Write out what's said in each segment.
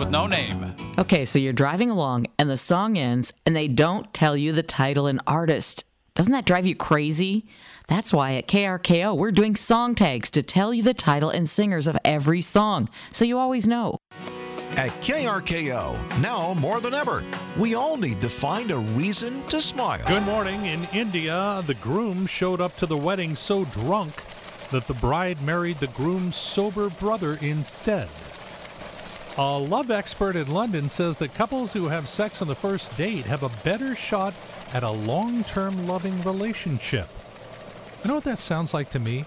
with no name. Okay, so you're driving along and the song ends and they don't tell you the title and artist. Doesn't that drive you crazy? That's why at KRKO we're doing song tags to tell you the title and singers of every song so you always know. At KRKO, now more than ever, we all need to find a reason to smile. Good morning. In India, the groom showed up to the wedding so drunk that the bride married the groom's sober brother instead. A love expert in London says that couples who have sex on the first date have a better shot at a long term loving relationship. You know what that sounds like to me?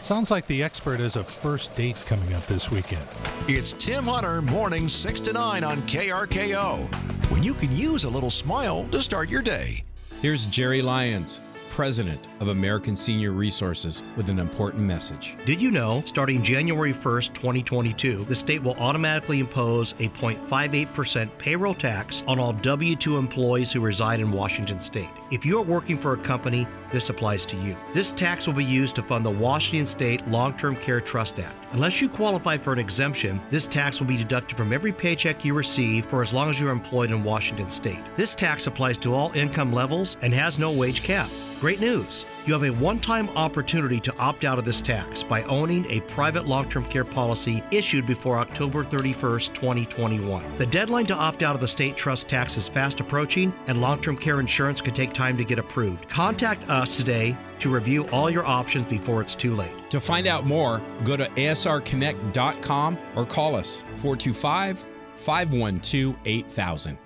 Sounds like the expert has a first date coming up this weekend. It's Tim Hunter, morning 6 to 9 on KRKO, when you can use a little smile to start your day. Here's Jerry Lyons, President of American Senior Resources, with an important message. Did you know, starting January 1st, 2022, the state will automatically impose a 0.58% payroll tax on all W 2 employees who reside in Washington state? If you are working for a company, this applies to you. This tax will be used to fund the Washington State Long Term Care Trust Act. Unless you qualify for an exemption, this tax will be deducted from every paycheck you receive for as long as you're employed in Washington state. This tax applies to all income levels and has no wage cap. Great news! You have a one time opportunity to opt out of this tax by owning a private long term care policy issued before October 31st, 2021. The deadline to opt out of the state trust tax is fast approaching, and long term care insurance can take time to get approved. Contact us today to review all your options before it's too late. To find out more, go to asrconnect.com or call us 425 512 8000.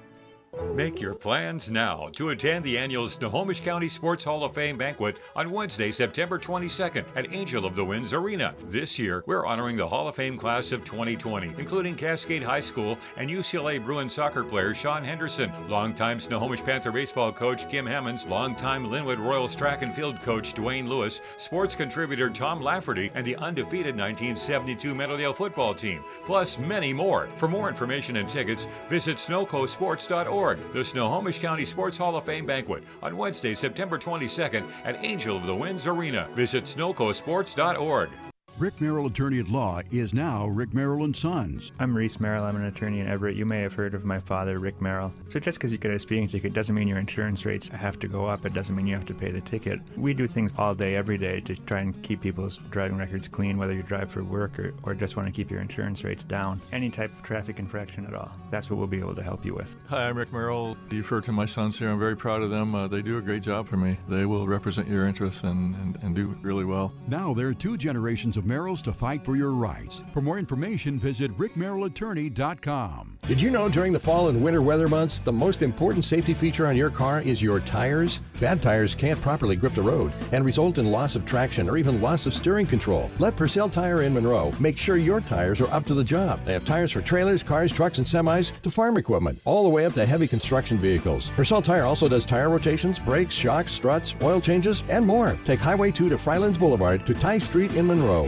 Make your plans now to attend the annual Snohomish County Sports Hall of Fame banquet on Wednesday, September 22nd at Angel of the Winds Arena. This year, we're honoring the Hall of Fame class of 2020, including Cascade High School and UCLA Bruin soccer player Sean Henderson, longtime Snohomish Panther baseball coach Kim Hammonds, longtime Lynnwood Royals track and field coach Dwayne Lewis, sports contributor Tom Lafferty, and the undefeated 1972 Meadowdale football team, plus many more. For more information and tickets, visit snowcosports.org. The Snohomish County Sports Hall of Fame banquet on Wednesday, September 22nd at Angel of the Winds Arena. Visit snowcosports.org. Rick Merrill Attorney at Law is now Rick Merrill and Sons. I'm Reese Merrill. I'm an attorney in Everett. You may have heard of my father, Rick Merrill. So just because you get a speeding ticket doesn't mean your insurance rates have to go up. It doesn't mean you have to pay the ticket. We do things all day, every day to try and keep people's driving records clean, whether you drive for work or, or just want to keep your insurance rates down. Any type of traffic infraction at all. That's what we'll be able to help you with. Hi, I'm Rick Merrill. You've heard to my sons here. I'm very proud of them. Uh, they do a great job for me. They will represent your interests and, and, and do really well. Now there are two generations of Merrills to fight for your rights. For more information, visit rickmerrillattorney.com. Did you know during the fall and winter weather months, the most important safety feature on your car is your tires? Bad tires can't properly grip the road and result in loss of traction or even loss of steering control. Let Purcell Tire in Monroe make sure your tires are up to the job. They have tires for trailers, cars, trucks, and semis to farm equipment, all the way up to heavy construction vehicles. Purcell Tire also does tire rotations, brakes, shocks, struts, oil changes, and more. Take Highway 2 to Fryelands Boulevard to Tye Street in Monroe.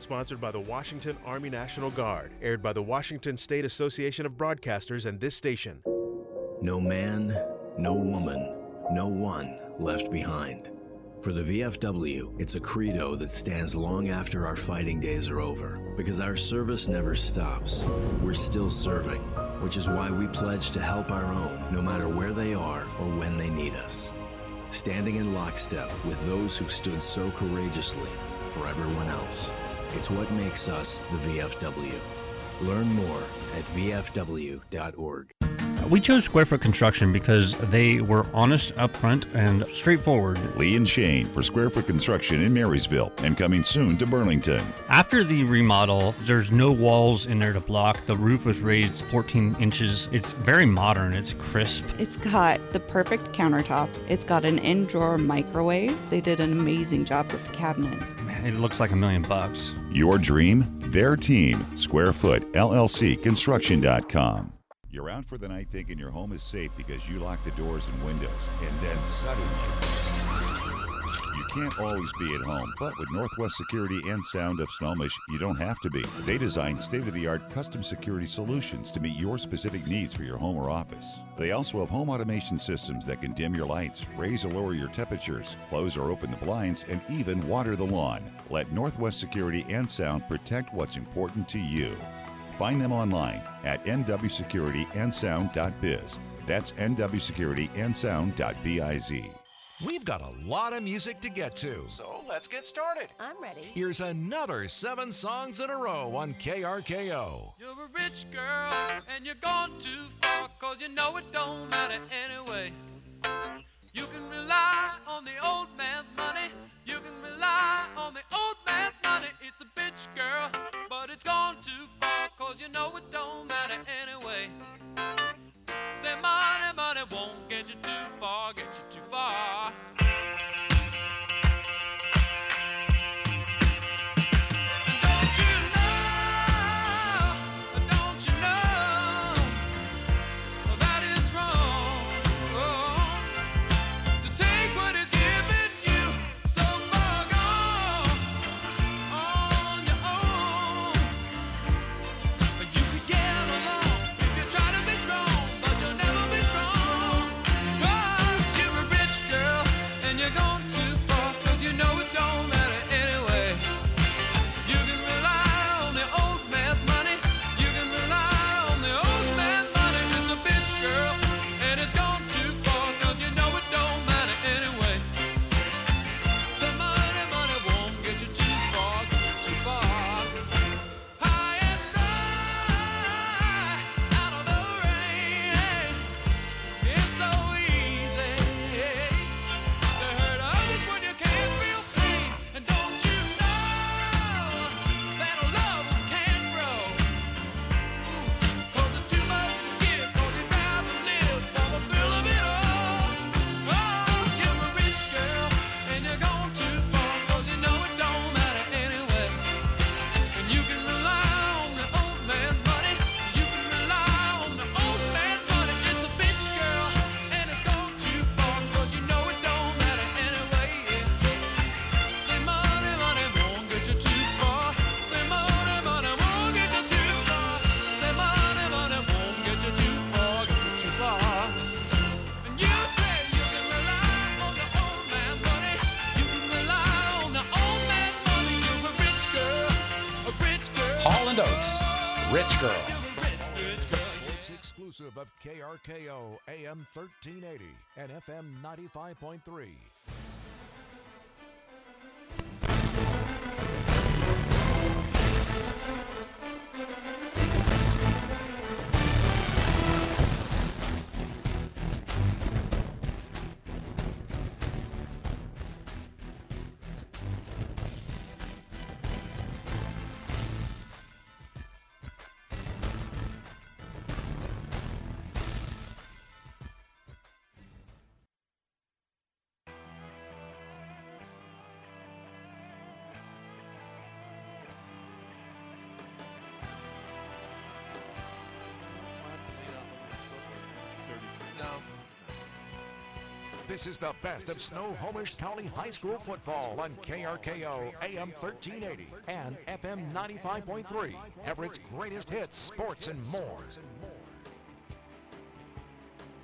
Sponsored by the Washington Army National Guard, aired by the Washington State Association of Broadcasters and this station. No man, no woman, no one left behind. For the VFW, it's a credo that stands long after our fighting days are over because our service never stops. We're still serving, which is why we pledge to help our own no matter where they are or when they need us. Standing in lockstep with those who stood so courageously for everyone else. It's what makes us the VFW. Learn more at VFW.org. We chose Square Foot Construction because they were honest, upfront, and straightforward. Lee and Shane for Square Foot Construction in Marysville and coming soon to Burlington. After the remodel, there's no walls in there to block. The roof was raised 14 inches. It's very modern, it's crisp. It's got the perfect countertops. It's got an in drawer microwave. They did an amazing job with the cabinets. Man, it looks like a million bucks. Your dream, their team. Squarefoot, LLC, Construction.com. You're out for the night thinking your home is safe because you lock the doors and windows, and then suddenly. Can't always be at home, but with Northwest Security and Sound of Snohomish, you don't have to be. They design state of the art custom security solutions to meet your specific needs for your home or office. They also have home automation systems that can dim your lights, raise or lower your temperatures, close or open the blinds, and even water the lawn. Let Northwest Security and Sound protect what's important to you. Find them online at nwsecurityandsound.biz. That's nwsecurityandsound.biz. We've got a lot of music to get to. So let's get started. I'm ready. Here's another seven songs in a row on KRKO. You're a rich girl and you're gone too far, cause you know it don't matter anyway. You can rely on the old man's money. You can rely on the old man's money. It's a bitch girl, but it's gone too far, cause you know it don't matter anyway. Say money, money won't get you too far, get you too far. KRKO AM 1380 and FM 95.3. This is the best of Snow Snohomish County High School football on KRKO AM 1380 and FM 95.3. Everett's greatest hits, sports, and more.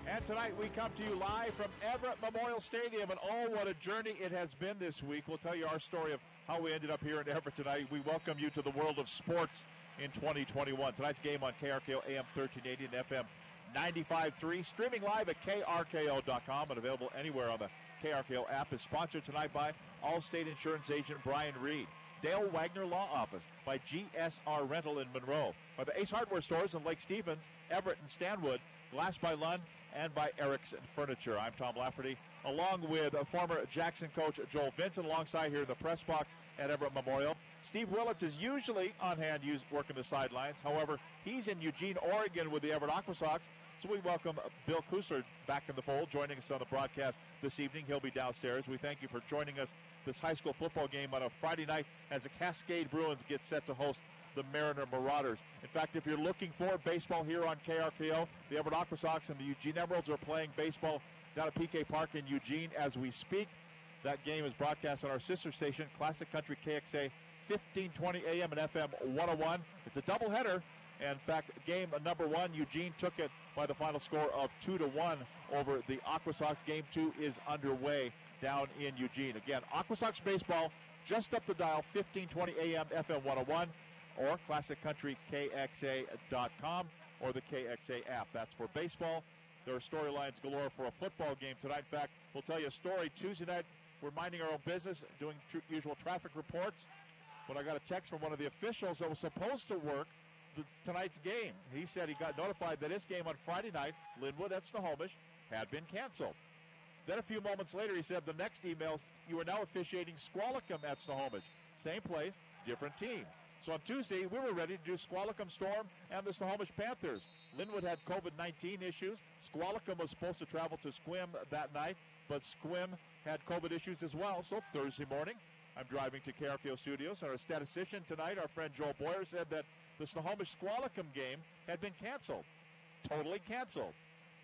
And tonight we come to you live from Everett Memorial Stadium, and oh, what a journey it has been this week. We'll tell you our story of how we ended up here in Everett tonight. We welcome you to the world of sports in 2021. Tonight's game on KRKO AM 1380 and FM 95.3, streaming live at krko.com and available anywhere on the KRKO app, is sponsored tonight by Allstate Insurance Agent Brian Reed. Dale Wagner Law Office by GSR Rental in Monroe, by the Ace Hardware Stores in Lake Stevens, Everett, and Stanwood, Glass by Lund, and by Erickson Furniture. I'm Tom Lafferty, along with former Jackson coach Joel Vincent, alongside here in the press box at Everett Memorial. Steve Willits is usually on hand, working the sidelines. However, he's in Eugene, Oregon, with the Everett Aqua Sox. So we welcome Bill Kusler back in the fold, joining us on the broadcast this evening. He'll be downstairs. We thank you for joining us this high school football game on a Friday night as the Cascade Bruins get set to host the Mariner Marauders. In fact, if you're looking for baseball here on KRKO, the Everett Aqua Sox and the Eugene Emeralds are playing baseball down at PK Park in Eugene as we speak. That game is broadcast on our sister station, Classic Country KXA, 1520 AM and FM 101. It's a doubleheader. In fact, game number one, Eugene took it by the final score of two to one over the Aqua Sox. Game two is underway down in Eugene. Again, Aqua Sox baseball just up the dial, 1520 AM FM 101 or classiccountryKXA.com or the KXA app. That's for baseball. There are storylines galore for a football game tonight. In fact, we'll tell you a story. Tuesday night, we're minding our own business, doing tr- usual traffic reports. When I got a text from one of the officials that was supposed to work the, tonight's game, he said he got notified that his game on Friday night, Lynnwood at Snohomish, had been canceled. Then a few moments later, he said the next emails, you are now officiating Squalicum at Snohomish. Same place, different team. So on Tuesday, we were ready to do Squalicum Storm and the Snohomish Panthers. Lynnwood had COVID 19 issues. Squalicum was supposed to travel to Sequim that night, but Sequim had COVID issues as well. So Thursday morning, I'm driving to KRKO Studios. Our statistician tonight, our friend Joel Boyer, said that the Snohomish Squalicum game had been canceled. Totally canceled.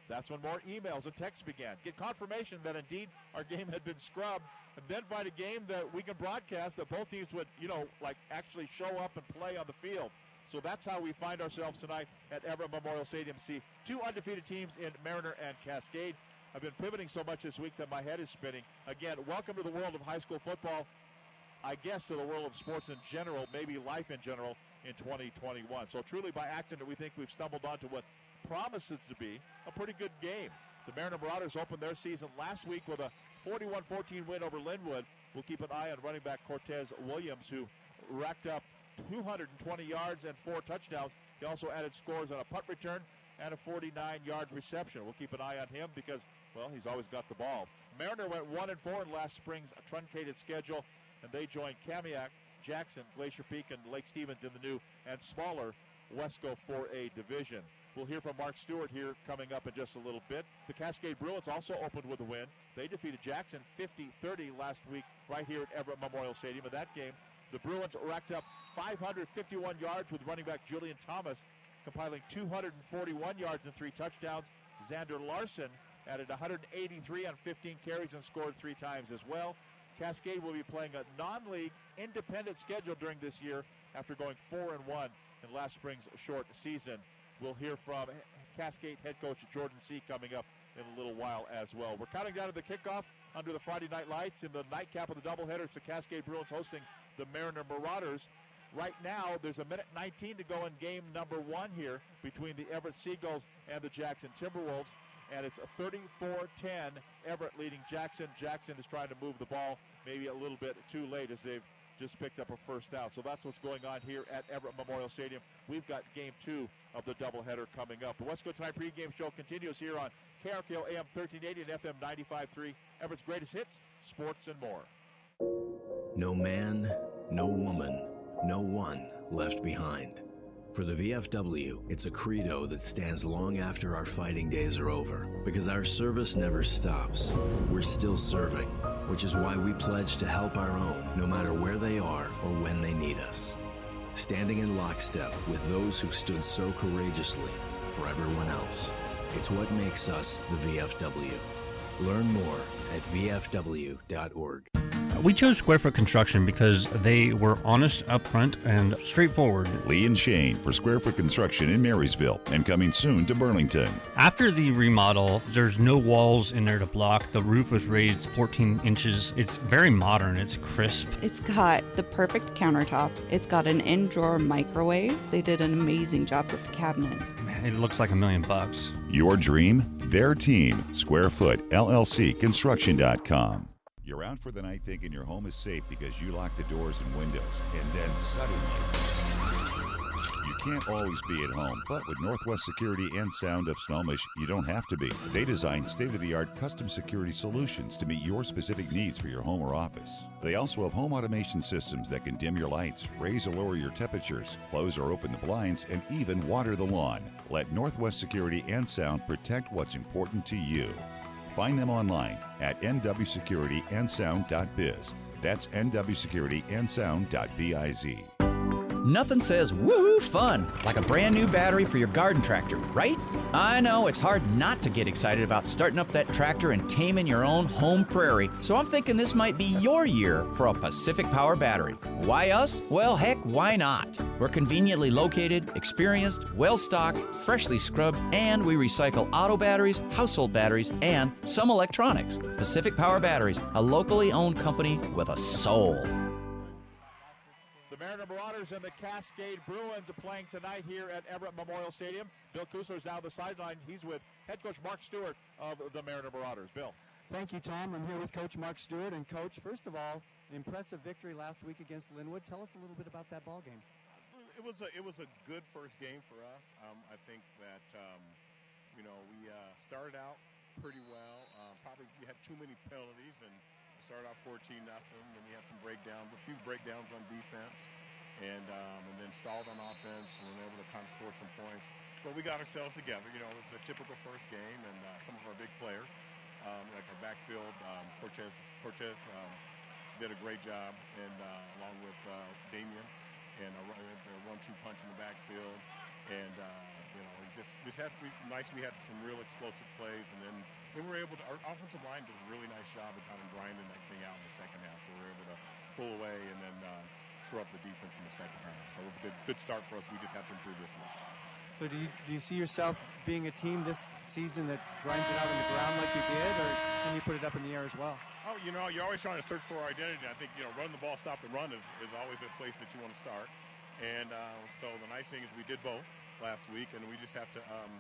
That's when more emails and texts began. Get confirmation that indeed our game had been scrubbed, and then find a game that we can broadcast that both teams would, you know, like actually show up and play on the field. So that's how we find ourselves tonight at Everett Memorial Stadium. See two undefeated teams in Mariner and Cascade. I've been pivoting so much this week that my head is spinning. Again, welcome to the world of high school football. I guess to the world of sports in general, maybe life in general in 2021. So truly by accident, we think we've stumbled onto what promises to be a pretty good game. The Mariner Marauders opened their season last week with a 41-14 win over Lynnwood. We'll keep an eye on running back Cortez Williams, who racked up 220 yards and four touchdowns. He also added scores on a punt return and a 49-yard reception. We'll keep an eye on him because, well, he's always got the ball. Mariner went one and four in last spring's truncated schedule, and they joined Kamiak, Jackson, Glacier Peak, and Lake Stevens in the new and smaller Wesco 4A division. We'll hear from Mark Stewart here coming up in just a little bit. The Cascade Bruins also opened with a win. They defeated Jackson 50-30 last week right here at Everett Memorial Stadium. In that game, the Bruins racked up 551 yards with running back Julian Thomas, compiling 241 yards and three touchdowns. Xander Larson added 183 on 15 carries and scored three times as well. Cascade will be playing a non-league independent schedule during this year after going 4 and 1 in last spring's short season. We'll hear from Cascade head coach Jordan C. coming up in a little while as well. We're counting down to the kickoff under the Friday night lights in the nightcap of the doubleheader. It's the Cascade Bruins hosting the Mariner Marauders. Right now, there's a minute 19 to go in game number one here between the Everett Seagulls and the Jackson Timberwolves. And it's a 34-10 Everett leading Jackson. Jackson is trying to move the ball maybe a little bit too late as they've just picked up a first down. So that's what's going on here at Everett Memorial Stadium. We've got game two of the doubleheader coming up. The Wesco Tonight pregame show continues here on KRKO AM 1380 and FM 95.3. Everett's greatest hits, sports, and more. No man, no woman, no one left behind. For the VFW, it's a credo that stands long after our fighting days are over because our service never stops. We're still serving, which is why we pledge to help our own no matter where they are or when they need us. Standing in lockstep with those who stood so courageously for everyone else. It's what makes us the VFW. Learn more at vfw.org. We chose Square Foot Construction because they were honest, upfront, and straightforward. Lee and Shane for Square Foot Construction in Marysville and coming soon to Burlington. After the remodel, there's no walls in there to block. The roof was raised 14 inches. It's very modern. It's crisp. It's got the perfect countertops. It's got an in drawer microwave. They did an amazing job with the cabinets. Man, it looks like a million bucks. Your dream, their team. Squarefoot, LLC, Construction.com. You're out for the night thinking your home is safe because you lock the doors and windows, and then suddenly. You can't always be at home, but with Northwest Security and Sound of Snohomish, you don't have to be. They design state of the art custom security solutions to meet your specific needs for your home or office. They also have home automation systems that can dim your lights, raise or lower your temperatures, close or open the blinds, and even water the lawn. Let Northwest Security and Sound protect what's important to you. Find them online at nwsecurityandsound.biz. That's nwsecurityandsound.biz. Nothing says woohoo fun like a brand new battery for your garden tractor, right? I know it's hard not to get excited about starting up that tractor and taming your own home prairie, so I'm thinking this might be your year for a Pacific Power battery. Why us? Well, heck, why not? We're conveniently located, experienced, well stocked, freshly scrubbed, and we recycle auto batteries, household batteries, and some electronics. Pacific Power Batteries, a locally owned company with a soul. The Mariner Marauders and the Cascade Bruins are playing tonight here at Everett Memorial Stadium. Bill Kusler is now the sideline. He's with head coach Mark Stewart of the Mariner Marauders. Bill. Thank you, Tom. I'm here with Coach Mark Stewart. And, Coach, first of all, an impressive victory last week against Lynnwood. Tell us a little bit about that ball game. It was a it was a good first game for us. Um, I think that um, you know we uh, started out pretty well. Uh, probably we had too many penalties and we started off 14 nothing. Then we had some breakdowns, a few breakdowns on defense, and um, and then stalled on offense and were able to kind of score some points. But we got ourselves together. You know, it was a typical first game, and uh, some of our big players, um, like our backfield, um, Cortez Cortez um, did a great job, and uh, along with uh, Damian and a, a one-two punch in the backfield. And uh, you know, we just we had we, nice. We had some real explosive plays, and then we were able to. Our offensive line did a really nice job of kind of grinding that thing out in the second half. So we were able to pull away and then uh, up the defense in the second half. So it was a good good start for us. We just have to improve this one. So, do you, do you see yourself being a team this season that grinds it out on the ground like you did, or can you put it up in the air as well? Oh, you know, you're always trying to search for our identity. I think, you know, run the ball, stop the run is, is always a place that you want to start. And uh, so the nice thing is we did both last week, and we just have to, um,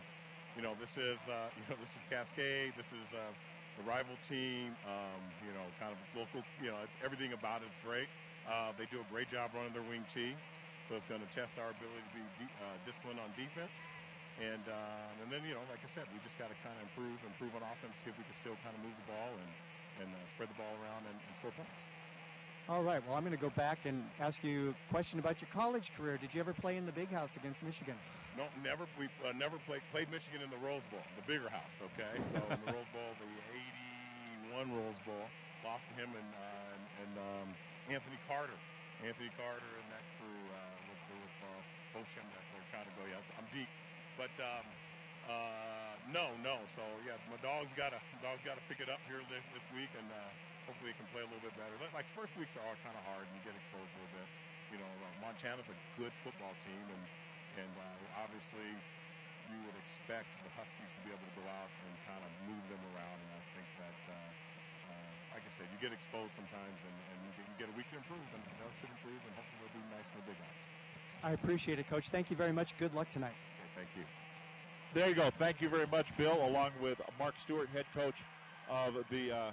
you know, this is, uh, you know, this is Cascade. This is uh, the rival team. Um, you know, kind of local. You know, it's, everything about it is great. Uh, they do a great job running their wing T, so it's going to test our ability to be de- uh, disciplined on defense. And uh, and then you know, like I said, we just got to kind of improve, improve on offense, see if we can still kind of move the ball and and uh, spread the ball around and, and score points. All right. Well, I'm going to go back and ask you a question about your college career. Did you ever play in the big house against Michigan? No, never. We uh, never played played Michigan in the Rose Bowl, the bigger house. Okay, so in the Rose Bowl, the '81 Rose Bowl, lost to him and uh, and, and um, Anthony Carter. Anthony Carter and that crew uh, with, with uh, Bosham that they're trying to go. Yeah, I'm deep, but um, uh, no, no. So yeah, my dog's got to dog's got to pick it up here this this week, and uh, hopefully it can play a little bit better. Like- Like first weeks are all kind of hard, and you get exposed a little bit. You know, uh, Montana's a good football team, and and uh, obviously you would expect the Huskies to be able to go out and kind of move them around. And I think that, uh, like I said, you get exposed sometimes, and, and you, get, you get a week to improve, and they should improve, and hopefully they'll do nice in the big house. I appreciate it, Coach. Thank you very much. Good luck tonight. Okay, thank you. There you go. Thank you very much, Bill, along with Mark Stewart, head coach of the uh,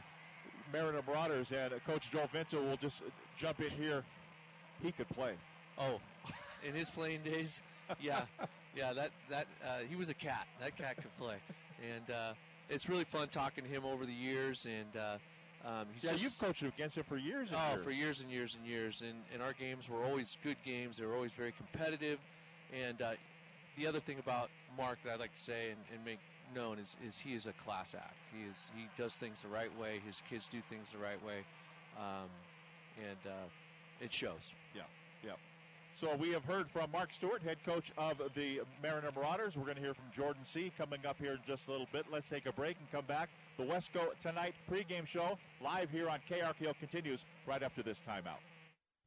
Mariner Marauders. And uh, Coach Joel Vincent will just uh, jump in here. He could play. Oh, in his playing days, yeah, yeah. That that uh, he was a cat. That cat could play, and uh, it's really fun talking to him over the years. And uh, um, he's Yeah, just- you've coached against him for years and oh, years. for years and years and years. And, and our games were always good games. They were always very competitive. And uh, the other thing about Mark that I'd like to say and, and make known is, is he is a class act. He is he does things the right way. His kids do things the right way, um, and uh, it shows. Yeah. So we have heard from Mark Stewart, head coach of the Mariner Marauders. We're going to hear from Jordan C. coming up here in just a little bit. Let's take a break and come back. The Wesco Tonight pregame show live here on KRKO continues right after this timeout.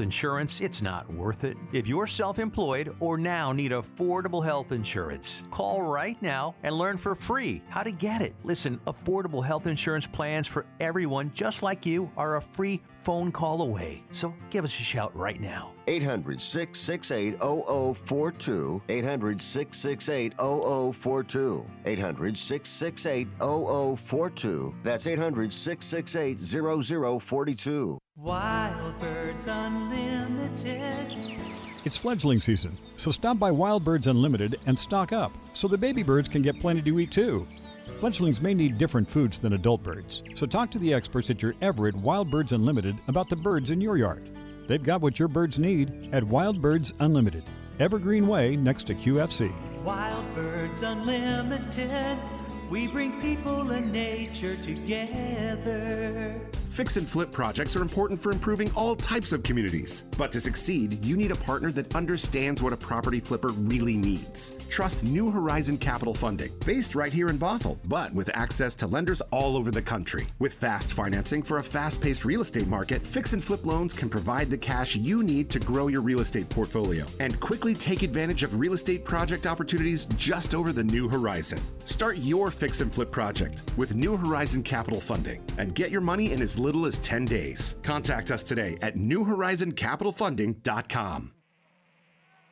insurance, it's not worth it. If you're self employed or now need affordable health insurance, call right now and learn for free how to get it. Listen, affordable health insurance plans for everyone just like you are a free phone call away. So give us a shout right now. 800 668 0042. 800 668 0042. 800 668 0042. That's 800 668 0042. Wild Birds Unlimited. It's fledgling season, so stop by Wild Birds Unlimited and stock up so the baby birds can get plenty to eat too. Fledglings may need different foods than adult birds, so talk to the experts at your Everett Wild Birds Unlimited about the birds in your yard. They've got what your birds need at Wild Birds Unlimited, Evergreen Way next to QFC. Wild Birds Unlimited. We bring people and nature together. Fix and flip projects are important for improving all types of communities. But to succeed, you need a partner that understands what a property flipper really needs. Trust New Horizon Capital Funding, based right here in Bothell, but with access to lenders all over the country. With fast financing for a fast paced real estate market, fix and flip loans can provide the cash you need to grow your real estate portfolio and quickly take advantage of real estate project opportunities just over the New Horizon. Start your fix and flip project with New Horizon Capital Funding and get your money in as little as 10 days. Contact us today at newhorizoncapitalfunding.com.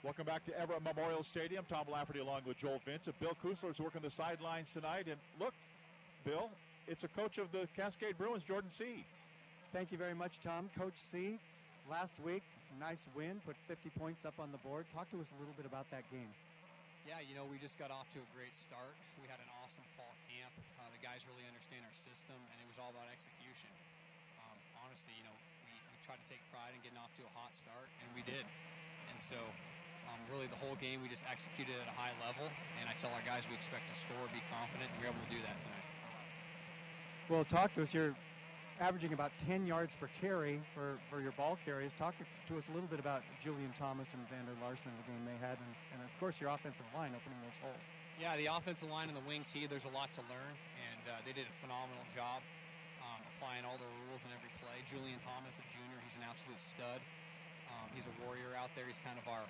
Welcome back to Everett Memorial Stadium. Tom Lafferty along with Joel Vincent. Bill Kusler is working the sidelines tonight. And look, Bill, it's a coach of the Cascade Bruins, Jordan C. Thank you very much, Tom. Coach C, last week, nice win, put 50 points up on the board. Talk to us a little bit about that game. Yeah, you know, we just got off to a great start. We had an awesome fall camp. Uh, the guys really understand our system, and it was all about execution. Um, honestly, you know, we, we tried to take pride in getting off to a hot start, and we did. And so, um, really, the whole game we just executed at a high level. And I tell our guys we expect to score, be confident, and we are able to do that tonight. Well, talk to us. You're averaging about 10 yards per carry for, for your ball carries. Talk to us a little bit about Julian Thomas and Xander Larson in the game they had, and, and of course your offensive line opening those holes. Yeah, the offensive line and the wings tee, there's a lot to learn, and uh, they did a phenomenal job um, applying all the rules in every play. Julian Thomas, a junior, he's an absolute stud. Um, he's a warrior out there. He's kind of our,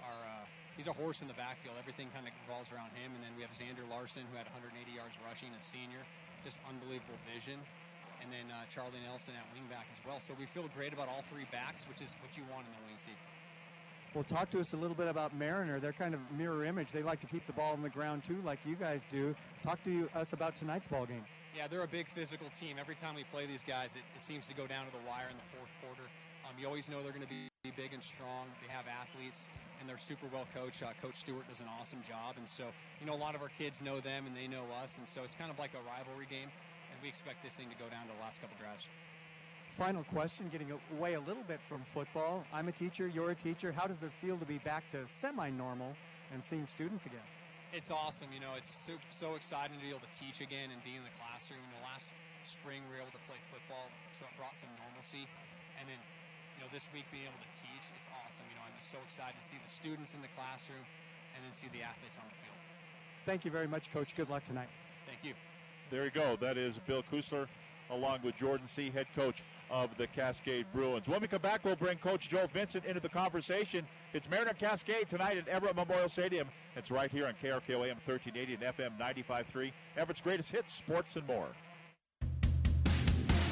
our uh, he's a horse in the backfield. Everything kind of revolves around him. And then we have Xander Larson, who had 180 yards rushing, a senior, just unbelievable vision. And then uh, Charlie Nelson at wingback as well. So we feel great about all three backs, which is what you want in the wing team. Well, talk to us a little bit about Mariner. They're kind of mirror image. They like to keep the ball on the ground too, like you guys do. Talk to you, us about tonight's ball game. Yeah, they're a big physical team. Every time we play these guys, it, it seems to go down to the wire in the fourth quarter. Um, you always know they're going to be big and strong. They have athletes, and they're super well coached. Uh, Coach Stewart does an awesome job, and so you know a lot of our kids know them, and they know us, and so it's kind of like a rivalry game. And we expect this thing to go down to the last couple drives. Final question, getting away a little bit from football. I'm a teacher, you're a teacher. How does it feel to be back to semi-normal and seeing students again? It's awesome. You know, it's so, so exciting to be able to teach again and be in the classroom. You know, last spring we were able to play football, so it brought some normalcy. And then, know, this week being able to teach, it's awesome. You know, I'm just so excited to see the students in the classroom and then see the athletes on the field. Thank you very much, Coach. Good luck tonight. Thank you. There you go. That is Bill Kusler along with Jordan C., head coach of the Cascade Bruins. When we come back, we'll bring Coach Joe Vincent into the conversation. It's Mariner Cascade tonight at Everett Memorial Stadium. It's right here on KRKO AM 1380 and FM 95.3. Everett's greatest hits, sports, and more.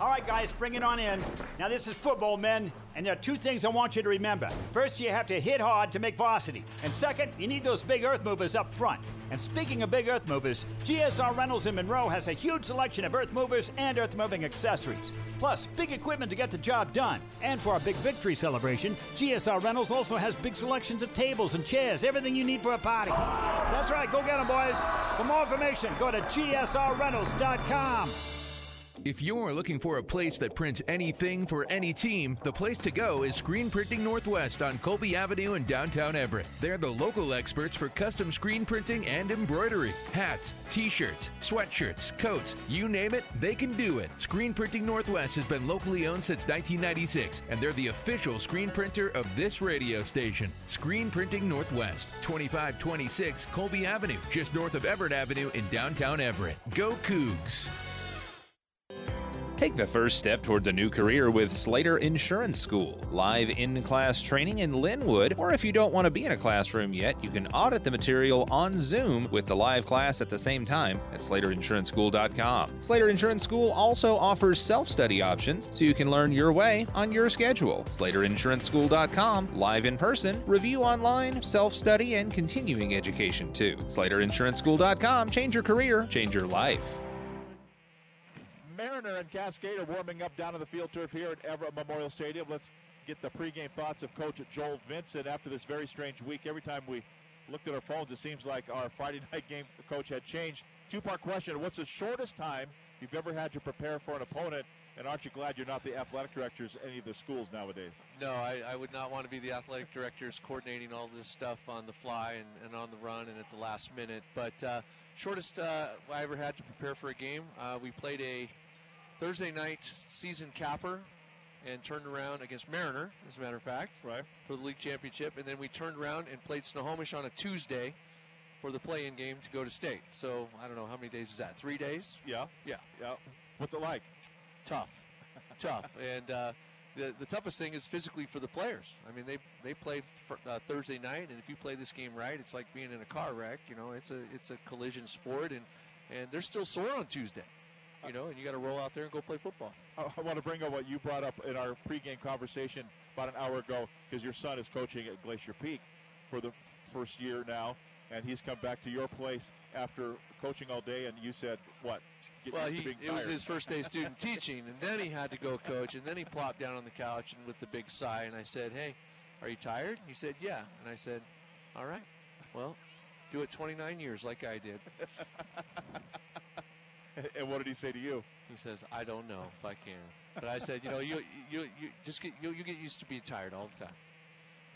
All right, guys, bring it on in. Now, this is football, men, and there are two things I want you to remember. First, you have to hit hard to make varsity. And second, you need those big earth movers up front. And speaking of big earth movers, GSR Rentals in Monroe has a huge selection of earth movers and earth moving accessories. Plus, big equipment to get the job done. And for our big victory celebration, GSR Rentals also has big selections of tables and chairs, everything you need for a party. That's right, go get them, boys. For more information, go to gsrrentals.com. If you're looking for a place that prints anything for any team, the place to go is Screen Printing Northwest on Colby Avenue in downtown Everett. They're the local experts for custom screen printing and embroidery. Hats, t shirts, sweatshirts, coats, you name it, they can do it. Screen Printing Northwest has been locally owned since 1996, and they're the official screen printer of this radio station. Screen Printing Northwest, 2526 Colby Avenue, just north of Everett Avenue in downtown Everett. Go Cougs! Take the first step towards a new career with Slater Insurance School. Live in class training in Lynnwood, or if you don't want to be in a classroom yet, you can audit the material on Zoom with the live class at the same time at SlaterInsuranceSchool.com. Slater Insurance School also offers self study options so you can learn your way on your schedule. SlaterInsuranceSchool.com, live in person, review online, self study, and continuing education too. SlaterInsuranceSchool.com, change your career, change your life. Mariner and Cascade are warming up down on the field turf here at Everett Memorial Stadium. Let's get the pregame thoughts of Coach Joel Vincent after this very strange week. Every time we looked at our phones, it seems like our Friday night game coach had changed. Two part question What's the shortest time you've ever had to prepare for an opponent? And aren't you glad you're not the athletic directors at any of the schools nowadays? No, I, I would not want to be the athletic directors coordinating all this stuff on the fly and, and on the run and at the last minute. But uh, shortest uh, I ever had to prepare for a game, uh, we played a Thursday night season capper and turned around against Mariner, as a matter of fact, right for the league championship, and then we turned around and played Snohomish on a Tuesday for the play-in game to go to state. So I don't know how many days is that? Three days? Yeah. Yeah. Yeah. What's it like? Tough, tough, and uh, the the toughest thing is physically for the players. I mean, they they play for, uh, Thursday night, and if you play this game right, it's like being in a car wreck. You know, it's a it's a collision sport, and and they're still sore on Tuesday. You know, and you got to roll out there and go play football. I I want to bring up what you brought up in our pregame conversation about an hour ago because your son is coaching at Glacier Peak for the f- first year now, and he's come back to your place after coaching all day. And you said, "What? Get Well, he, it was his first day student teaching, and then he had to go coach, and then he plopped down on the couch and with the big sigh, and I said, "Hey, are you tired?" He said, "Yeah," and I said, "All right, well, do it 29 years like I did." and what did he say to you? He says, "I don't know if I can," but I said, "You know, you you, you just get you, you get used to being tired all the time."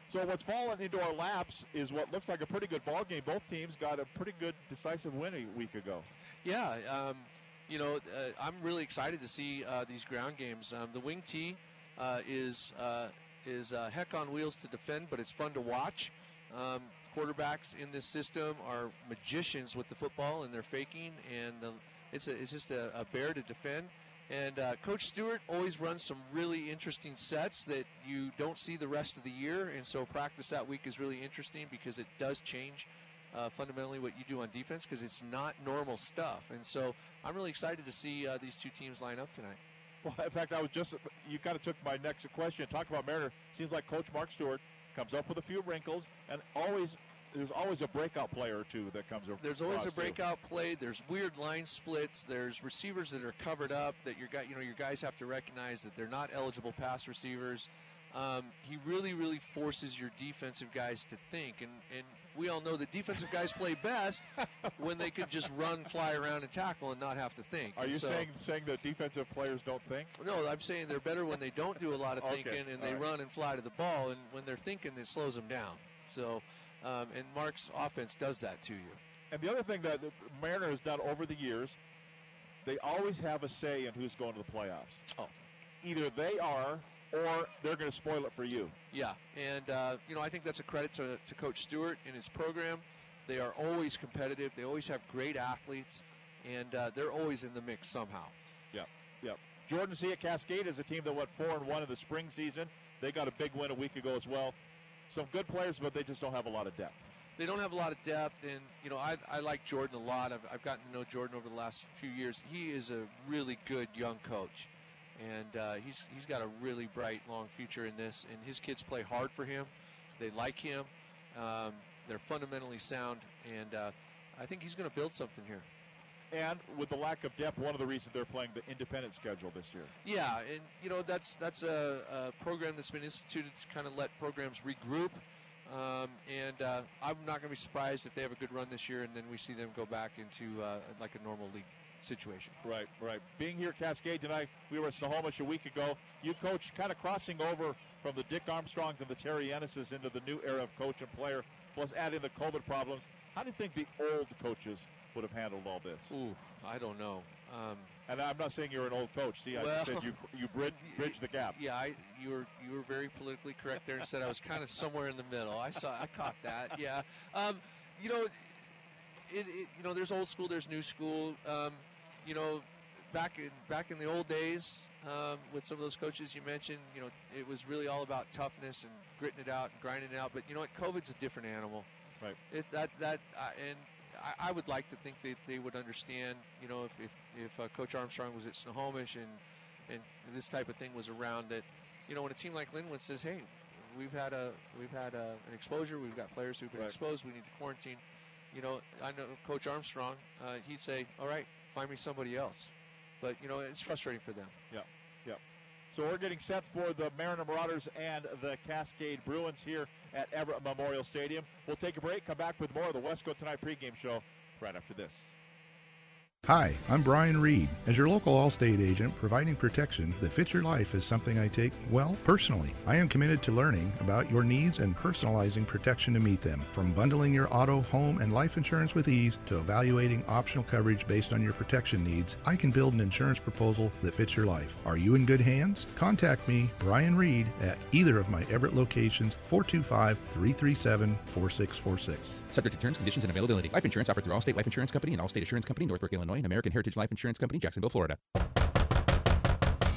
So what's fallen into our laps is what looks like a pretty good ball game. Both teams got a pretty good decisive win a week ago. Yeah, um, you know, uh, I'm really excited to see uh, these ground games. Um, the wing tee uh, is uh, is uh, heck on wheels to defend, but it's fun to watch. Um, quarterbacks in this system are magicians with the football, and they're faking, and the, it's a, it's just a, a bear to defend. And uh, Coach Stewart always runs some really interesting sets that you don't see the rest of the year, and so practice that week is really interesting because it does change uh, fundamentally what you do on defense because it's not normal stuff. And so I'm really excited to see uh, these two teams line up tonight. Well, in fact, I was just you kind of took my next question. Talk about Mariner. Seems like Coach Mark Stewart comes up with a few wrinkles, and always there's always a breakout player or two that comes. Over. There's always a across, too. breakout play. There's weird line splits. There's receivers that are covered up that your guy, you know, your guys have to recognize that they're not eligible pass receivers. Um, he really, really forces your defensive guys to think, and and we all know that defensive guys play best when they could just run, fly around, and tackle, and not have to think. Are you So- saying saying that defensive players don't think? No, I'm saying they're better when they don't do a lot of Okay, thinking and they right. run and fly to the ball, and when they're thinking, it slows them down. So, um, and Mark's offense does that to you. And the other thing that the Mariner has done over the years, they always have a say in who's going to the playoffs. Oh. Either they are or they're going to spoil it for you. Yeah, and uh, you know I think that's a credit to, to Coach Stewart and his program. They are always competitive. They always have great athletes, and uh, they're always in the mix somehow. Yep, yep. Jordan C at Cascade is a team that went four and one in the spring season. They got a big win a week ago as well. Some good players, but they just don't have a lot of depth. They don't have a lot of depth, and you know I, I like Jordan a lot. I've, I've gotten to know Jordan over the last few years. He is a really good young coach, and uh, he's he's got a really bright long future in this. And his kids play hard for him. They like him. Um, they're fundamentally sound, and uh, I think he's going to build something here. And with the lack of depth, one of the reasons they're playing the independent schedule this year. Yeah, and you know that's that's a, a program that's been instituted to kind of let programs regroup. Um, and uh, I'm not going to be surprised if they have a good run this year, and then we see them go back into uh, like a normal league situation. Right, right. Being here at Cascade tonight, we were at Snohomish a week ago. You coach kind of crossing over from the Dick Armstrongs and the Terry Ennises into the new era of coach and player, plus adding the COVID problems. How do you think the old coaches would have handled all this? Ooh, I don't know. Um, and I'm not saying you're an old coach. See, I well, said you you bridge, bridge the gap. Yeah, I, you were you were very politically correct there and said I was kind of somewhere in the middle. I saw I caught that. Yeah, um, you know, it, it, you know, there's old school, there's new school. Um, you know, back in back in the old days, um, with some of those coaches you mentioned, you know, it was really all about toughness and gritting it out and grinding it out. But you know what? COVID's a different animal. Right. It's that that uh, and I, I, would like to think that they would understand. You know, if if, if uh, Coach Armstrong was at Snohomish and and this type of thing was around, that you know, when a team like Lynnwood says, "Hey, we've had a we've had a, an exposure. We've got players who've been Right. exposed. We need to quarantine." You know, I know Coach Armstrong. Uh, he'd say, "All right, find me somebody else." But you know, it's frustrating for them. Yeah, yeah. So we're getting set for the Mariner Marauders and the Cascade Bruins here at Everett Memorial Stadium. We'll take a break, come back with more of the Wesco Tonight pregame show right after this. Hi, I'm Brian Reed. As your local Allstate agent, providing protection that fits your life is something I take, well, personally. I am committed to learning about your needs and personalizing protection to meet them. From bundling your auto, home, and life insurance with ease to evaluating optional coverage based on your protection needs, I can build an insurance proposal that fits your life. Are you in good hands? Contact me, Brian Reed, at either of my Everett locations, 425 337 4646. Subject to terms, conditions, and availability. Life insurance offered through Allstate Life Insurance Company and Allstate Assurance Company, Northbrook, Illinois, and American Heritage Life Insurance Company, Jacksonville, Florida.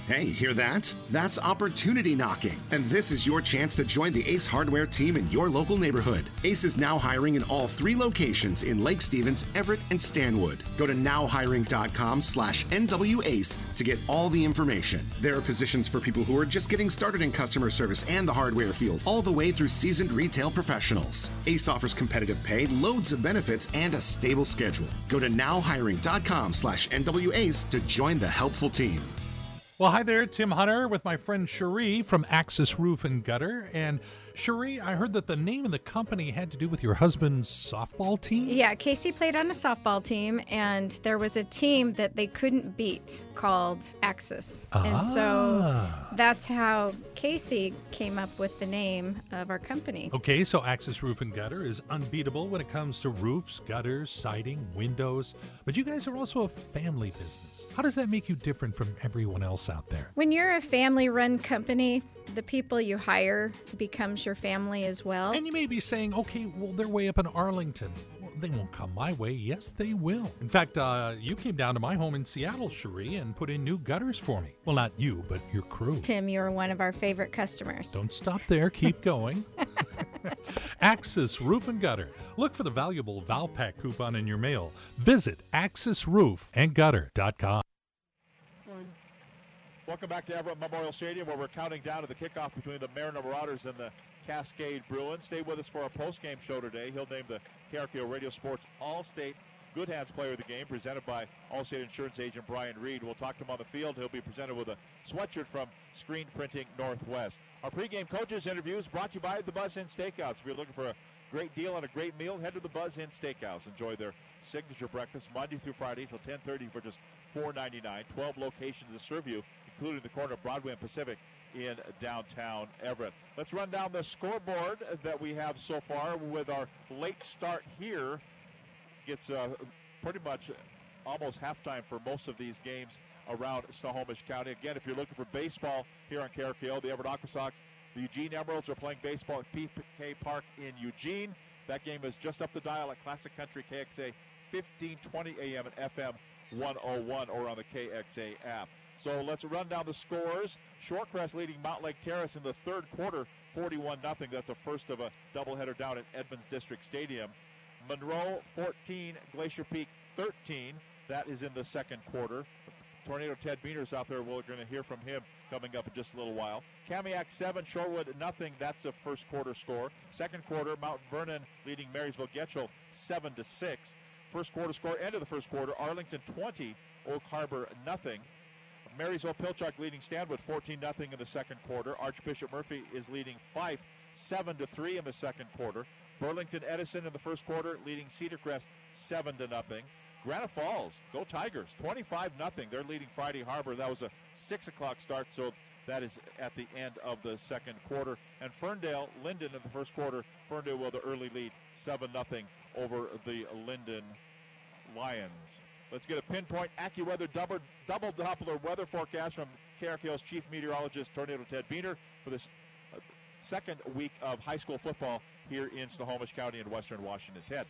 Hey, hear that? That's opportunity knocking. And this is your chance to join the Ace Hardware team in your local neighborhood. Ace is now hiring in all three locations in Lake Stevens, Everett, and Stanwood. Go to nowhiring.com slash NWACE to get all the information. There are positions for people who are just getting started in customer service and the hardware field, all the way through seasoned retail professionals. Ace offers competitive pay, loads of benefits, and a stable schedule. Go to nowhiring.com slash NWACE to join the helpful team. Well, hi there, Tim Hunter with my friend Cherie from Axis Roof and Gutter. And Cherie, I heard that the name of the company had to do with your husband's softball team. Yeah, Casey played on a softball team, and there was a team that they couldn't beat called Axis. And so Ah. that's how Casey came up with the name of our company. Okay, so Axis Roof and Gutter is unbeatable when it comes to roofs, gutters, siding, windows. But you guys are also a family business. How does that make you different from everyone else out there? When you're a family run company, the people you hire becomes your family as well. And you may be saying, okay, well, they're way up in Arlington. Well, they won't come my way. Yes, they will. In fact, uh, you came down to my home in Seattle, Cherie, and put in new gutters for me. Well, not you, but your crew. Tim, you're one of our favorite customers. Don't stop there. Keep going. Axis Roof and Gutter. Look for the valuable Valpak coupon in your mail. Visit axisroofandgutter.com. Welcome back to Everett Memorial Stadium, where we're counting down to the kickoff between the Mariner Marauders and the Cascade Bruins. Stay with us for our post-game show today. He'll name the KRKO Radio Sports All-State Good Hands Player of the Game, presented by Allstate Insurance Agent Brian Reed. We'll talk to him on the field. He'll be presented with a sweatshirt from Screen Printing Northwest. Our pregame coaches interviews brought to you by the Buzz Inn Steakhouse. If you're looking for a great deal and a great meal, head to the Buzz Inn Steakhouse. Enjoy their signature breakfast Monday through Friday until 10:30 for just $4.99. 12 locations to serve you, including the corner of Broadway and Pacific in downtown Everett. Let's run down the scoreboard that we have so far with our late start here. Gets uh, pretty much almost halftime for most of these games around Snohomish County. Again, if you're looking for baseball here on KRKO, the Everett Aqua Sox, the Eugene Emeralds are playing baseball at PK Park in Eugene. That game is just up the dial at Classic Country KXA 1520 AM and FM 101 or on the KXA app. So let's run down the scores. Shorecrest leading Mountlake Terrace in the third quarter, 41 0. That's the first of a doubleheader down at Edmonds District Stadium. Monroe 14, Glacier Peak 13. That is in the second quarter. Tornado Ted Buehner's out there. We're going to hear from him coming up in just a little while. Kamiak 7, Shorewood nothing. That's a first quarter score. Second quarter, Mount Vernon leading Marysville Getchell 7 to 6. First quarter score, end of the first quarter, Arlington 20, Oak Harbor nothing. Marysville Pilchuck leading Stanwood 14 0 in the second quarter. Archbishop Murphy is leading Fife 7 to 3 in the second quarter. Burlington Edison in the first quarter leading Cedar Crest 7 to nothing. Granite Falls, go Tigers, 25 0 They're leading Friday Harbor. That was a 6 o'clock start, so that is at the end of the second quarter. And Ferndale, Lynden in the first quarter. Ferndale with the early lead, 7 0 over the Lynden Lions. Let's get a pinpoint AccuWeather double, double Doppler weather forecast from KRKO's chief meteorologist, Tornado Ted Buehner, for this uh, second week of high school football here in Snohomish County in western Washington. Ted.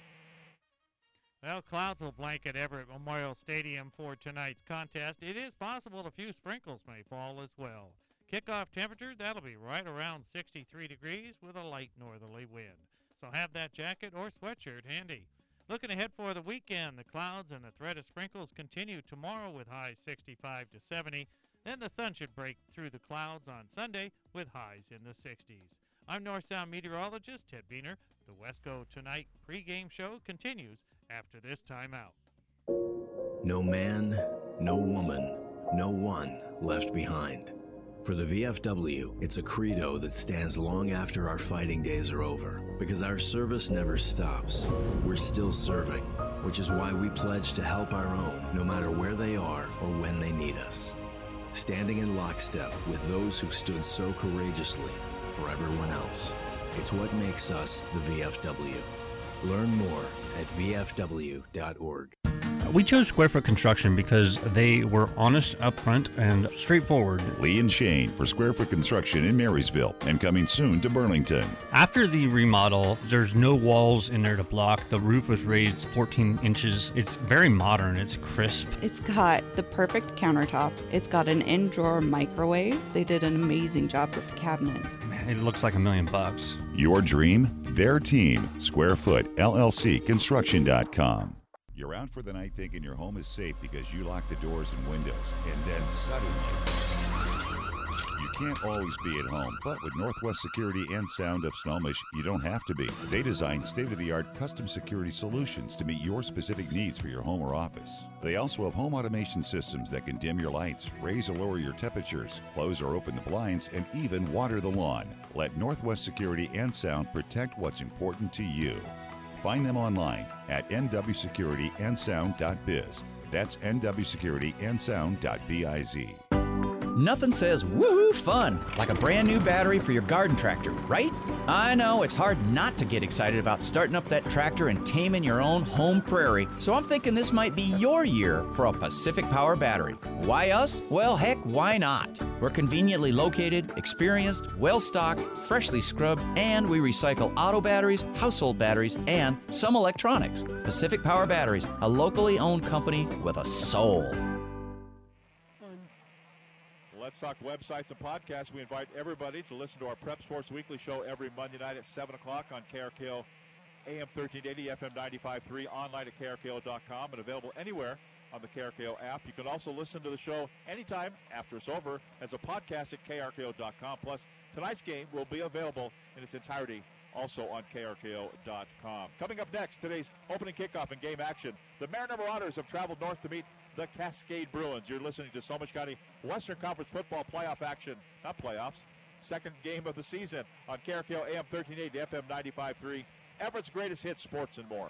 Well, clouds will blanket Everett Memorial Stadium for tonight's contest. It is possible a few sprinkles may fall as well. Kickoff temperature, that'll be right around 63 degrees with a light northerly wind. So have that jacket or sweatshirt handy. Looking ahead for the weekend, the clouds and the threat of sprinkles continue tomorrow with highs 65 to 70. Then the sun should break through the clouds on Sunday with highs in the 60s. I'm North Sound meteorologist Ted Buehner. The Wesco Tonight pregame show continues after this timeout. No man, no woman, no one left behind. For the VFW, it's a credo that stands long after our fighting days are over because our service never stops. We're still serving, which is why we pledge to help our own no matter where they are or when they need us. Standing in lockstep with those who stood so courageously for everyone else. It's what makes us the VFW. Learn more at VFW.org. We chose Square Foot Construction because they were honest, upfront, and straightforward. Lee and Shane for Square Foot Construction in Marysville and coming soon to Burlington. After the remodel, there's no walls in there to block. The roof was raised 14 inches. It's very modern, it's crisp. It's got the perfect countertops. It's got an in drawer microwave. They did an amazing job with the cabinets. Man, it looks like a million bucks. Your dream, their team. Squarefoot, LLC, Construction.com. You're out for the night thinking your home is safe because you lock the doors and windows, and then suddenly. You can't always be at home, but with Northwest Security and Sound of Snohomish, you don't have to be. They design state of the art custom security solutions to meet your specific needs for your home or office. They also have home automation systems that can dim your lights, raise or lower your temperatures, close or open the blinds, and even water the lawn. Let Northwest Security and Sound protect what's important to you. Find them online at nwsecurityandsound.biz. That's nwsecurityandsound.biz. Nothing says woohoo fun like a brand new battery for your garden tractor, right? I know it's hard not to get excited about starting up that tractor and taming your own home prairie, so I'm thinking this might be your year for a Pacific Power battery. Why us? Well, heck, why not? We're conveniently located, experienced, well stocked, freshly scrubbed, and we recycle auto batteries, household batteries, and some electronics. Pacific Power Batteries, a locally owned company with a soul. Let's Talk websites and podcasts. We invite everybody to listen to our Prep Sports Weekly show every Monday night at 7 o'clock on KRKO AM 1380, FM 95.3, online at KRKO.com, and available anywhere on the KRKO app. You can also listen to the show anytime after it's over as a podcast at KRKO.com. Plus, tonight's game will be available in its entirety also on KRKO.com. Coming up next, today's opening kickoff and game action. The Mariner Marauders have traveled north to meet the Cascade Bruins. You're listening to Snohomish County Western Conference football playoff action, not playoffs, second game of the season on KRKO AM 1380, FM 95.3, Everett's greatest hits, sports, and more.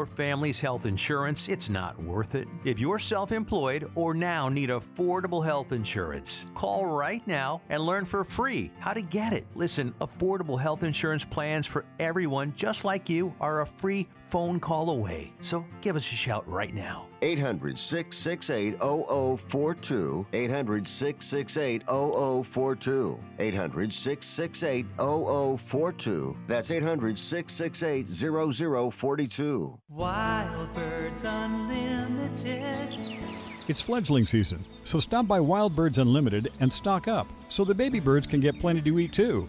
your family's health insurance, it's not worth it. If you're self employed or now need affordable health insurance, call right now and learn for free how to get it. Listen, affordable health insurance plans for everyone just like you are a free phone call away. So give us a shout right now. 800 668 0042. 800 668 0042. 800 668 0042. That's 800 668 0042. Wild Birds Unlimited. It's fledgling season, so stop by Wild Birds Unlimited and stock up so the baby birds can get plenty to eat too.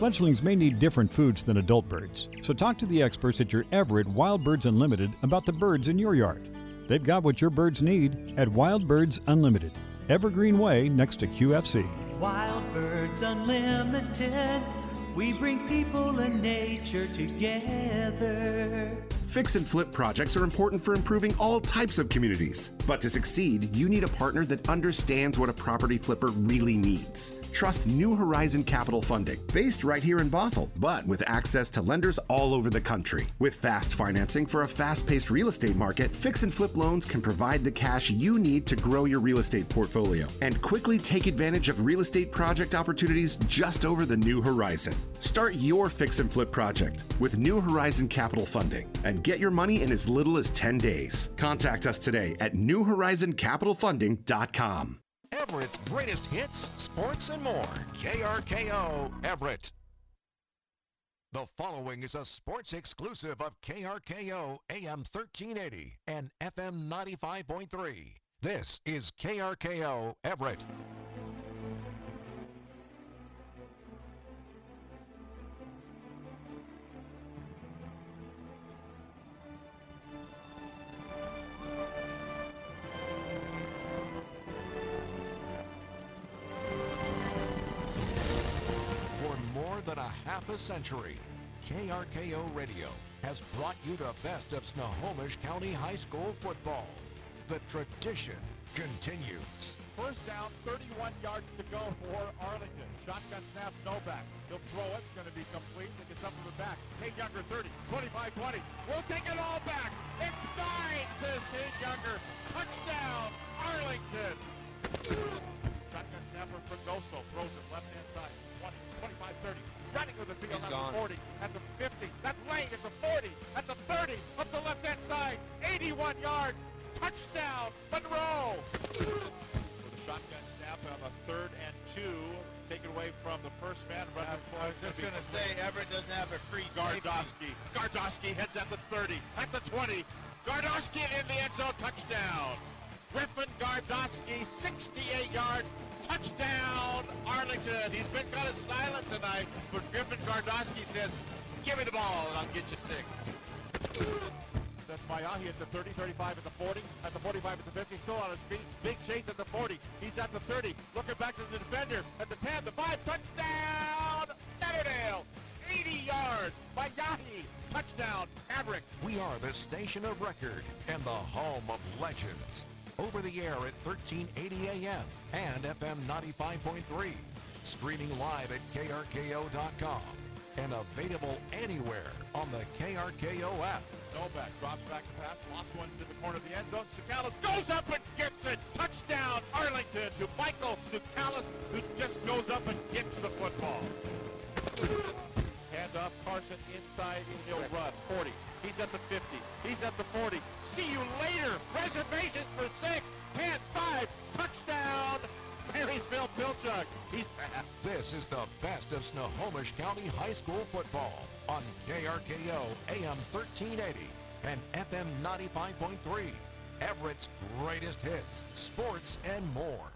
Fledglings may need different foods than adult birds, so talk to the experts at your Everett Wild Birds Unlimited about the birds in your yard. They've got what your birds need at Wild Birds Unlimited, Evergreen Way next to QFC. Wild Birds Unlimited. We bring people and nature together. Fix and flip projects are important for improving all types of communities. But to succeed, you need a partner that understands what a property flipper really needs. Trust New Horizon Capital Funding, based right here in Bothell, but with access to lenders all over the country. With fast financing for a fast paced real estate market, fix and flip loans can provide the cash you need to grow your real estate portfolio and quickly take advantage of real estate project opportunities just over the New Horizon. Start your fix and flip project with New Horizon Capital Funding and get your money in as little as 10 days. Contact us today at newhorizoncapitalfunding.com. Everett's greatest hits, sports, and more. KRKO Everett. The following is a sports exclusive of KRKO AM 1380 and FM 95.3. This is KRKO Everett. Than a half a century, KRKO Radio has brought you the best of Snohomish County High School football. The tradition continues. First down, 31 yards to go for Arlington. Shotgun snap, no back. He'll throw it. It's going to be complete. It gets up to the back. Kate Younger, 30, 25, 20. We'll take it all back. It's mine, says Kate Younger. Touchdown, Arlington. Shotgun snap for Fregoso. Throws it left-hand side. 20, 25, 30. Running with the field He's at gone. the 40, at the 50. That's Lane at the 40, at the 30, up the left-hand side. 81 yards. Touchdown, Monroe. With a shotgun snap on the third and two. Taken away from the first man. I was just gonna say, Everett doesn't have a free Gardowski. Gardowski heads at the 30, at the 20. Gardowski in the end zone. Touchdown. Griffin Gardowski, 68 yards. Touchdown, Arlington. He's been kind of silent tonight, but Griffin Gardowski says, give me the ball and I'll get you six. That's Mayahi at the 30, 35 at the 40, at the 45 at the 50, still on his feet. Big chase at the 40. He's at the 30, looking back to the defender at the 10, the 5, touchdown, Lauderdale. 80 yards, Mayahi, touchdown, Maverick. We are the station of record and the home of legends. Over the air at 1380 AM and FM 95.3. Streaming live at krko.com and available anywhere on the KRKO app. Novak drops back pass, lofts one to the corner of the end zone. Sukalis goes up and gets it. Touchdown, Arlington to Michael Sukalis, who just goes up and gets the football. Hand off Carson inside, and he'll run. 40. He's at the 50. He's at the 40. See you later. Reservations for six. 10, 5. Touchdown. Marysville Pilchuck. He's fast. This is the best of Snohomish County High School football on KRKO AM 1380 and FM 95.3. Everett's greatest hits, sports, and more.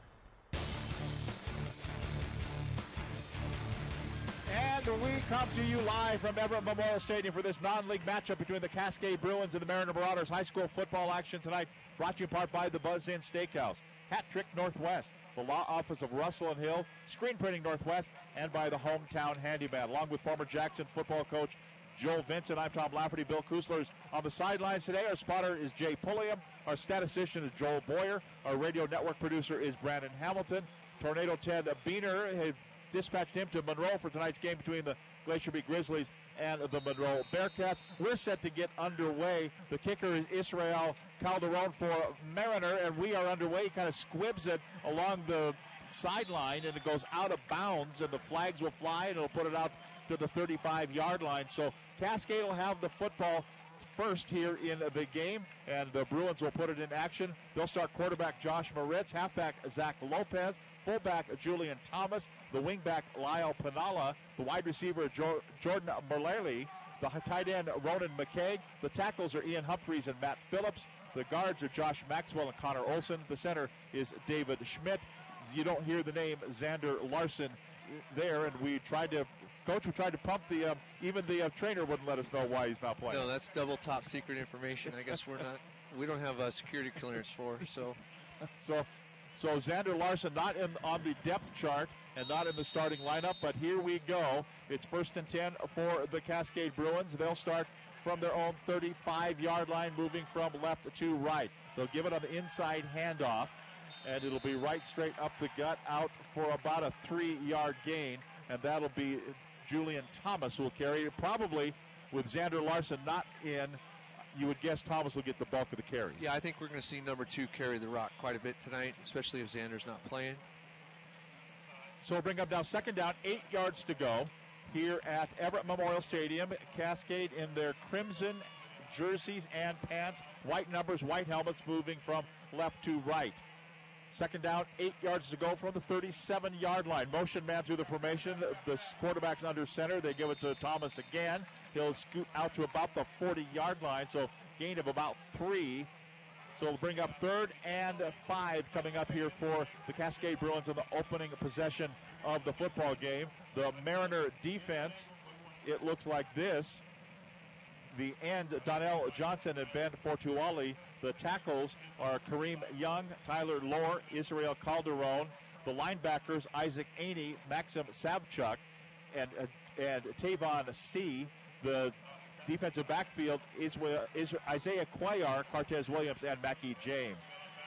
And we come to you live from Everett Memorial Stadium for this non-league matchup between the Cascade Bruins and the Mariner Marauders. High school football action tonight brought to you in part by the Buzz Inn Steakhouse, Hat Trick Northwest, the law office of Russell and Hill, Screen Printing Northwest, and by the Hometown Handyman, along with former Jackson football coach Joel Vincent. I'm Tom Lafferty. Bill Kusler is on the sidelines today. Our spotter is Jay Pulliam. Our statistician is Joel Boyer. Our radio network producer is Brandon Hamilton. Tornado Ted Buehner dispatched him to Monroe for tonight's game between the Glacier Peak Grizzlies and the Monroe Bearcats. We're set to get underway. The kicker is Israel Calderon for Mariner, and we are underway. He kind of squibs it along the sideline, and it goes out of bounds, and the flags will fly, and it'll put it out to the 35 yard line. So Cascade will have the football first here in the game, and the Bruins will put it in action. They'll start quarterback Josh Moritz, halfback Zach Lopez, fullback Julian Thomas, the wingback Lyle Panala, the wide receiver jo- Jordan Mullally, the tight end Ronan McKay, the tackles are Ian Humphreys and Matt Phillips, the guards are Josh Maxwell and Connor Olson, the center is David Schmidt. You don't hear the name Xander Larson there, and we tried to coach. We tried to pump the. Uh, even the uh, trainer wouldn't let us know why he's not playing. No, that's double top secret information. I guess we're not. We don't have a security clearance for. So, so, so Xander Larson not in on the depth chart and not in the starting lineup. But here we go. It's first and ten for the Cascade Bruins. They'll start from their own 35-yard line, moving from left to right. They'll give it the inside handoff, and it'll be right straight up the gut, out for about a three-yard gain, and that'll be Julian Thomas will carry it. Probably with Xander Larson not in, you would guess Thomas will get the bulk of the carries. yeah, I think we're going to see number two carry the rock quite a bit tonight, especially if Xander's not playing. So we'll bring up now second down, eight yards to go here at Everett Memorial Stadium. Cascade in their crimson jerseys and pants, white numbers, white helmets moving from left to right. Second down, eight yards to go from the 37 yard line. Motion man through the formation. The quarterback's under center. They give it to Thomas again. He'll scoot out to about the 40 yard line, so gain of about three. So we'll bring up third and five coming up here for the Cascade Bruins in the opening possession of the football game. The Mariner defense, it looks like this. The ends, Donnell Johnson and Ben Fortuali. The tackles are Kareem Young, Tyler Lohr, Israel Calderon. The linebackers, Isaac Aney, Maxim Savchuk, and, uh, and Tavon C. The defensive backfield is, is Isaiah Cuellar, Cortez Williams, and Mackie James.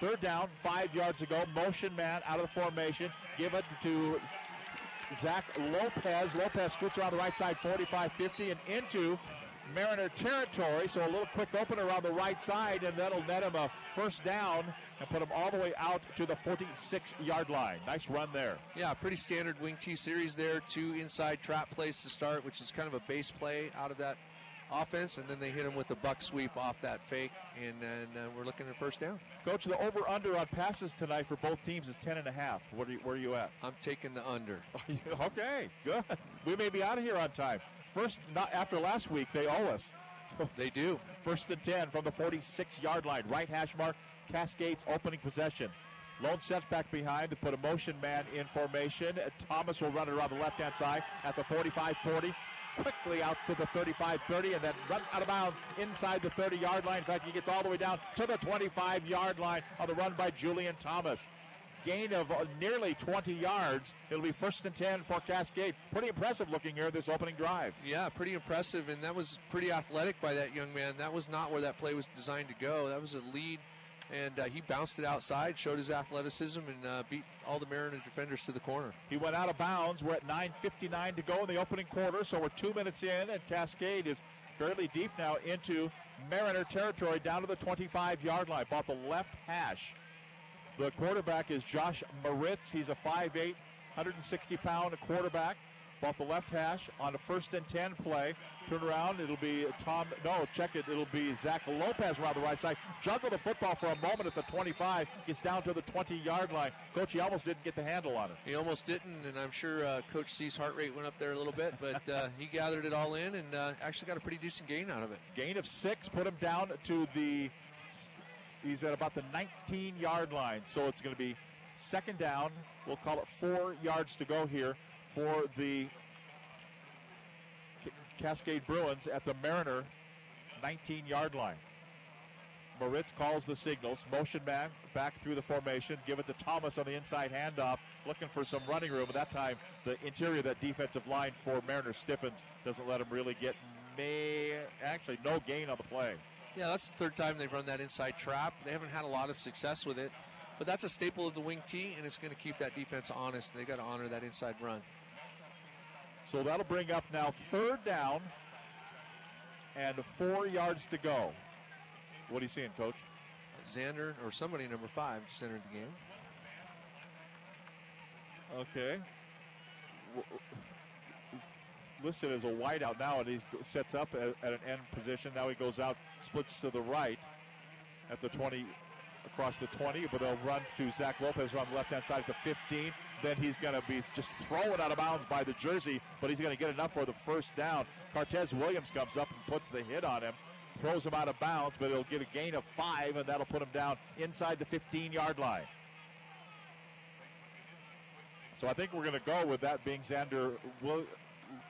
Third down, five yards ago. Motion man out of the formation. Give it to Zach Lopez. Lopez scoots around the right side, 45 50, and into Mariner territory. So a little quick open around the right side, and that'll net him a first down and put him all the way out to the 46 yard line. Nice run there. Yeah, pretty standard wing T series there. Two inside trap plays to start, which is kind of a base play out of that offense, and then they hit him with a buck sweep off that fake, and then uh, we're looking at first down. Coach, the over under on passes tonight for both teams is 10 and a half. What are you, where are you at? I'm taking the under. okay, good. We may be out of here on time. First, not after last week, they owe us. They do. First and 10 from the 46 yard line. Right hash mark, Cascades opening possession. Lone sets back behind to put a motion man in formation. Thomas will run it around the left hand side at the 45 40. Quickly out to the 35 30 and then run out of bounds inside the 30 yard line. In fact, he gets all the way down to the 25 yard line on the run by Julian Thomas. Gain of uh, nearly 20 yards. It'll be first and 10 for Cascade. Pretty impressive looking here this opening drive. Yeah, pretty impressive, and that was pretty athletic by that young man. That was not where that play was designed to go. That was a lead, and uh, he bounced it outside, showed his athleticism, and uh, beat all the Mariner defenders to the corner. He went out of bounds. We're at 9.59 to go in the opening quarter, so we're two minutes in, and Cascade is fairly deep now into Mariner territory down to the 25 yard line, about the left hash. The quarterback is Josh Moritz. He's a 5'8, 160 pound quarterback. Bought the left hash on a first and 10 play. Turn around. It'll be Tom. No, check it. It'll be Zach Lopez around the right side. Juggle the football for a moment at the 25. Gets down to the 20 yard line. Coach, he almost didn't get the handle on it. He almost didn't, and I'm sure uh, Coach C's heart rate went up there a little bit, but uh, he gathered it all in and uh, actually got a pretty decent gain out of it. Gain of six put him down to the. He's at about the 19 yard line. So it's going to be second down. We'll call it four yards to go here for the Cascade Bruins at the Mariner 19 yard line. Moritz calls the signals. Motion man back through the formation. Give it to Thomas on the inside handoff. Looking for some running room. But that time, the interior of that defensive line for Mariner stiffens. Doesn't let him really get may actually no gain on the play. Yeah, that's the third time they've run that inside trap. They haven't had a lot of success with it, but that's a staple of the wing T, and it's going to keep that defense honest. They got to honor that inside run. So that'll bring up now third down and four yards to go. What are you seeing, Coach? Xander or somebody number five just entered the game. Okay. Listed as a wideout now, and he sets up at, at an end position. Now he goes out, splits to the right at the 20, across the 20, but they'll run to Zach Lopez on the left hand side at the 15. Then he's going to be just thrown out of bounds by the jersey, but he's going to get enough for the first down. Cortez Williams comes up and puts the hit on him, throws him out of bounds, but he'll get a gain of five, and that'll put him down inside the 15 yard line. So I think we're going to go with that being Xander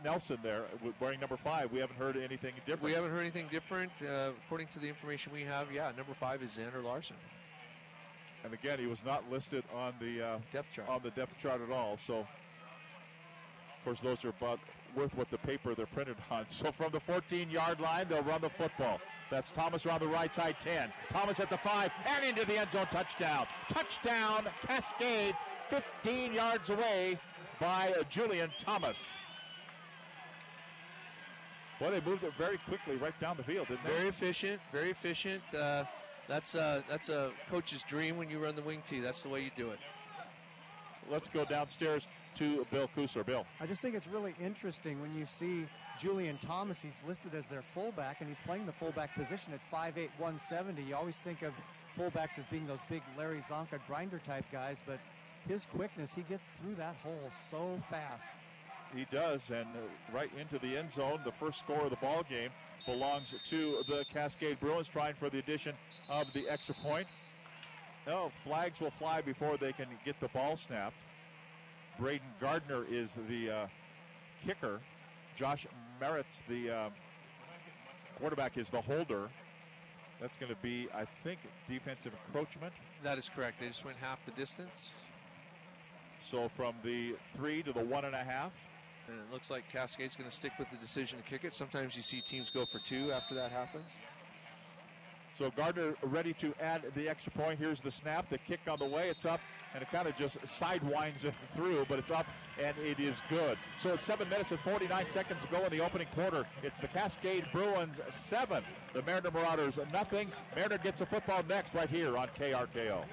Nelson there, with- wearing number five. We haven't heard anything different. We haven't heard anything different. Uh, according to the information we have, yeah, number five is Xander Larson. And again, he was not listed on the uh, depth chart on the depth chart at all. So, of course, those are about worth what the paper they're printed on. So, from the 14-yard line, they'll run the football. That's Thomas around the right side, 10. Thomas at the five and into the end zone, touchdown. Touchdown, Cascade, 15 yards away by uh, Julian Thomas. Well, they moved it very quickly right down the field, didn't they? Very efficient, very efficient. Uh, that's uh, that's a coach's dream when you run the wing T. That's the way you do it. Let's go downstairs to Bill Kusser. Bill. I just think it's really interesting when you see Julian Thomas. He's listed as their fullback, and he's playing the fullback position at 5'8", 170. You always think of fullbacks as being those big Larry Csonka grinder type guys, but his quickness, he gets through that hole so fast. He does, and uh, right into the end zone. The first score of the ball game belongs to the Cascade Bruins, trying for the addition of the extra point. No, flags will fly before they can get the ball snapped. Braden Gardner is the uh, kicker. Josh Merritt's the uh, quarterback is the holder. That's going to be, I think, defensive encroachment. That is correct. They just went half the distance, So from the three to the one and a half. And it looks like Cascade's going to stick with the decision to kick it. Sometimes you see teams go for two after that happens. So Gardner ready to add the extra point. Here's the snap, the kick on the way. It's up, and it kind of just sidewinds it through, but it's up, and it is good. So it's seven minutes and 49 seconds to go in the opening quarter. It's the Cascade Bruins seven, the Mariner Marauders nothing. Mariner gets the football next right here on KRKO.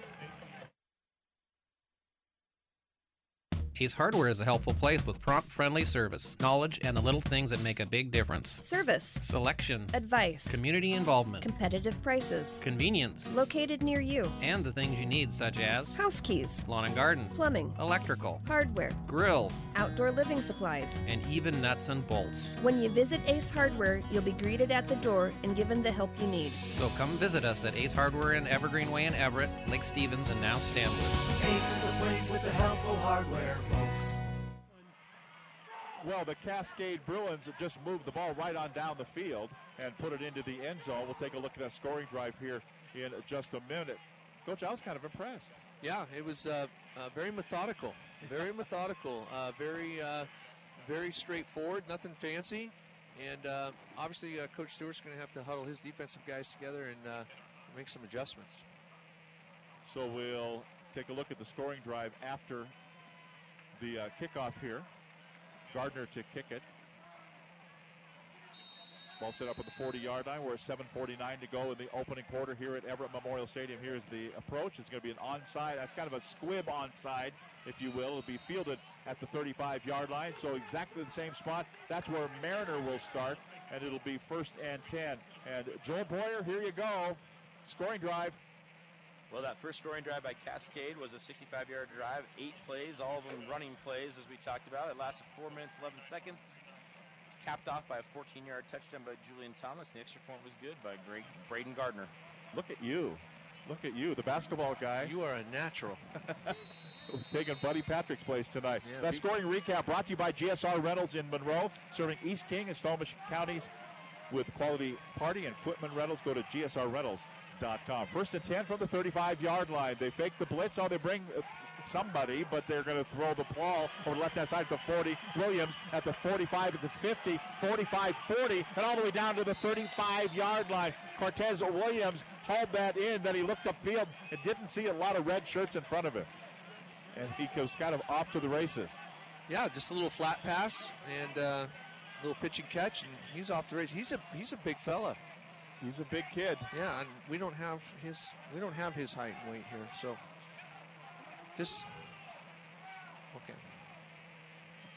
Ace Hardware is a helpful place with prompt, friendly service, knowledge, and the little things that make a big difference. Service, Selection, advice, community involvement, competitive prices, convenience, located near you, and the things you need, such as house keys, lawn and garden, plumbing, electrical, hardware, grills, outdoor living supplies. and even nuts and bolts. When you visit Ace Hardware, you'll be greeted at the door and given the help you need. So come visit us at Ace Hardware in Evergreen Way in Everett, Lake Stevens, and now Stanwood. Ace is the place with the helpful hardware, folks. Well, the Cascade Bruins have just moved the ball right on down the field and put it into the end zone. We'll take a look at that scoring drive here in just a minute. Coach, I was kind of impressed. Yeah, it was uh, uh, very methodical, very methodical, uh, very, uh, very straightforward. Nothing fancy, and uh, obviously uh, Coach Stewart's going to have to huddle his defensive guys together and uh, make some adjustments. So we'll take a look at the scoring drive after the uh, kickoff here. Gardner to kick it. Ball set up at the 40-yard line. We're at 7:49 to go in the opening quarter here at Everett Memorial Stadium. Here's the approach. It's going to be an onside, kind of a squib onside, if you will. It'll be fielded at the 35-yard line, so exactly the same spot. That's where Mariner will start, and it'll be first and 10. And Joel Boyer, here you go. Scoring drive. Well, that first scoring drive by Cascade was a 65-yard drive, eight plays, all of them running plays, as we talked about. It lasted four minutes, 11 seconds. It's capped off by a 14-yard touchdown by Julian Thomas. The extra point was good by Greg Braden Gardner. Look at you. Look at you, the basketball guy. You are a natural. Taking Buddy Patrick's place tonight. Yeah, that be- scoring recap brought to you by GSR Rentals in Monroe, serving East King and Snohomish counties with quality party and equipment rentals. Go to First and 10 from the 35 yard line. They fake the blitz. Oh, they bring uh, somebody, but they're going to throw the ball over the left hand side the 40. Williams at the 45, at the 50, 45, 40, and all the way down to the 35 yard line. Cortez Williams hauled that in. Then he looked upfield and didn't see a lot of red shirts in front of him. And he was kind of off to the races. Yeah, just a little flat pass and uh, a little pitch and catch, and he's off the race. He's a he's a big fella. He's a big kid. Yeah, and we don't have his we don't have his height and weight here, so just okay.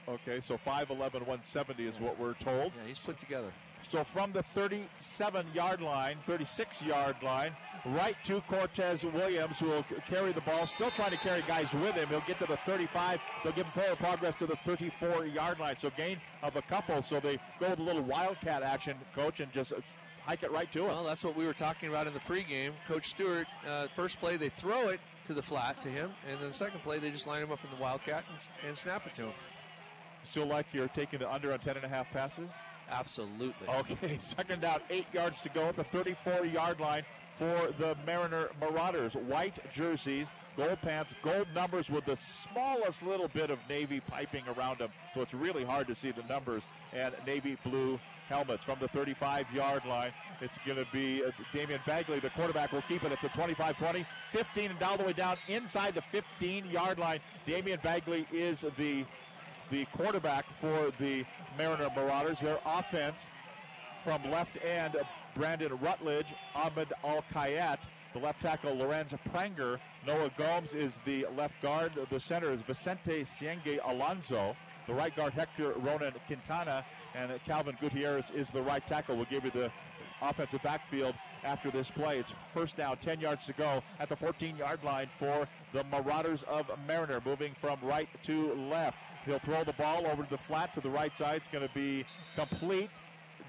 Okay, so 5'11", 170 is what we're told. Yeah, he's put together. So from the 37 yard line, 36 yard line, right to Cortez Williams, who will carry the ball, still trying to carry guys with him. He'll get to the 35. They'll give him forward progress to the 34 yard line. So gain of a couple. So they go with a little wildcat action, coach, and just uh, hike it right to him. Well, that's what we were talking about in the pregame. Coach Stewart, uh, first play they throw it to the flat to him, and then the second play they just line him up in the wildcat and, and snap it to him. Still like you're taking the under on 10 and a half passes? Absolutely. Okay, second down, eight yards to go at the 34 yard line for the Mariner Marauders. White jerseys, gold pants, gold numbers with the smallest little bit of navy piping around them. So it's really hard to see the numbers. And navy blue helmets from the 35 yard line. It's going to be uh, Damian Bagley, the quarterback, will keep it at the 25 20, 15, and all the way down inside the 15 yard line. Damian Bagley is the the quarterback for the Mariner Marauders. Their offense from left end, Brandon Rutledge, Ahmed Al Kayat, the left tackle, Lorenz Pranger, Noah Gomes is the left guard. The center is Vicente Sienge Alonso. The right guard, Hector Ronan Quintana, and Calvin Gutierrez is the right tackle. We'll give you the offensive backfield after this play. It's first down, 10 yards to go at the 14 yard line for the Marauders of Mariner, moving from right to left. He'll throw the ball over to the flat to the right side. It's going to be complete.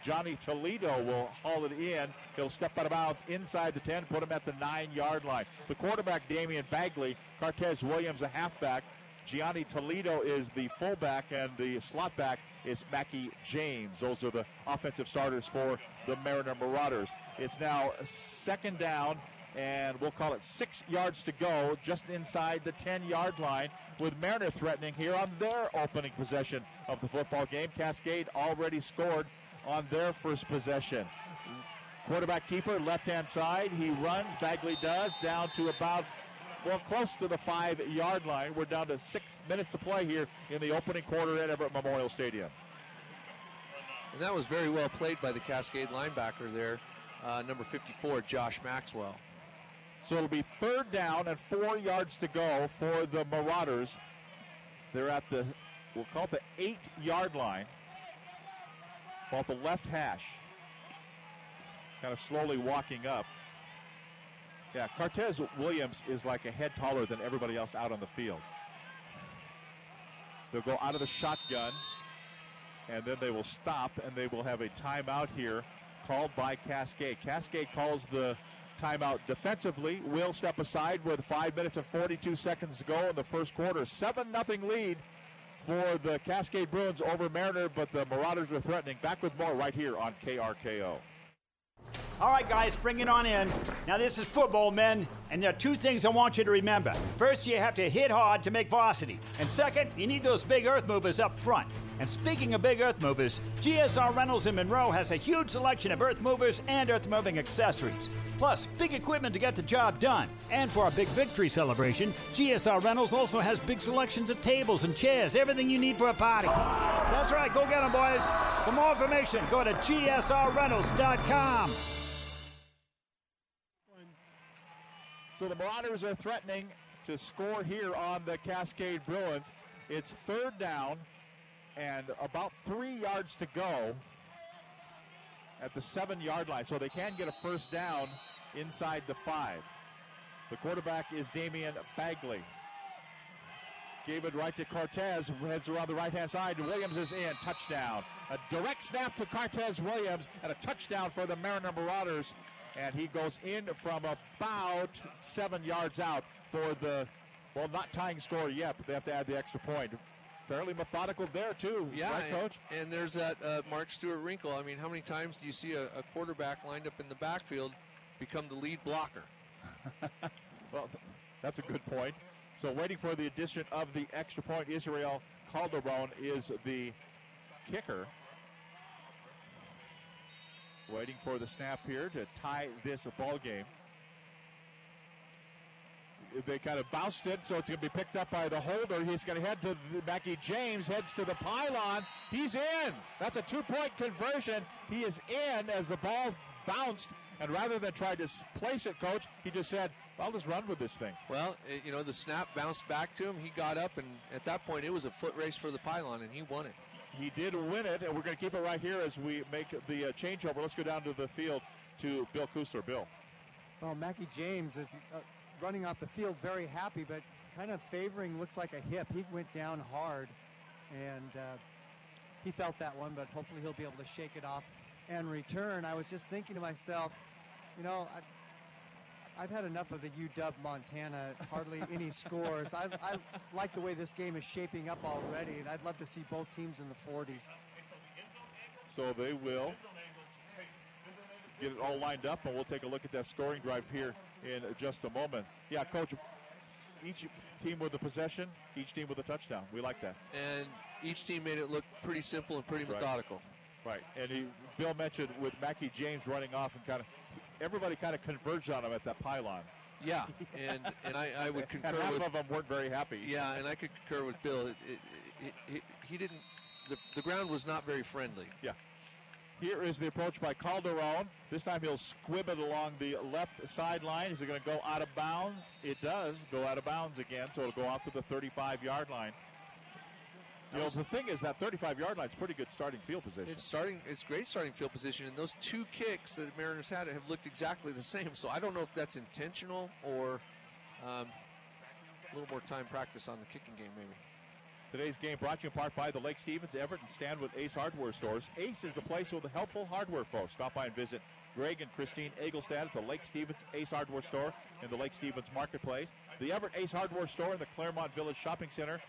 Gianni Toledo will haul it in. He'll step out of bounds inside the 10, put him at the nine yard line. The quarterback, Damian Bagley, Cortez Williams, a halfback. Gianni Toledo is the fullback, and the slot back is Mackie James. Those are the offensive starters for the Mariner Marauders. It's now second down, and we'll call it six yards to go, just inside the 10 yard line, with Mariner threatening here on their opening possession of the football game. Cascade already scored on their first possession. Quarterback keeper, left hand side. He runs. Bagley does down to about, well, close to the five yard line. We're down to six minutes to play here in the opening quarter at Everett Memorial Stadium. And that was very well played by the Cascade linebacker there, uh, number 54, Josh Maxwell. So it'll be third down and four yards to go for the Marauders. They're at the, we'll call it the eight yard line, about the left hash. Kind of slowly walking up. Yeah, Cortez Williams is like a head taller than everybody else out on the field. They'll go out of the shotgun, and then they will stop, and they will have a timeout here called by Cascade. Cascade calls the timeout defensively. Will step aside with five minutes and 42 seconds to go in the first quarter. 7 nothing lead for the Cascade Bruins over Mariner, but the Marauders are threatening. Back with more right here on KRKO. All right, guys, bring it on in. Now, this is football, men, and there are two things I want you to remember. First, you have to hit hard to make varsity. And second, you need those big earth movers up front. And speaking of big earth movers, GSR Rentals in Monroe has a huge selection of earth movers and earth moving accessories. Plus, big equipment to get the job done. And for our big victory celebration, GSR Rentals also has big selections of tables and chairs, everything you need for a party. That's right, go get them, boys. For more information, go to gsrrentals.com. So the Marauders are threatening to score here on the Cascade Bruins. It's third down and about three yards to go at the seven yard line. So they can get a first down inside the five. The quarterback is Damian Bagley. Gave it right to Cortez, heads around the right hand side. Williams is in, touchdown. A direct snap to Cortez Williams and a touchdown for the Mariner Marauders. And he goes in from about seven yards out for the, well, not tying score yet, but they have to add the extra point. Fairly methodical there, too. Yeah, right, and, and there's that uh, Mark Stewart wrinkle. I mean, how many times do you see a, a quarterback lined up in the backfield become the lead blocker? Well, that's a good point. So waiting for the addition of the extra point, Israel Calderon is the kicker. Waiting for the snap here to tie this ball game. they kind of bounced it, so it's going to be picked up by the holder. He's going to head to the, Mackie James, heads to the pylon. He's in. That's a two-point conversion. He is in as the ball bounced, and rather than try to place it, coach, he just said, "I'll just run with this thing." Well, it, you know, the snap bounced back to him. He got up, and at that point, it was a foot race for the pylon, and he won it. He did win it, and we're going to keep it right here as we make the uh, changeover. Let's go down to the field to Bill Kusler. Bill. Well, Mackie James is uh, running off the field very happy, but kind of favoring looks like a hip. He went down hard, and uh, he felt that one, but hopefully he'll be able to shake it off and return. I was just thinking to myself, you know, I, I've had enough of the UW Montana, hardly any scores. I, I like the way this game is shaping up already, and I'd love to see both teams in the 40s. So they will get it all lined up, and we'll take a look at that scoring drive here in just a moment. Yeah, coach. Each team with a possession, each team with a touchdown. We like that. And each team made it look pretty simple and pretty Right. methodical. Right. And he, Bill mentioned with Mackie James running off and kind of everybody kind of converged on him at that pylon. Yeah, and and I, I would concur and half with of them weren't very happy. Yeah, and I could concur with Bill. It, it, it, it, he didn't. The, the ground was not very friendly. Yeah. Here is the approach by Calderon. This time he'll squib it along the left sideline. Is it going to go out of bounds? It does go out of bounds again, so it'll go off to the 35-yard line. You know, the thing is that 35-yard line is pretty good starting field position. It's starting. It's great starting field position, and those two kicks that Mariners had have looked exactly the same. So I don't know if that's intentional or um, a little more time practice on the kicking game, maybe. Today's game brought to you in part by the Lake Stevens Everett and Stanwood Ace Hardware stores. Ace is the place with the helpful hardware folks. Stop by and visit Greg and Christine Egelstad at the Lake Stevens Ace Hardware store in the Lake Stevens Marketplace. The Everett Ace Hardware store in the Claremont Village Shopping Center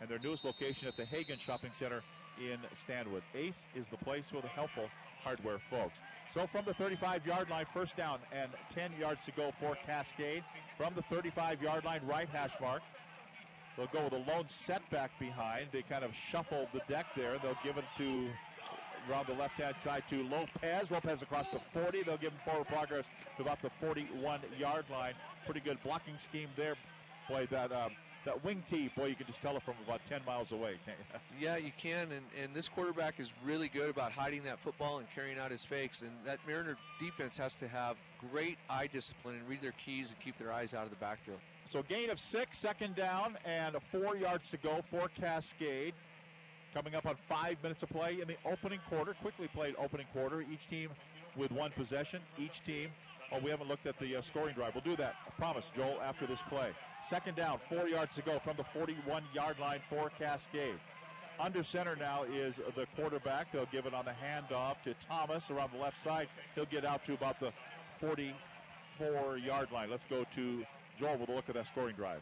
and their newest location at the Hagen Shopping Center in Stanwood. Ace is the place for the helpful hardware folks. So from the 35-yard line, first down and 10 yards to go for Cascade. From the 35-yard line, right hash mark. They'll go with a lone setback behind. They kind of shuffle the deck there. They'll give it to around the left-hand side to Lopez. Lopez across the 40. They'll give him forward progress to about the 41-yard line. Pretty good blocking scheme there. Boy, that um, that wing T, boy, you can just tell it from about 10 miles away. Can't you? Yeah, you can, and, and this quarterback is really good about hiding that football and carrying out his fakes. And that Mariner defense has to have great eye discipline and read their keys and keep their eyes out of the backfield. So gain of six, second down, and four yards to go for Cascade. Coming up on five minutes of play in the opening quarter. Quickly played opening quarter. Each team with one possession. Each team. Oh, we haven't looked at the uh, scoring drive. We'll do that. I promise, Joel, after this play. Second down, four yards to go from the 41 yard line for Cascade. Under center now is the quarterback. They'll give it on the handoff to Thomas around the left side. He'll get out to about the 44 yard line. Let's go to Joel with a look at that scoring drive.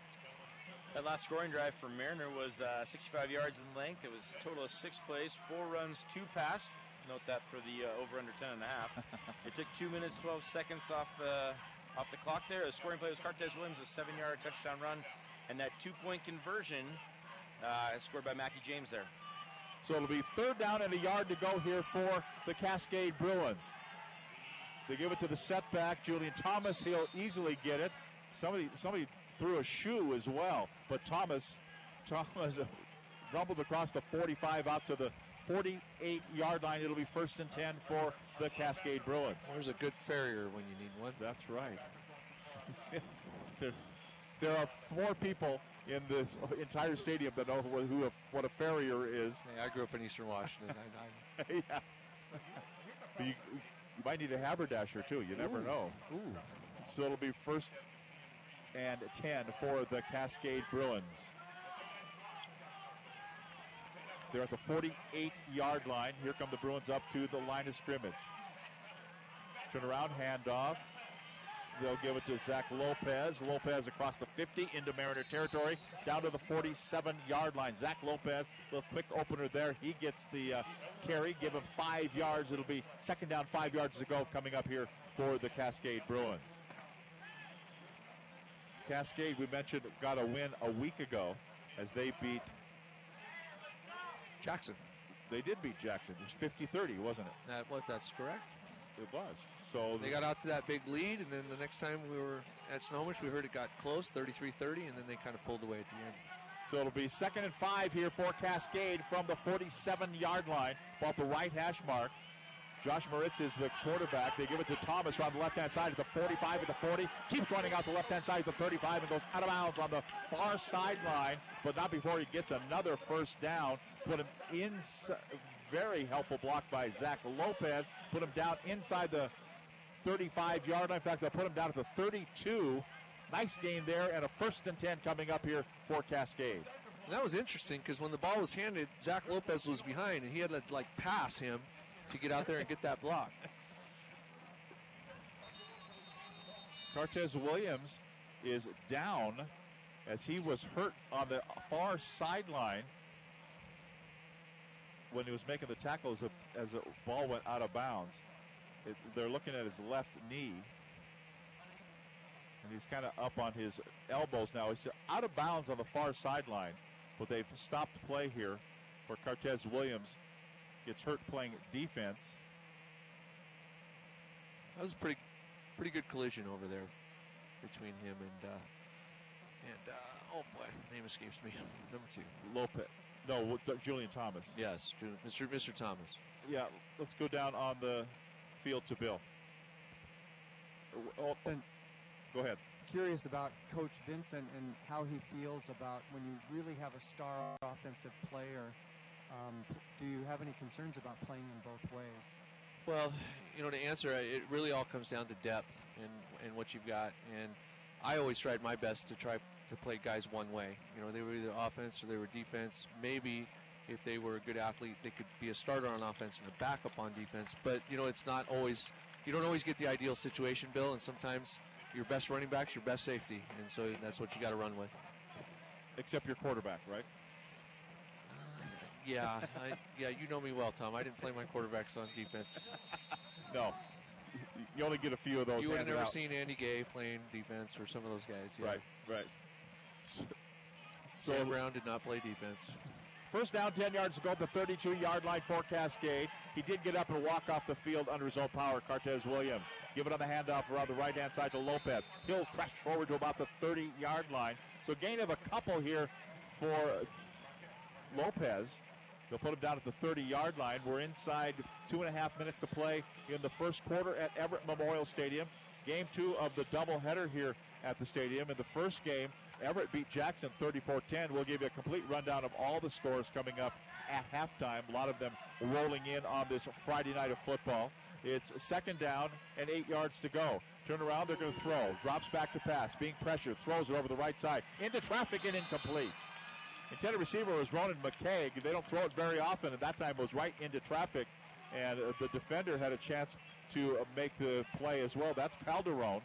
That last scoring drive for Mariner was uh, 65 yards in length. It was a total of six plays, four runs, two pass. Note that for the uh, over under 10 and a half. it took two minutes, 12 seconds off the off the clock there. The scoring play was Cortez Williams, a seven-yard touchdown run, and that two-point conversion uh, scored by Mackie James there. So it'll be third down and a yard to go here for the Cascade Bruins. They give it to the setback. Julian Thomas, he'll easily get it. Somebody somebody threw a shoe as well, but Thomas Thomas rumbled across the 45 out to the 48 yard line. It'll be first and 10 for the Cascade Bruins. There's a good farrier when you need one. That's right. there, are four people in this entire stadium that know who, who what a farrier is. Hey, I grew up in Eastern Washington. I, I, yeah. You, you might need a haberdasher too. You never Ooh. know. Ooh. So it'll be first and 10 for the Cascade Bruins. They're at the 48 yard line. Here come the Bruins up to the line of scrimmage. Turn around, handoff. They'll give it to Zach Lopez. Lopez across the 50 into Mariner territory, down to the 47 yard line. Zach Lopez, little quick opener there. He gets the uh, carry, give him five yards. It'll be second down, five yards to go coming up here for the Cascade Bruins. Cascade, we mentioned, got a win a week ago as they beat Jackson. They did beat Jackson. It was 50 30, wasn't it? That was that's correct. It was. So They got out to that big lead, and then the next time we were at Snohomish, we heard it got close, 33-30, and then they kind of pulled away at the end. So it'll be second and five here for Cascade from the 47-yard line, about the right hash mark. Josh Moritz is the quarterback. They give it to Thomas around the left-hand side at the 45 at the 40. Keeps running out the left-hand side at the 35 and goes out of bounds on the far sideline, but not before he gets another first down. Put him in. Very helpful block by Zach Lopez. Put him down inside the 35-yard line. In fact, they'll put him down at the 32. Nice gain there, and a first and 10 coming up here for Cascade. And that was interesting because when the ball was handed, Zach Lopez was behind, and he had to like pass him to get out there and get that block. Cortez Williams is down as he was hurt on the far sideline when he was making the tackle as a, as a ball went out of bounds. It, they're looking at his left knee. And he's kind of up on his elbows now. He's out of bounds on the far sideline, but they've stopped play here where Cortez Williams gets hurt playing defense. That was a pretty, pretty good collision over there between him and uh, and uh, oh boy, name escapes me. Number two, Lopez. No, Julian Thomas. Yes, Mr. Mr. Thomas. Yeah, let's go down on the field to Bill. Oh, and go ahead. Curious about Coach Vincent and how he feels about when you really have a star offensive player. Um, do you have any concerns about playing in both ways? Well, you know, to answer, it really all comes down to depth and, and what you've got. And I always tried my best to try to play guys one way. You know, they were either offense or they were defense. Maybe if they were a good athlete, they could be a starter on offense and a backup on defense. But you know, it's not always. You don't always get the ideal situation, Bill, and sometimes your best running back's your best safety, and so that's what you got to run with. Except your quarterback, right? Yeah, I, yeah, you know me well, Tom. I didn't play my quarterbacks on defense. no, you only get a few of those. You have never out. seen Andy Gay playing defense or some of those guys. Yeah. Right, right. So, Sam Brown did not play defense. First down, 10 yards to go at the 32 yard line for Cascade. He did get up and walk off the field under his own power, Cortez Williams. Give it on the handoff around the right hand side to Lopez. He'll crash forward to about the 30 yard line. So, gain of a couple here for Lopez. They'll put him down at the 30 yard line. We're inside two and a half minutes to play in the first quarter at Everett Memorial Stadium. Game two of the doubleheader here at the stadium. In the first game, Everett beat Jackson 34-10. We'll give you a complete rundown of all the scores coming up at halftime. A lot of them rolling in on this Friday night of football. It's second down and eight yards to go. Turn around, they're going to throw. Drops back to pass, being pressured, throws it over the right side. Into traffic and incomplete. Intended receiver was Ronan McKay. They don't throw it very often, and that time was right into traffic. And uh, the defender had a chance to uh, make the play as well. That's Calderon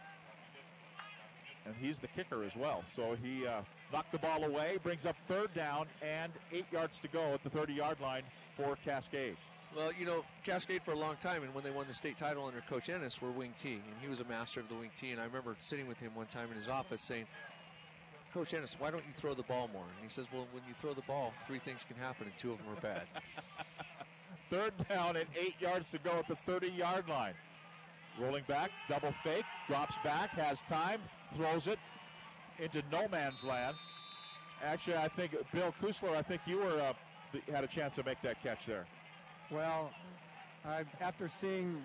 and he's the kicker as well. So he uh, knocked the ball away, brings up third down and eight yards to go at the 30-yard line for Cascade. Well, you know, Cascade for a long time, and when they won the state title under Coach Ennis, were wing T, and he was a master of the wing T. And I remember sitting with him one time in his office saying, Coach Ennis, why don't you throw the ball more? And he says, Well, when you throw the ball, three things can happen, and two of them are bad. Third down and eight yards to go at the 30-yard line. Rolling back, double fake, drops back, has time, throws it into no man's land. Actually, I think Bill Kusler, I think you were uh, had a chance to make that catch there. Well, I, after seeing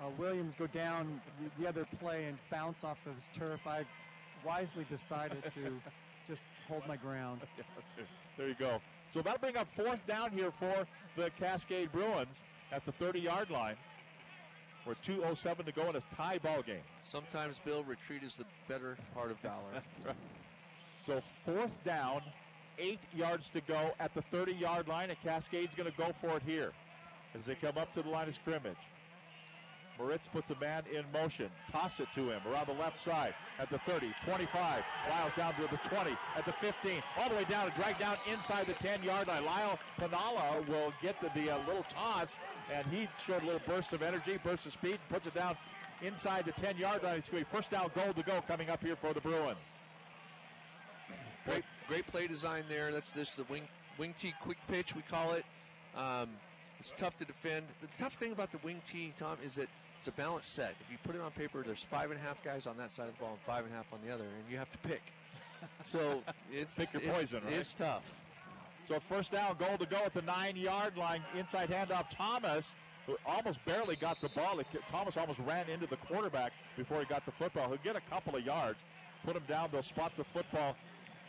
uh, Williams go down the, the, other play and bounce off of his turf, I wisely decided to just hold my ground. there you go. So that'll bring up fourth down here for the Cascade Bruins at the 30-yard line. With 2.07 to go in a tie ball game. Sometimes, Bill, retreat is the better part of valor. right. So fourth down, eight yards to go at the 30 yard line, and Cascade's going to go for it here as they come up to the line of scrimmage. Moritz puts a man in motion. Toss it to him around the left side at the 30, 25. Lyles down to the 20, at the 15, all the way down and drag down inside the 10 yard line. Lyle Panala will get the, the uh, little toss, and he showed a little burst of energy, burst of speed, puts it down inside the 10 yard line. It's going to be first down goal to go coming up here for the Bruins. Great, great play design there. That's this the wing wing T quick pitch we call it. Um, it's tough to defend. The tough thing about the wing T, Tom, is that it's a balanced set. If you put it on paper, there's five and a half guys on that side of the ball and five and a half on the other, and you have to pick. So it's Pick your it's- poison, right? It's tough. So first down, goal to go at the nine-yard line. Inside handoff, Thomas, who almost barely got the ball. Thomas almost ran into the quarterback before he got the football. He'll get a couple of yards, put him down. They'll spot the football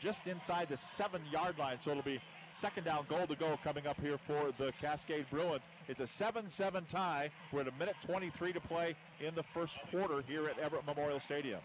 just inside the seven-yard line. So it'll be second down, goal to go coming up here for the Cascade Bruins. It's a 7-7 tie. We're at a minute 23 to play in the first quarter here at Everett Memorial Stadium.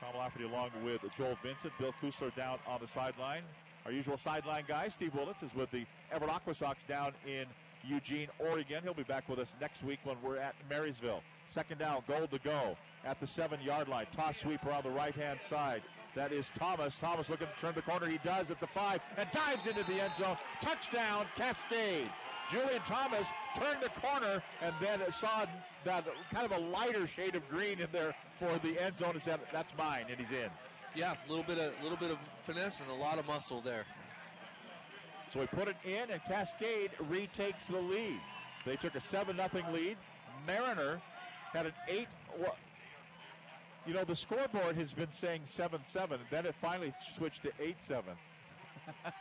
Tom Lafferty along with Joel Vincent, Bill Kusler down on the sideline. Our usual sideline guy, Steve Willits, is with the Everett AquaSox down in Eugene, Oregon. He'll be back with us next week when we're at Marysville. Second down, goal to go at the seven-yard line. Toss sweeper on the right-hand side. That is Thomas. Thomas looking to turn the corner. He does at the five and dives into the end zone. Touchdown, Cascade. Julian Thomas turned the corner and then saw that kind of a lighter shade of green in there for the end zone and said, "That's mine," and he's in. Yeah, a little bit of a little bit of finesse and a lot of muscle there. So he put it in, and Cascade retakes the lead. They took a 7 0 lead. Mariner had an 8. You know, the scoreboard has been saying 7 7, and then it finally switched to 8 7.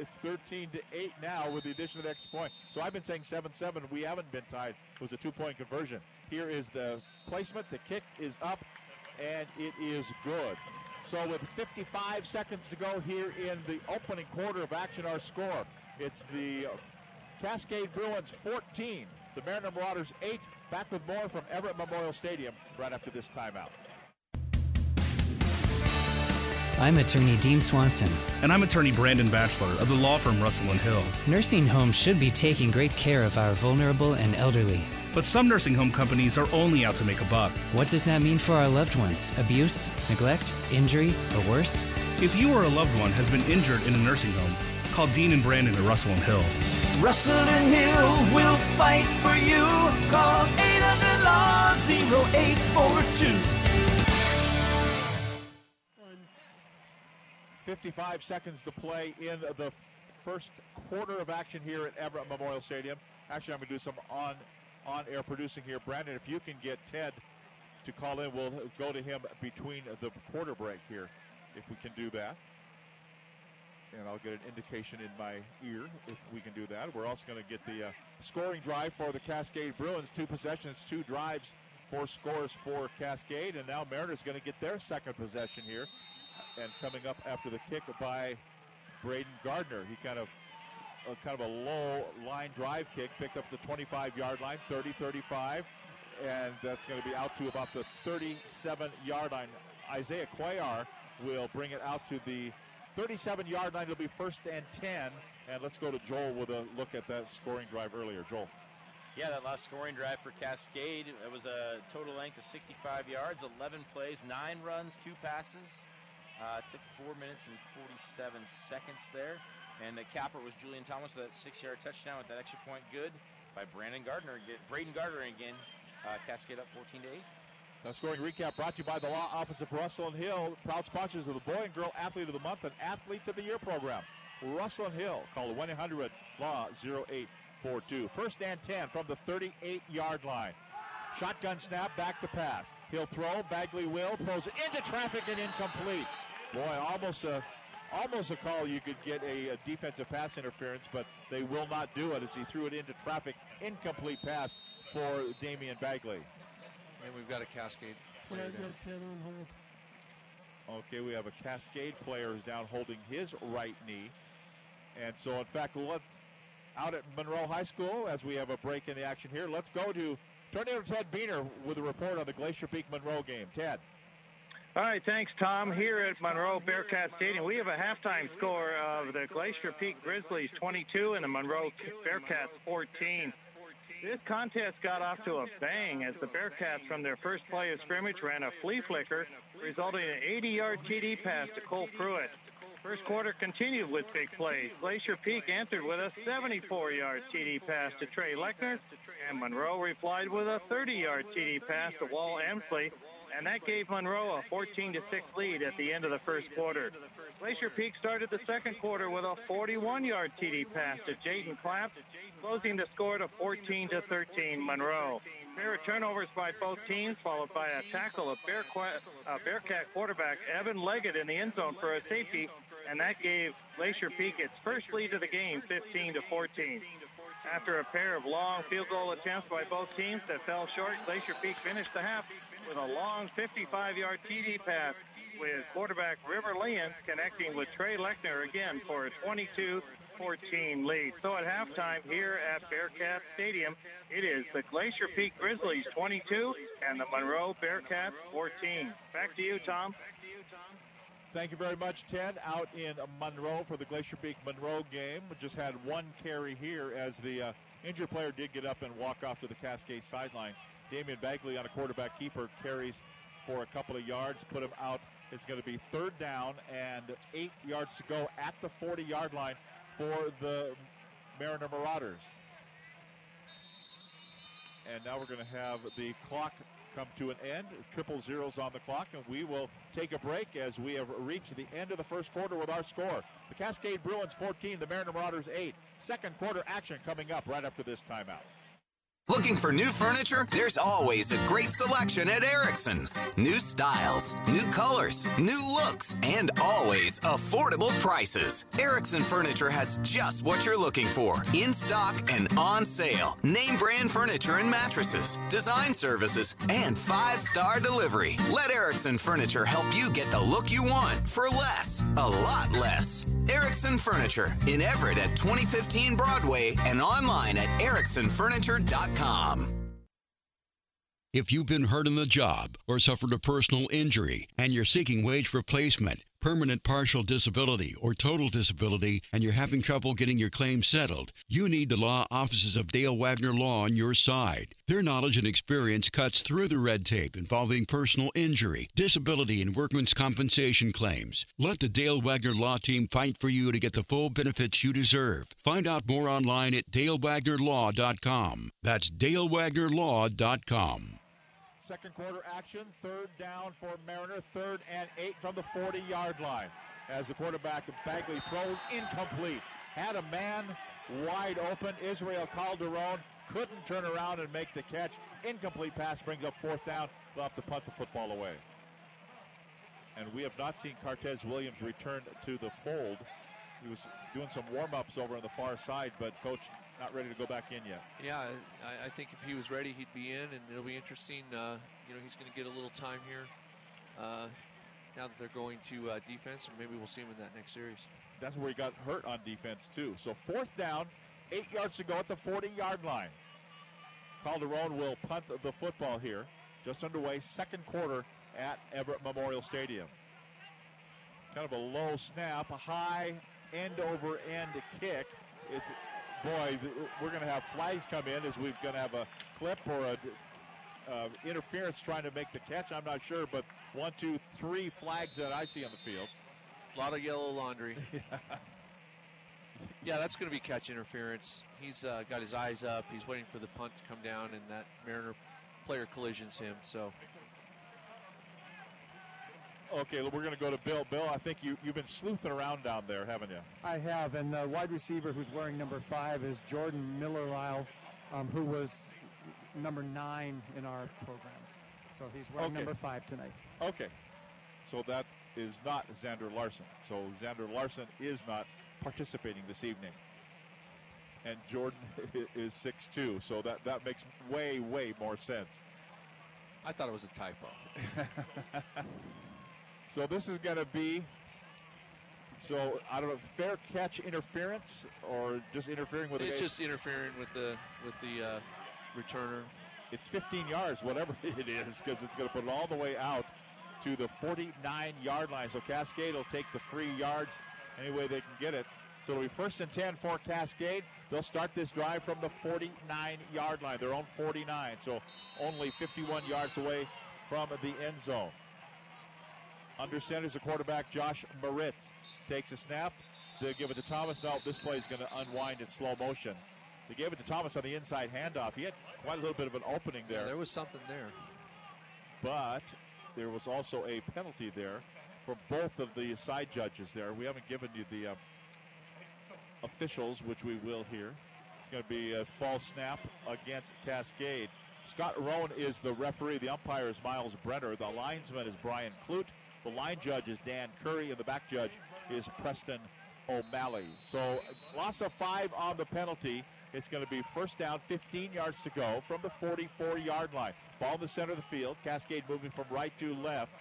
it's 13 to 8 now with the addition of the extra point. So I've been saying 7 7. We haven't been tied. It was a two point conversion. Here is the placement. The kick is up, and it is good. So with 55 seconds to go here in the opening quarter of action, our score, it's the Cascade Bruins 14, the Mariner Marauders 8. Back with more from Everett Memorial Stadium right after this timeout. I'm attorney Dean Swanson. And I'm attorney Brandon Batchelor of the law firm Russell and Hill. Nursing homes should be taking great care of our vulnerable and elderly. But some nursing home companies are only out to make a buck. What does that mean for our loved ones? Abuse, neglect, injury, or worse? If you or a loved one has been injured in a nursing home, call Dean and Brandon at Russell and Hill. Russell and Hill will fight for you. Call 800 Law 0842. 55 seconds to play in the first quarter of action here at Everett Memorial Stadium. Actually, I'm going to do some on on air producing here. Brandon, if you can get Ted to call in, we'll go to him between the quarter break here, if we can do that. And I'll get an indication in my ear if we can do that. We're also going to get the uh, scoring drive for the Cascade Bruins. Two possessions, two drives, four scores for Cascade. And now Mariners going to get their second possession here. And coming up after the kick by Braden Gardner. He kind of a kind of a low line drive kick, picked up the 25 yard line, 30 35, and that's going to be out to about the 37 yard line. Isaiah Cuellar will bring it out to the 37 yard line. It'll be first and 10. And let's go to Joel with a look at that scoring drive earlier. Joel. Yeah, that last scoring drive for Cascade, it was a total length of 65 yards, 11 plays, nine runs, two passes. Uh, took four minutes and 47 seconds there. And the capper was Julian Thomas with that six-yard touchdown with that extra point good by Brandon Gardner. Braden Gardner again. Uh, Cascade up 14 to 8. Now, scoring recap brought to you by the Law Office of Russell and Hill, proud sponsors of the Boy and Girl Athlete of the Month and Athletes of the Year program. Russell and Hill, call 1 800 Law 0842. First and 10 from the 38 yard line. Shotgun snap, back to pass. He'll throw. Bagley will. Throws it into traffic and incomplete. Boy, almost a almost a call you could get a, a, defensive pass interference, but they will not do it as he threw it into traffic. Incomplete pass for Damian Bagley. And we've got a Cascade player down. Okay, we have a Cascade player who's down holding his right knee. And so, in fact, let's out at Monroe High School as we have a break in the action here. Let's go to Tornado Ted Buehner with a report on the Glacier Peak Monroe game. Ted. All right, thanks, Tom. Here at Monroe Bearcat Stadium, we have a halftime score of the Glacier Peak Grizzlies 22 and the Monroe Bearcats 14. This contest got off to a bang as the Bearcats, from their first play of scrimmage, ran a flea flicker, resulting in an 80-yard TD pass to Cole Pruitt. First quarter continued with big plays. Glacier Peak entered with a 74-yard TD pass to Trey Lechner, and Monroe replied with a 30-yard TD pass to Wall Emsley. And that gave Monroe a 14 to 6 lead at the end of the first quarter. Glacier Peak started the second quarter with a 41-yard TD pass to Jaden Clapp, closing the score to 14 to 13 Monroe. Pair of turnovers by both teams, followed by a tackle of Bear, uh, Bearcat quarterback Evan Leggett in the end zone for a safety, and that gave Glacier Peak its first lead of the game, 15 to 14. After a pair of long field goal attempts by both teams that fell short, Glacier Peak finished the half with a long 55-yard TD pass with quarterback River Lyons connecting with Trey Lechner again for a 22 14 lead. So at halftime here at Bearcat Stadium, it is the Glacier Peak Grizzlies 22 and the Monroe Bearcats 14. Back to you, Tom. Thank you very much, Ted. Out in Monroe for the Glacier Peak Monroe game. We just had one carry here as the uh, injured player did get up and walk off to the Cascade sideline. Damian Bagley on a quarterback keeper carries for a couple of yards, put him out. It's going to be third down and eight yards to go at the 40 yard line for the Mariner Marauders. And now we're going to have the clock come to an end. Triple zeros on the clock, and we will take a break as we have reached the end of the first quarter with our score. The Cascade Bruins 14, the Mariner Marauders 8. Second quarter action coming up right after this timeout. Looking for new furniture? There's always a great selection at Erickson's. New styles, new colors, new looks, and always affordable prices. Erickson Furniture has just what you're looking for in stock and on sale. Name brand furniture and mattresses, design services, and five star delivery. Let Erickson Furniture help you get the look you want for less, a lot less. Erickson Furniture in Everett at 2015 Broadway and online at ericksonfurniture.com. If you've been hurt in the job or suffered a personal injury and you're seeking wage replacement, permanent partial disability, or total disability, and you're having trouble getting your claim settled, you need the law offices of Dale Wagner Law on your side. Their knowledge and experience cuts through the red tape involving personal injury, disability, and workman's compensation claims. Let the Dale Wagner Law Team fight for you to get the full benefits you deserve. Find out more online at dalewagnerlaw.com. That's dalewagnerlaw.com. Second quarter action, third down for Mariner, third and eight from the 40 yard line. As the quarterback Bagley throws incomplete. Had a man wide open. Israel Calderon couldn't turn around and make the catch. Incomplete pass brings up fourth down. They'll have to punt the football away. And we have not seen Cortez Williams return to the fold. He was doing some warm ups over on the far side, but coach not ready to go back in yet. Yeah, I, I, think if he was ready, he'd be in, and it'll be interesting. Uh, you know, he's going to get a little time here uh, now that they're going to uh, defense, and maybe we'll see him in that next series. That's where he got hurt on defense too. So fourth down, eight yards to go at the 40-yard line. Calderon will punt the football here. Just underway, second quarter at Everett Memorial Stadium. Kind of a low snap, a high end over end kick. It's boy, we're going to have flags come in as we're going to have a clip or a uh, interference trying to make the catch. I'm not sure, but one, two, three flags that I see on the field. A lot of yellow laundry. yeah, that's going to be catch interference. He's uh, got his eyes up. He's waiting for the punt to come down, and that Mariner player collisions him. So Okay, we're going to go to Bill. Bill, I think you, you've been sleuthing around down there, haven't you? I have, and the wide receiver who's wearing number five is Jordan Miller um, who was number nine in our programs. So he's wearing okay. number five tonight. Okay, so that is not Xander Larson. So Xander Larson is not participating this evening. And Jordan is six two, so that, that makes way, way more sense. I thought it was a typo. So this is going to be, so I don't know, fair catch interference or just interfering with. It's just interfering with the with the uh, returner. It's 15 yards, whatever it is, because it's going to put it all the way out to the 49 yard line. So Cascade will take the free yards any way they can get it. So it'll be first and 10 for Cascade. They'll start this drive from the 49 yard line, their own 49. So only 51 yards away from the end zone. Under center is the quarterback, Josh Moritz. Takes a snap to give it to Thomas. No, this play is going to unwind in slow motion. They gave it to Thomas on the inside handoff. He had quite a little bit of an opening there. Yeah, there was something there. But there was also a penalty there for both of the side judges there. We haven't given you the uh, officials, which we will here. It's going to be a false snap against Cascade. Scott Rowan is the referee. The umpire is Miles Brenner. The linesman is Brian Clute. The line judge is Dan Curry, and the back judge is Preston O'Malley. So loss of five on the penalty. It's going to be first down, 15 yards to go from the 44 yard line. Ball in the center of the field. Cascade moving from right to left.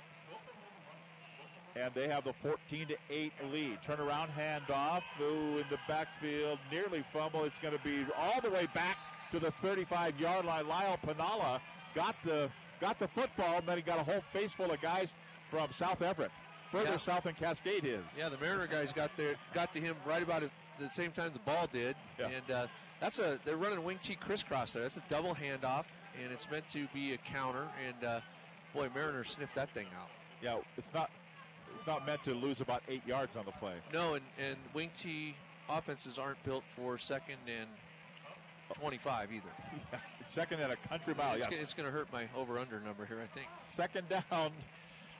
And they have the 14 to 8 lead. Turnaround handoff. Ooh, in the backfield. Nearly fumble. It's going to be all the way back to the 35 yard line. Lyle Panala got the got the football, and then he got a whole face full of guys from South Everett. Further Yeah. south than Cascade is. Yeah, the Mariner guys got there, got to him right about as, the same time the ball did, and uh, that's a they're running wing T crisscross there. That's a double handoff, and it's meant to be a counter. And uh, boy, Mariner sniffed that thing out. Yeah, it's not it's not meant to lose about eight yards on the play. No, and, and wing T offenses aren't built for second and 25 either. Second at a country mile. It's, yes. it's going to hurt my over/under number here, I think. Second down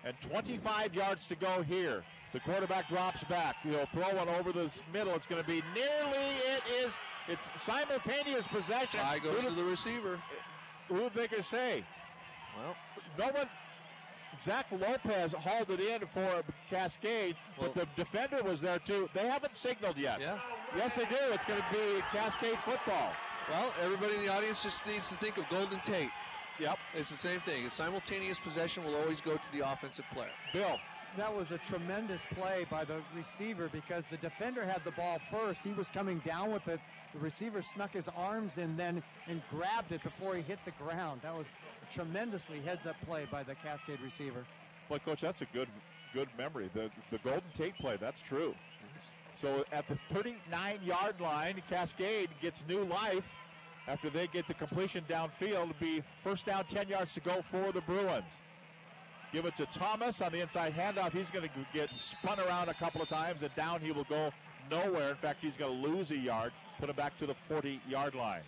and 25 yards to go here. The quarterback drops back. He'll throw one over the middle. It's going to be nearly. It is. It's simultaneous possession. Eye goes Who to the receiver. Who would they say? Well, no one. Zach Lopez hauled it in for Cascade, but the defender was there too. They haven't signaled yet. Yeah. Yes, they do. It's going to be Cascade football. Well, everybody in the audience just needs to think of Golden Tate. Yep. It's the same thing. A simultaneous possession will always go to the offensive player. Bill. That was a tremendous play by the receiver because the defender had the ball first. He was coming down with it. The receiver snuck his arms in then and grabbed it before he hit the ground. That was a tremendously heads-up play by the Cascade receiver. Well, coach, that's a good good memory. The the Golden Tate play, that's true. So at the 39 yard line, Cascade gets new life after they get the completion downfield. It'll be first down, 10 yards to go for the Bruins. Give it to Thomas on the inside handoff. He's going to get spun around a couple of times, and down he will go nowhere. In fact, he's going to lose a yard, put him back to the 40 yard line.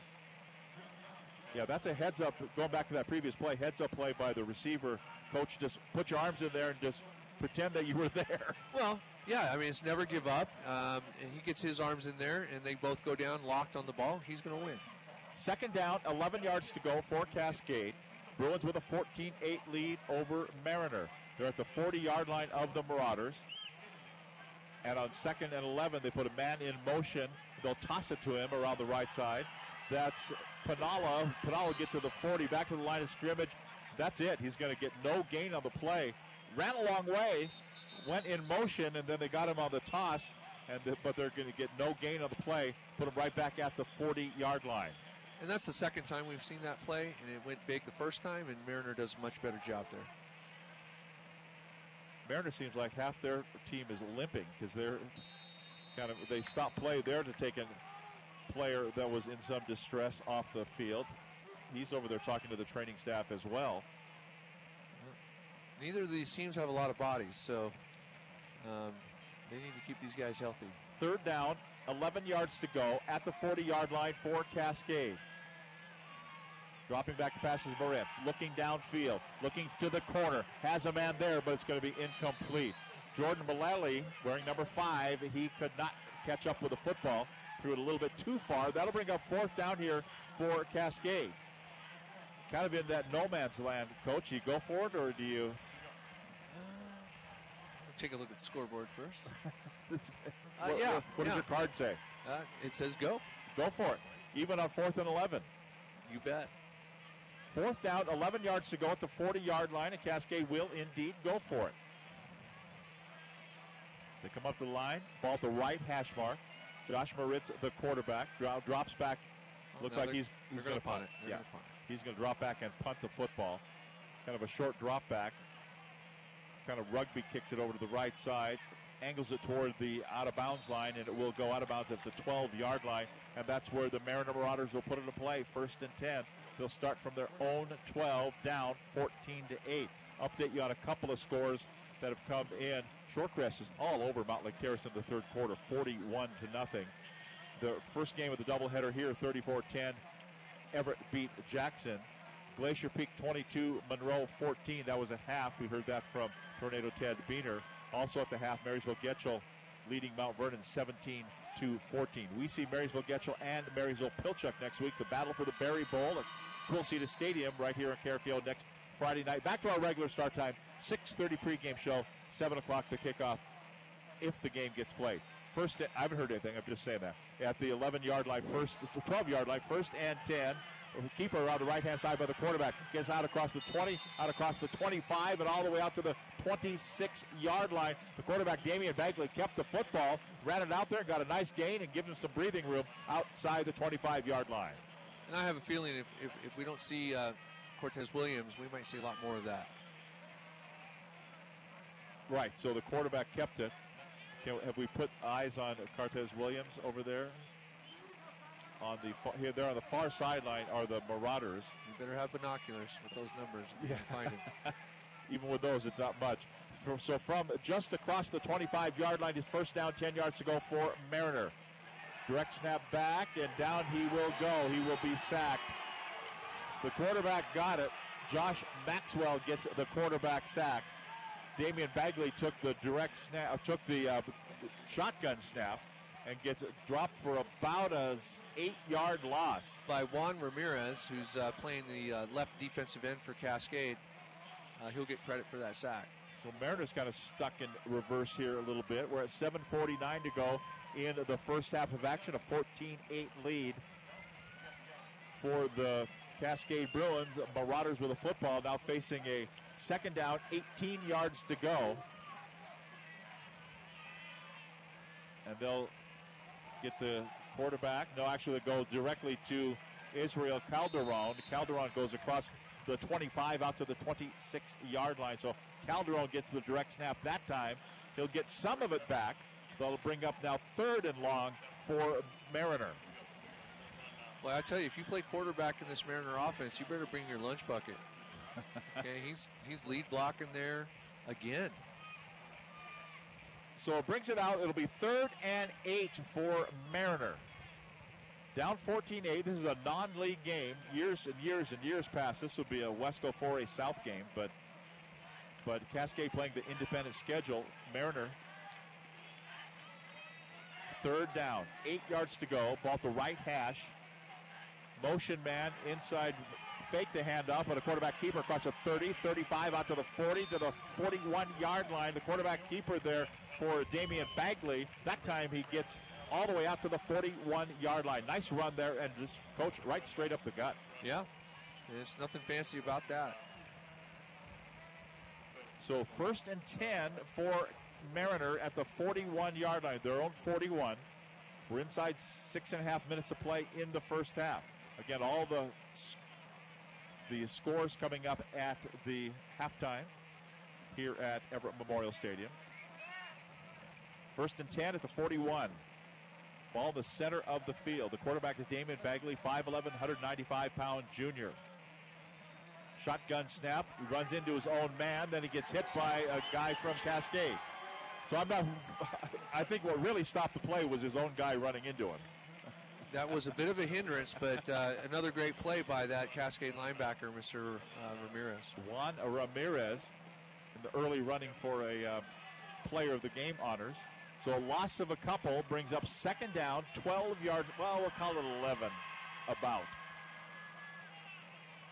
Yeah, that's a heads up. Going back to that previous play, heads up play by the receiver. Coach, just put your arms in there and just pretend that you were there. Well, yeah, I mean, it's never give up. Um, and he gets his arms in there, and they both go down locked on the ball. He's going to win. Second down, 11 yards to go for Cascade. Bruins with a 14 8 lead over Mariner. They're at the 40 yard line of the Marauders. And on second and 11, they put a man in motion. They'll toss it to him around the right side. That's Panala. Panala get to the 40, back to the line of scrimmage. That's it. He's going to get no gain on the play. Ran a long way, went in motion, and then they got him on the toss. And the, but they're going to get no gain on the play. Put him right back at the 40 yard line. And that's the second time we've seen that play, and it went big the first time, and Mariner does a much better job there. Mariner seems like half their team is limping because they're kind of they stopped play there to take a player that was in some distress off the field. He's over there talking to the training staff as well. Neither of these teams have a lot of bodies, so um, they need to keep these guys healthy. Third down, 11 yards to go at the 40 yard line for Cascade. Dropping back to pass is Moritz. Looking downfield, looking to the corner. Has a man there, but it's going to be incomplete. Jordan Mullally, wearing number five, he could not catch up with the football. Threw it a little bit too far. That'll bring up fourth down here for Cascade. Kind of in that no man's land, coach. You go for it, or do you? Take a look at the scoreboard first. Uh, what, yeah, what- what does your card say? Uh, it says go. Go for it. Even on fourth and 11. You bet. Fourth down, 11 yards to go at the 40 yard line, and Cascade will indeed go for it. They come up to the line, ball at the right hash mark. Josh Moritz, the quarterback, drops back. Oh, Looks no, like he's, he's going to punt it. Yeah, gonna punt he's going to drop back and punt the football. Kind of a short drop back. Kind of rugby kicks it over to the right side, angles it toward the out of bounds line, and it will go out of bounds at the 12 yard line. And that's where the Mariner Marauders will put it in play. First and 10. They'll start from their own 12, down 14 to 8. Update you on a couple of scores that have come in. Shorecrest is all over Mountlake Terrace in the third quarter, 41 to nothing. The first game of the doubleheader here, 34-10. Everett beat Jackson. Glacier Peak 22, Monroe 14. That was a half. We heard that from Tornado Ted Buehner. Also at the half, Marysville Getchell leading Mount Vernon 17 to 14. We see Marysville Getchell and Marysville Pilchuck next week. The battle for the Berry Bowl at Quilceda Stadium right here in KRKO next Friday night. Back to our regular start time, 6:30 pregame show, 7 o'clock the kickoff. If the game gets played. First, I haven't heard anything. I'm just saying that at the 11 yard line, first, the 12 yard line, first and 10. Keeper around the right hand side by the quarterback gets out across the 20, out across the 25, and all the way out to the 26 yard line. The quarterback, Damian Bagley, kept the football, ran it out there, got a nice gain, and gives him some breathing room outside the 25 yard line. And I have a feeling if, if, if we don't see uh, Cortez Williams, we might see a lot more of that. Right, so the quarterback kept it. Can, have we put eyes on Cortez Williams over there? On the far, here, there on the far sideline are the Marauders. You better have binoculars with those numbers. you Yeah. can find him. Even with those, it's not much. So- from just across the 25-yard line, his first down, 10 yards to go for Mariner. Direct snap back, and down he will go. He will be sacked. The quarterback got it. Josh Maxwell gets the quarterback sack. Damian Bagley took the direct snap, uh, took the uh, shotgun snap, and gets dropped for about a eight-yard loss. By Juan Ramirez, who's uh, playing the uh, left defensive end for Cascade. Uh, he'll get credit for that sack. So Mariners kind of stuck in reverse here a little bit. We're at 7:49 to go in the first half of action, a 14-8 lead for the Cascade Bruins. Marauders with a football now facing a second down, 18 yards to go. And they'll get the quarterback. No, actually, they go directly to Israel Calderon. Calderon goes across the 25 out to the 26 yard line. So Calderon gets the direct snap that time. He'll get some of it back. They'll bring up now third and long for Mariner. Well, I tell you, if you play quarterback in this Mariner offense, you better bring your lunch bucket. okay, he's he's lead blocking there again. So it brings it out. It'll be third and eight for Mariner. Down 14-8. This is a non-league game. Years and years and years past, this would be a Wesco 4A South game, but but Cascade playing the independent schedule. Mariner. Third down, eight yards to go. Ball to right hash. Motion man inside. Fake the handoff, but a quarterback keeper across the 30, 35 out to the 40 to the 41 yard line. The quarterback keeper there for Damian Bagley. That time he gets all the way out to the 41 yard line. Nice run there, and just coach right straight up the gut. Yeah, there's nothing fancy about that. So first and 10 for Mariner at the 41 yard line, their own 41. We're inside six and a half minutes of play in the first half. Again, all the the scores coming up at the halftime here at Everett Memorial Stadium. First and 10 at the 41. Ball in the center of the field. The quarterback is Damon Bagley, 5'11, 195 pound junior. Shotgun snap. He runs into his own man. Then he gets hit by a guy from Cascade. So I'm not. I think what really stopped the play was his own guy running into him. That was a bit of a hindrance, but uh, another great play by that Cascade linebacker, Mr. Uh, Ramirez. Juan Ramirez in the early running for a uh, player of the game honors. So a loss of a couple brings up second down, 12 yards. Well, we'll call it 11, about.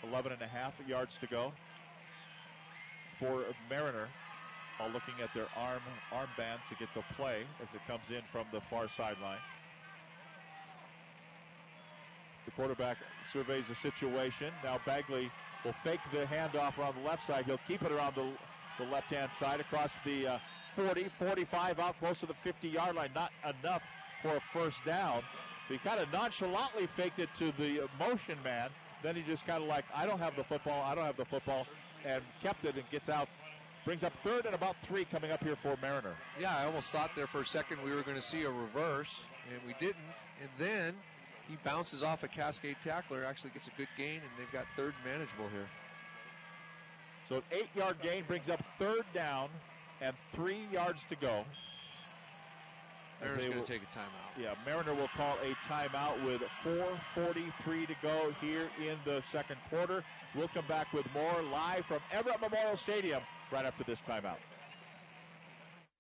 11 and a half yards to go for Mariner. All looking at their arm armbands to get the play as it comes in from the far sideline. The quarterback surveys the situation. Now Bagley will fake the handoff around the left side. He'll keep it around the, the left-hand side across the uh, 40, 45 out close to the 50-yard line. Not enough for a first down. He kind of nonchalantly faked it to the motion man. Then he just kind of like, I don't have the football, I don't have the football, and kept it and gets out. Brings up third and about three coming up here for Mariner. Yeah, I almost thought there for a second we were going to see a reverse, and we didn't. And then he bounces off a Cascade tackler, actually gets a good gain, and they've got third manageable here. So an eight-yard gain brings up third down and three yards to go. Mariner's going will- to take a timeout. Yeah, Mariner will call a timeout with 4:43 to go here in the second quarter. We'll come back with more live from Everett Memorial Stadium right after this timeout.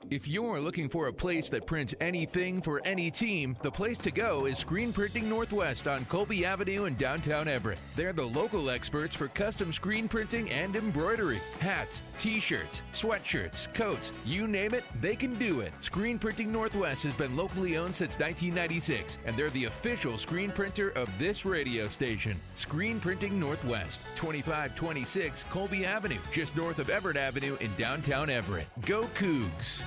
If you're looking for a place that prints anything for any team, the place to go is Screen Printing Northwest on Colby Avenue in downtown Everett. They're the local experts for custom screen printing and embroidery. Hats, t-shirts, sweatshirts, coats, you name it, they can do it. Screen Printing Northwest has been locally owned since 1996, and they're the official screen printer of this radio station. Screen Printing Northwest, 2526 Colby Avenue, just north of Everett Avenue in downtown Everett. Go Cougs!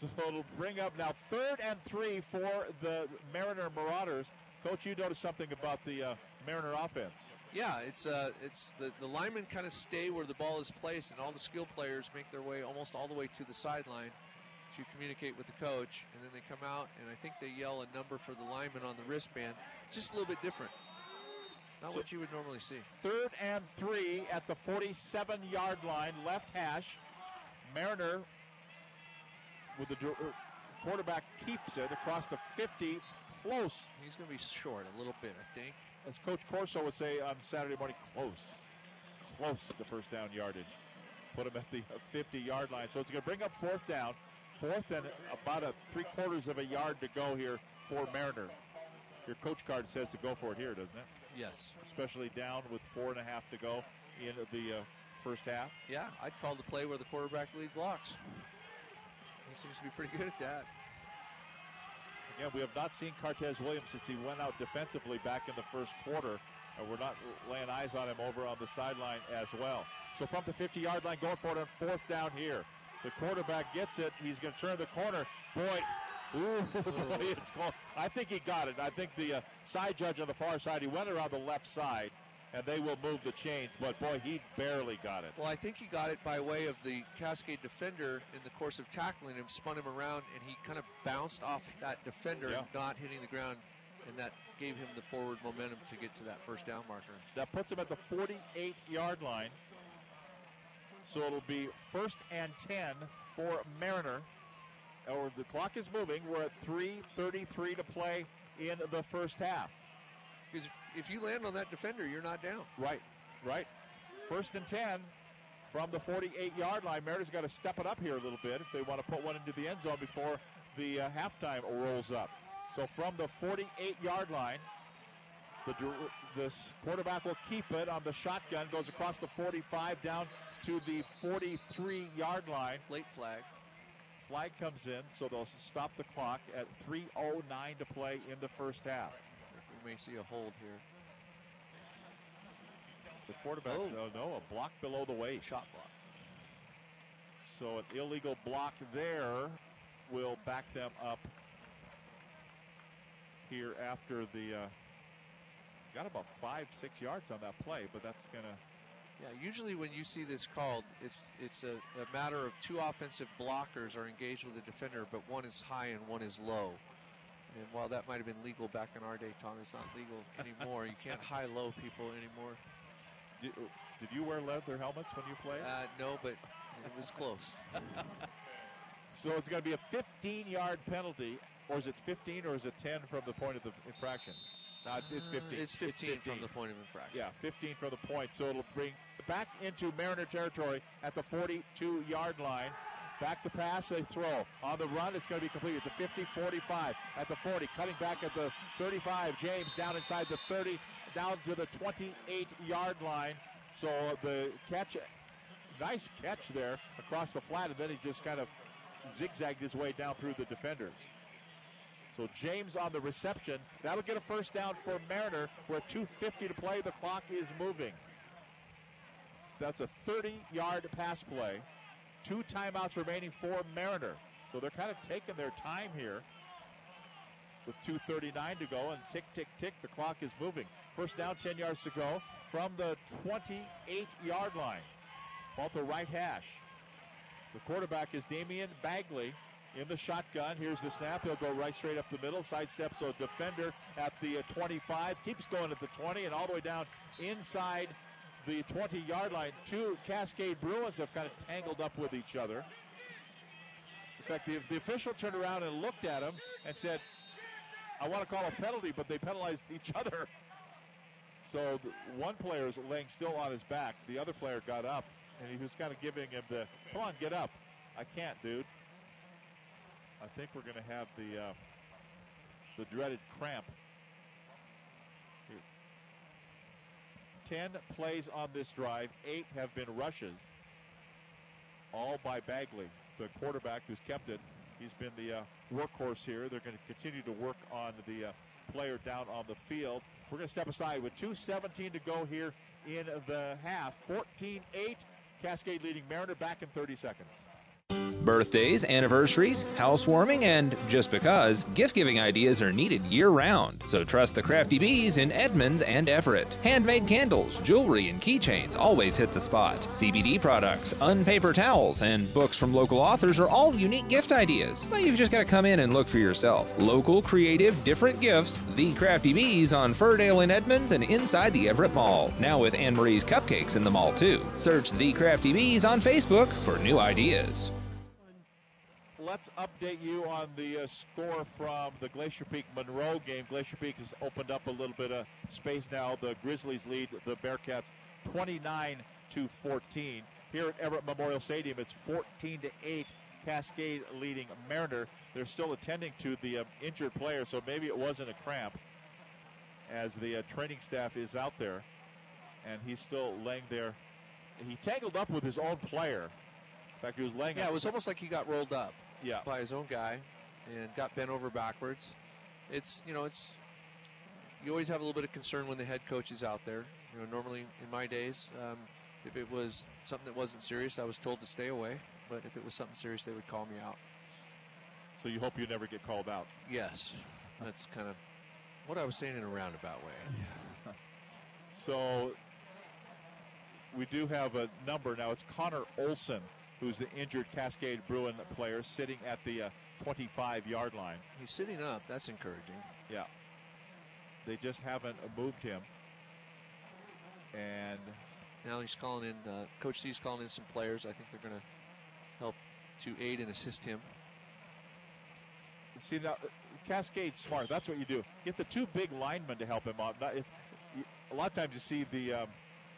So it'll bring up now third and three for the Mariner Marauders. Coach, you noticed something about the uh, Mariner offense. Yeah, it's uh, it's the, the linemen kind of stay where the ball is placed, and all the skill players make their way almost all the way to the sideline to communicate with the coach, and then they come out, and I think they yell a number for the lineman on the wristband. It's just a little bit different. Not what you would normally see. Third and three at the 47 yard line, left hash. Mariner with the uh, quarterback keeps it across the 50, close. He's going to be short a little bit, I think. As Coach Corso would say on Saturday morning, close. Close to first down yardage. Put him at the 50 yard line. So it's going to bring up fourth down. Fourth and about a three quarters of a yard to go here for Mariner. Your coach card says to go for it here, doesn't it? Yes. Especially down with four and a half to go in the uh, first half. Yeah, I'd call the play where the quarterback lead blocks. He seems to be pretty good at that. Again, we have not seen Cortez Williams since he went out defensively back in the first quarter. And we're not laying eyes on him over on the sideline as well. So from the 50 yard line, going for it on fourth down here. The quarterback gets it. He's going to turn the corner. Boy, ooh, boy, it's close. I think he got it. I think the uh, side judge on the far side, he went around the left side, and they will move the chains. But boy, he barely got it. Well, I think he got it by way of the Cascade defender in the course of tackling him, spun him around, and he kind of bounced off that defender, Yeah. not hitting the ground, and that gave him the forward momentum to get to that first down marker. That puts him at the 48 yard line. So it'll be first and 10 for Mariner. Or the clock is moving. We're at 3.33 to play in the first half. Because if you land on that defender, you're not down. Right, right. First and 10 from the 48 yard line. Mariner's got to step it up here a little bit if they want to put one into the end zone before the uh, halftime rolls up. So from the 48 yard line, the this quarterback will keep it on the shotgun, goes across the 45 down to the 43 yard line. Late flag. Flag comes in, so they'll stop the clock at 3.09 to play in the first half. We may see a hold here. The quarterback, Oh. no, no, a block below the waist. Shot block. So an illegal block there will back them up here after the. Uh, got about five, six yards on that play, but that's gonna. Yeah, usually when you see this called, it's it's a, a matter of two offensive blockers are engaged with the defender, but one is high and one is low. And while that might have been legal back in our day, Tom, it's not legal anymore. you can't high-low people anymore. Did, did you wear leather helmets when you played? Uh, no, but it was close. so it's going to be a 15-yard penalty, or is it 15 or is it 10 from the point of the infraction? No, it's, it's 15. Uh, It's 15, from the point of infraction. Yeah, 15 from the point. So it'll bring back into Mariner territory at the 42 yard line. Back to pass, they throw. On the run, it's going to be completed. The 50 45 at the 40. Cutting back at the 35. James down inside the 30, down to the 28 yard line. So the catch, nice catch there across the flat, and then he just kind of zigzagged his way down through the defenders. So James on the reception. That'll get a first down for Mariner. We're at 2.50 to play. The clock is moving. That's a 30-yard pass play. Two timeouts remaining for Mariner. So they're kind of taking their time here with 2.39 to go. And tick, tick, tick, the clock is moving. First down, 10 yards to go from the 28-yard line. Ball to right hash. The quarterback is Damian Bagley in the shotgun. Here's the snap. He'll go right straight up the middle. Sidesteps a defender at the uh, 25. Keeps going at the 20 and all the way down inside the 20 yard line. Two Cascade Bruins have kind of tangled up with each other. In fact, the, the official turned around and looked at him and said, I want to call a penalty, but they penalized each other. So one player is laying still on his back. The other player got up, and he was kind of giving him the, come on, get up. I can't, dude. I think we're going to have the uh, the dreaded cramp. Here. Ten plays on this drive. Eight have been rushes, all by Bagley, the quarterback who's kept it. He's been the uh, workhorse here. They're going to continue to work on the uh, player down on the field. We're going to step aside with 2.17 to go here in the half. 14 8. Cascade leading Mariner back in 30 seconds. Birthdays, anniversaries, housewarming, and just because, gift giving ideas are needed year round. So trust the Crafty Bees in Edmonds and Everett. Handmade candles, jewelry, and keychains always hit the spot. CBD products, unpaper towels, and books from local authors are all unique gift ideas. But you've just got to come in and look for yourself. Local, creative, different gifts. The Crafty Bees on Firdale in Edmonds and inside the Everett Mall. Now with Anne Marie's Cupcakes in the mall too. Search The Crafty Bees on Facebook for new ideas let's update you on the uh, score from the Glacier Peak Monroe game. Glacier Peak has opened up a little bit of space now. The Grizzlies lead the Bearcats 29 to 14. Here at Everett Memorial Stadium, it's 14 to 8. Cascade leading Mariner. They're still attending to the uh, injured player, so maybe it wasn't a cramp as the uh, training staff is out there. And he's still laying there. He tangled up with his own player. In fact, he was laying. Yeah, it was almost like he got rolled up yeah. by his own guy and got bent over backwards. It's you know it's you always have a little bit of concern when the head coach is out there. You know, normally in my days, um, if it was something that wasn't serious, I was told to stay away. But if it was something serious, they would call me out. So you hope you never get called out. Yes, that's kind of what I was saying in a roundabout way. Yeah. so we do have a number now. It's Connor Olson who's the injured Cascade Bruin player, sitting at the uh, 25 yard line. He's sitting up. That's encouraging. Yeah. They just haven't moved him. And now he's calling in, uh, Coach C's calling in some players. I think they're going to help to aid and assist him. See, now, Cascade's smart. That's what you do. Get the two big linemen to help him out. Not, a lot of times you see the. Um,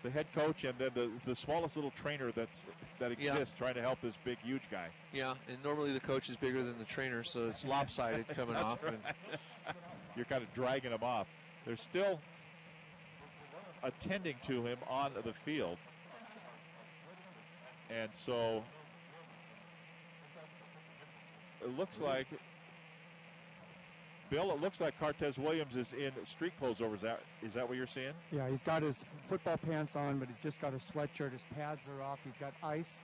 the head coach and then the, the smallest little trainer that's that exists yeah. trying to help this big huge guy. Yeah, and normally the coach is bigger than the trainer, so it's lopsided coming off. Right. And You're kind of dragging him off. They're still attending to him on the field, and so it looks like Bill, it looks like Cortez Williams is in street clothes over. Is that is that what you're seeing? Yeah, he's got his football pants on, but he's just got a sweatshirt. His pads are off. He's got ice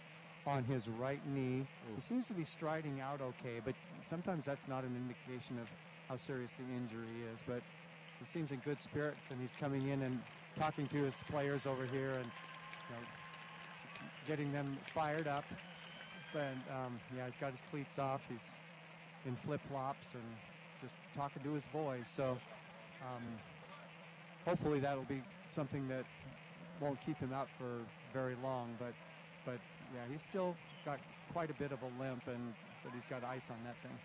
on his right knee. Ooh. He seems to be striding out okay, but sometimes that's not an indication of how serious the injury is. But he seems in good spirits, and he's coming in and talking to his players over here and you know, getting them fired up. And um, yeah, he's got his cleats off. He's in flip flops and just talking to his boys. So um, hopefully that'll be something that won't keep him out for very long. But but yeah, he's still got quite a bit of a limp, and but he's got ice on that thing.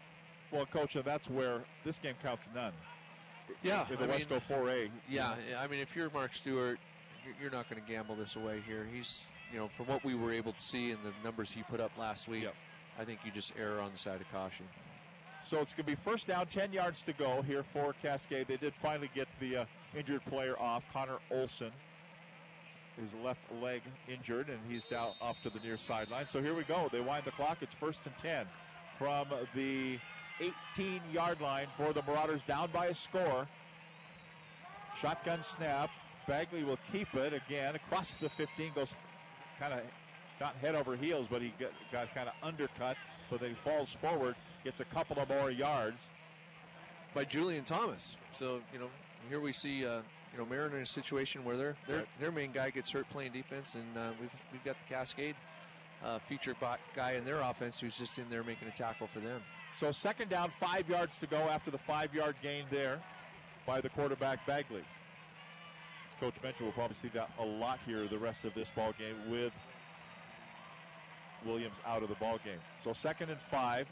Well, coach, that's where this game counts none. Yeah, in the I Wesco 4A. Yeah, I mean, if you're Mark Stewart, you're not going to gamble this away here. He's, you know, from what we were able to see in the numbers he put up last week, yep. I think you just err on the side of caution. So it's going to be first down, 10 yards to go here for Cascade. They did finally get the uh, injured player off, Connor Olson. His left leg injured, and he's down off to the near sideline. So here we go. They wind the clock. It's first and 10 from the 18 yard line for the Marauders, down by a score. Shotgun snap. Bagley will keep it again across the 15. Goes kind of not head over heels, but he got, got kind of undercut. But then he falls forward gets a couple of more yards. By Julian Thomas. So, you know, here we see, uh, you know, Mariner in a situation where their their, right. their main guy gets hurt playing defense, and uh, we've, we've got the Cascade uh, featured guy in their offense who's just in there making a tackle for them. So second down, five yards to go after the five-yard gain there by the quarterback Bagley. As Coach mentioned, we'll probably see that a lot here the rest of this ball game with Williams out of the ball game. So second and five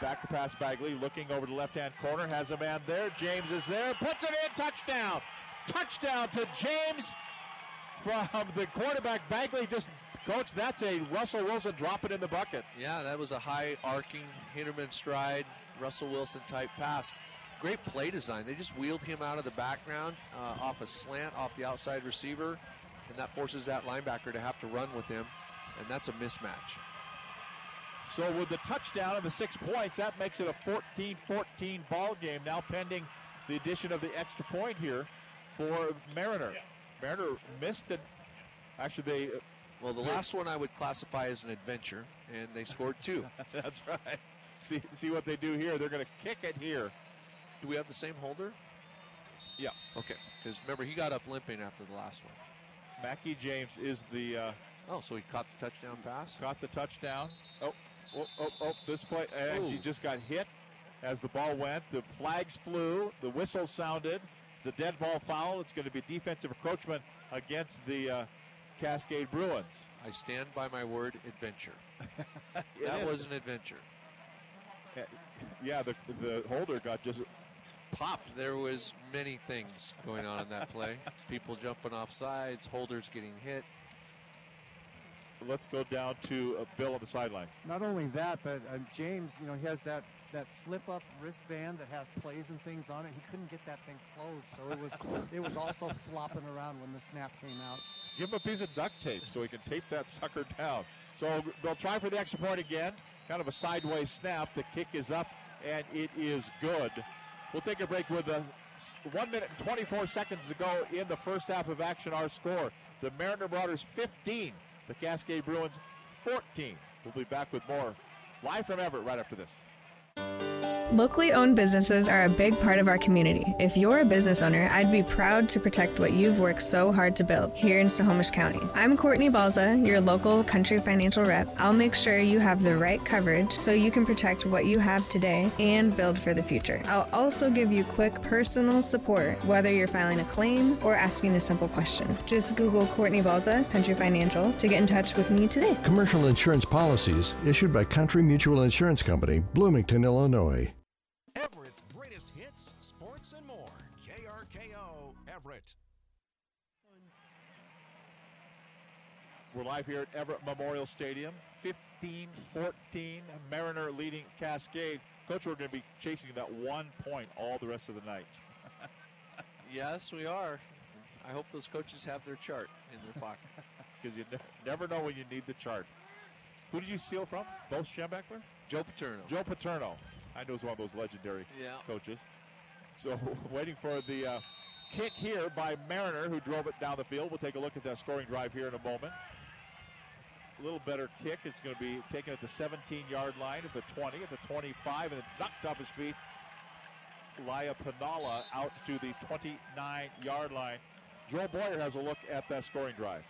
Back to pass Bagley, looking over the left-hand corner, has a man there. James is there, puts it in, touchdown! Touchdown to James from the quarterback Bagley. Just coach, that's a Russell Wilson drop it in the bucket. Yeah, that was a high arcing Hinderman stride, Russell Wilson type pass. Great play design. They just wheeled him out of the background uh, off a slant off the outside receiver, and that forces that linebacker to have to run with him, and that's a mismatch. So with the touchdown and the six points, that makes it a 14-14 ball game. Now pending the addition of the extra point here for Mariner. Mariner missed it. Actually, they. Well, the last one I would classify as an adventure, and they scored two. That's right. See, see what they do here. They're going to kick it here. Do we have the same holder? Yeah. Okay. Because remember, he got up limping after the last one. Mackie James is the. Uh, oh, so he caught the touchdown pass? Caught the touchdown. Oh, oh, oh, oh this play actually Ooh. just got hit as the ball went. The flags flew. The whistle sounded. It's a dead ball foul. It's going to be defensive encroachment against the uh, Cascade Bruins. I stand by my word, adventure. That is. was an adventure. Yeah, the the holder got just Popped. There was many things going on in that play. People jumping off sides, holders getting hit. Let's go down to uh, Bill on the sidelines. Not only that, but uh, James, you know, he has that that flip up wristband that has plays and things on it. He couldn't get that thing closed, so it was it was also flopping around when the snap came out. Give him a piece of duct tape so he can tape that sucker down. So they'll try for the extra point again. Kind of a sideways snap. The kick is up, and it is good. We'll take a break with a one minute and 24 seconds to go in the first half of action. Our score: the Mariner Marauders 15, the Cascade Bruins 14. We'll be back with more live from Everett right after this. Locally owned businesses are a big part of our community. If you're a business owner, I'd be proud to protect what you've worked so hard to build here in Snohomish County. I'm Courtney Balza, your local country financial rep. I'll make sure you have the right coverage so you can protect what you have today and build for the future. I'll also give you quick personal support, whether you're filing a claim or asking a simple question. Just Google Courtney Balza, Country Financial, to get in touch with me today. Commercial insurance policies issued by Country Mutual Insurance Company, Bloomington, Illinois. We're live here at Everett Memorial Stadium. 15 14, Mariner leading Cascade. Coach, we're going to be chasing that one point all the rest of the night. Yes, we are. I hope those coaches have their chart in their pocket. Because you ne- never know when you need the chart. Who did you steal from? Bo Schembechler? Joe Paterno. Joe Paterno. I know he's one of those legendary Yeah. coaches. So waiting for the uh, kick here by Mariner, who drove it down the field. We'll take a look at that scoring drive here in a moment. Little better kick. It's going to be taken at the 17-yard line, at the 20, at the 25, and knocked off his feet. Laya Panala out to the 29-yard line. Joel Boyer has a look at that scoring drive.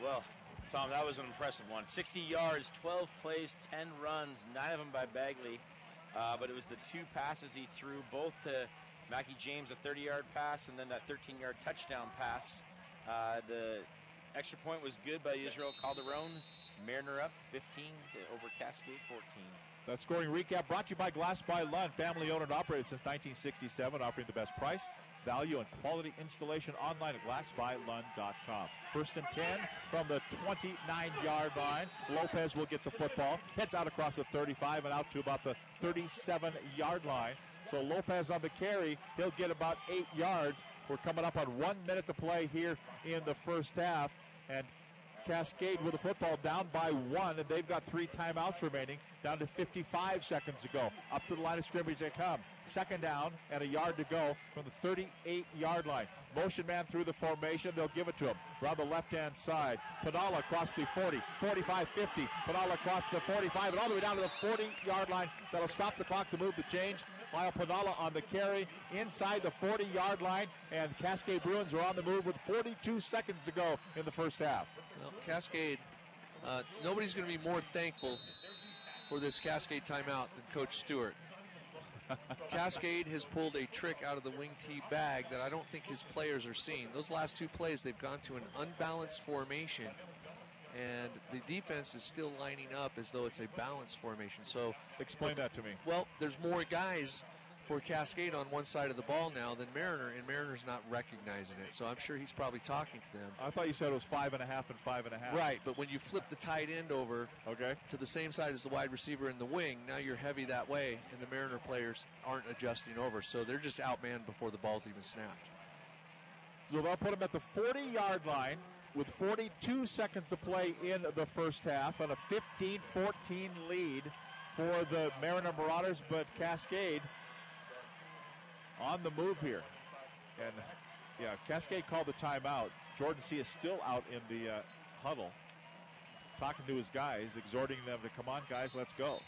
Well, Tom, that was an impressive one. 60 yards, 12 plays, 10 runs, nine of them by Bagley. Uh, but it was the two passes he threw, both to Mackie James, a 30-yard pass, and then that 13-yard touchdown pass. Uh, the extra point was good by Israel Calderon. Mariner up 15 to over Cascade 14. That scoring recap brought to you by Glass by Lund, family owned and operated since 1967, offering the best price, value, and quality installation online at glassbylund.com. First and 10 from the 29-yard line. Lopez will get the football, heads out across the 35 and out to about the 37-yard line. So Lopez on the carry, he'll get about eight yards. We're coming up on one minute to play here in the first half, and Cascade with the football down by one, and they've got three timeouts remaining, down to 55 seconds to go. Up to the line of scrimmage they come. Second down and a yard to go from the 38-yard line. Motion man through the formation. They'll give it to him. Around the left-hand side. Padala across the 40, 45, 50. Padala across the 45 and all the way down to the 40-yard line. That'll stop the clock to move the change. Lyle Padala on the carry inside the 40-yard line, and Cascade Bruins are on the move with 42 seconds to go in the first half. Well, Cascade, uh, nobody's going to be more thankful for this Cascade timeout than Coach Stewart. Cascade has pulled a trick out of the wing T bag that I don't think his players are seeing. Those last two plays, they've gone to an unbalanced formation, and the defense is still lining up as though it's a balanced formation. So explain that to me. Well, there's more guys for Cascade on one side of the ball now than Mariner, and Mariner's not recognizing it. So I'm sure he's probably talking to them. I thought you said it was five and a half and five and a half. Right, but when you flip the tight end over okay. to the same side as the wide receiver in the wing, now you're heavy that way, and the Mariner players aren't adjusting over. So they're just outmanned before the ball's even snapped. So they'll put him at the 40 yard line with 42 seconds to play in the first half and a 15 14 lead for the Mariner Marauders, but Cascade on the move here. And yeah, Cascade called the timeout. Jordan C is still out in the uh, huddle, talking to his guys, exhorting them to come on, guys, let's go.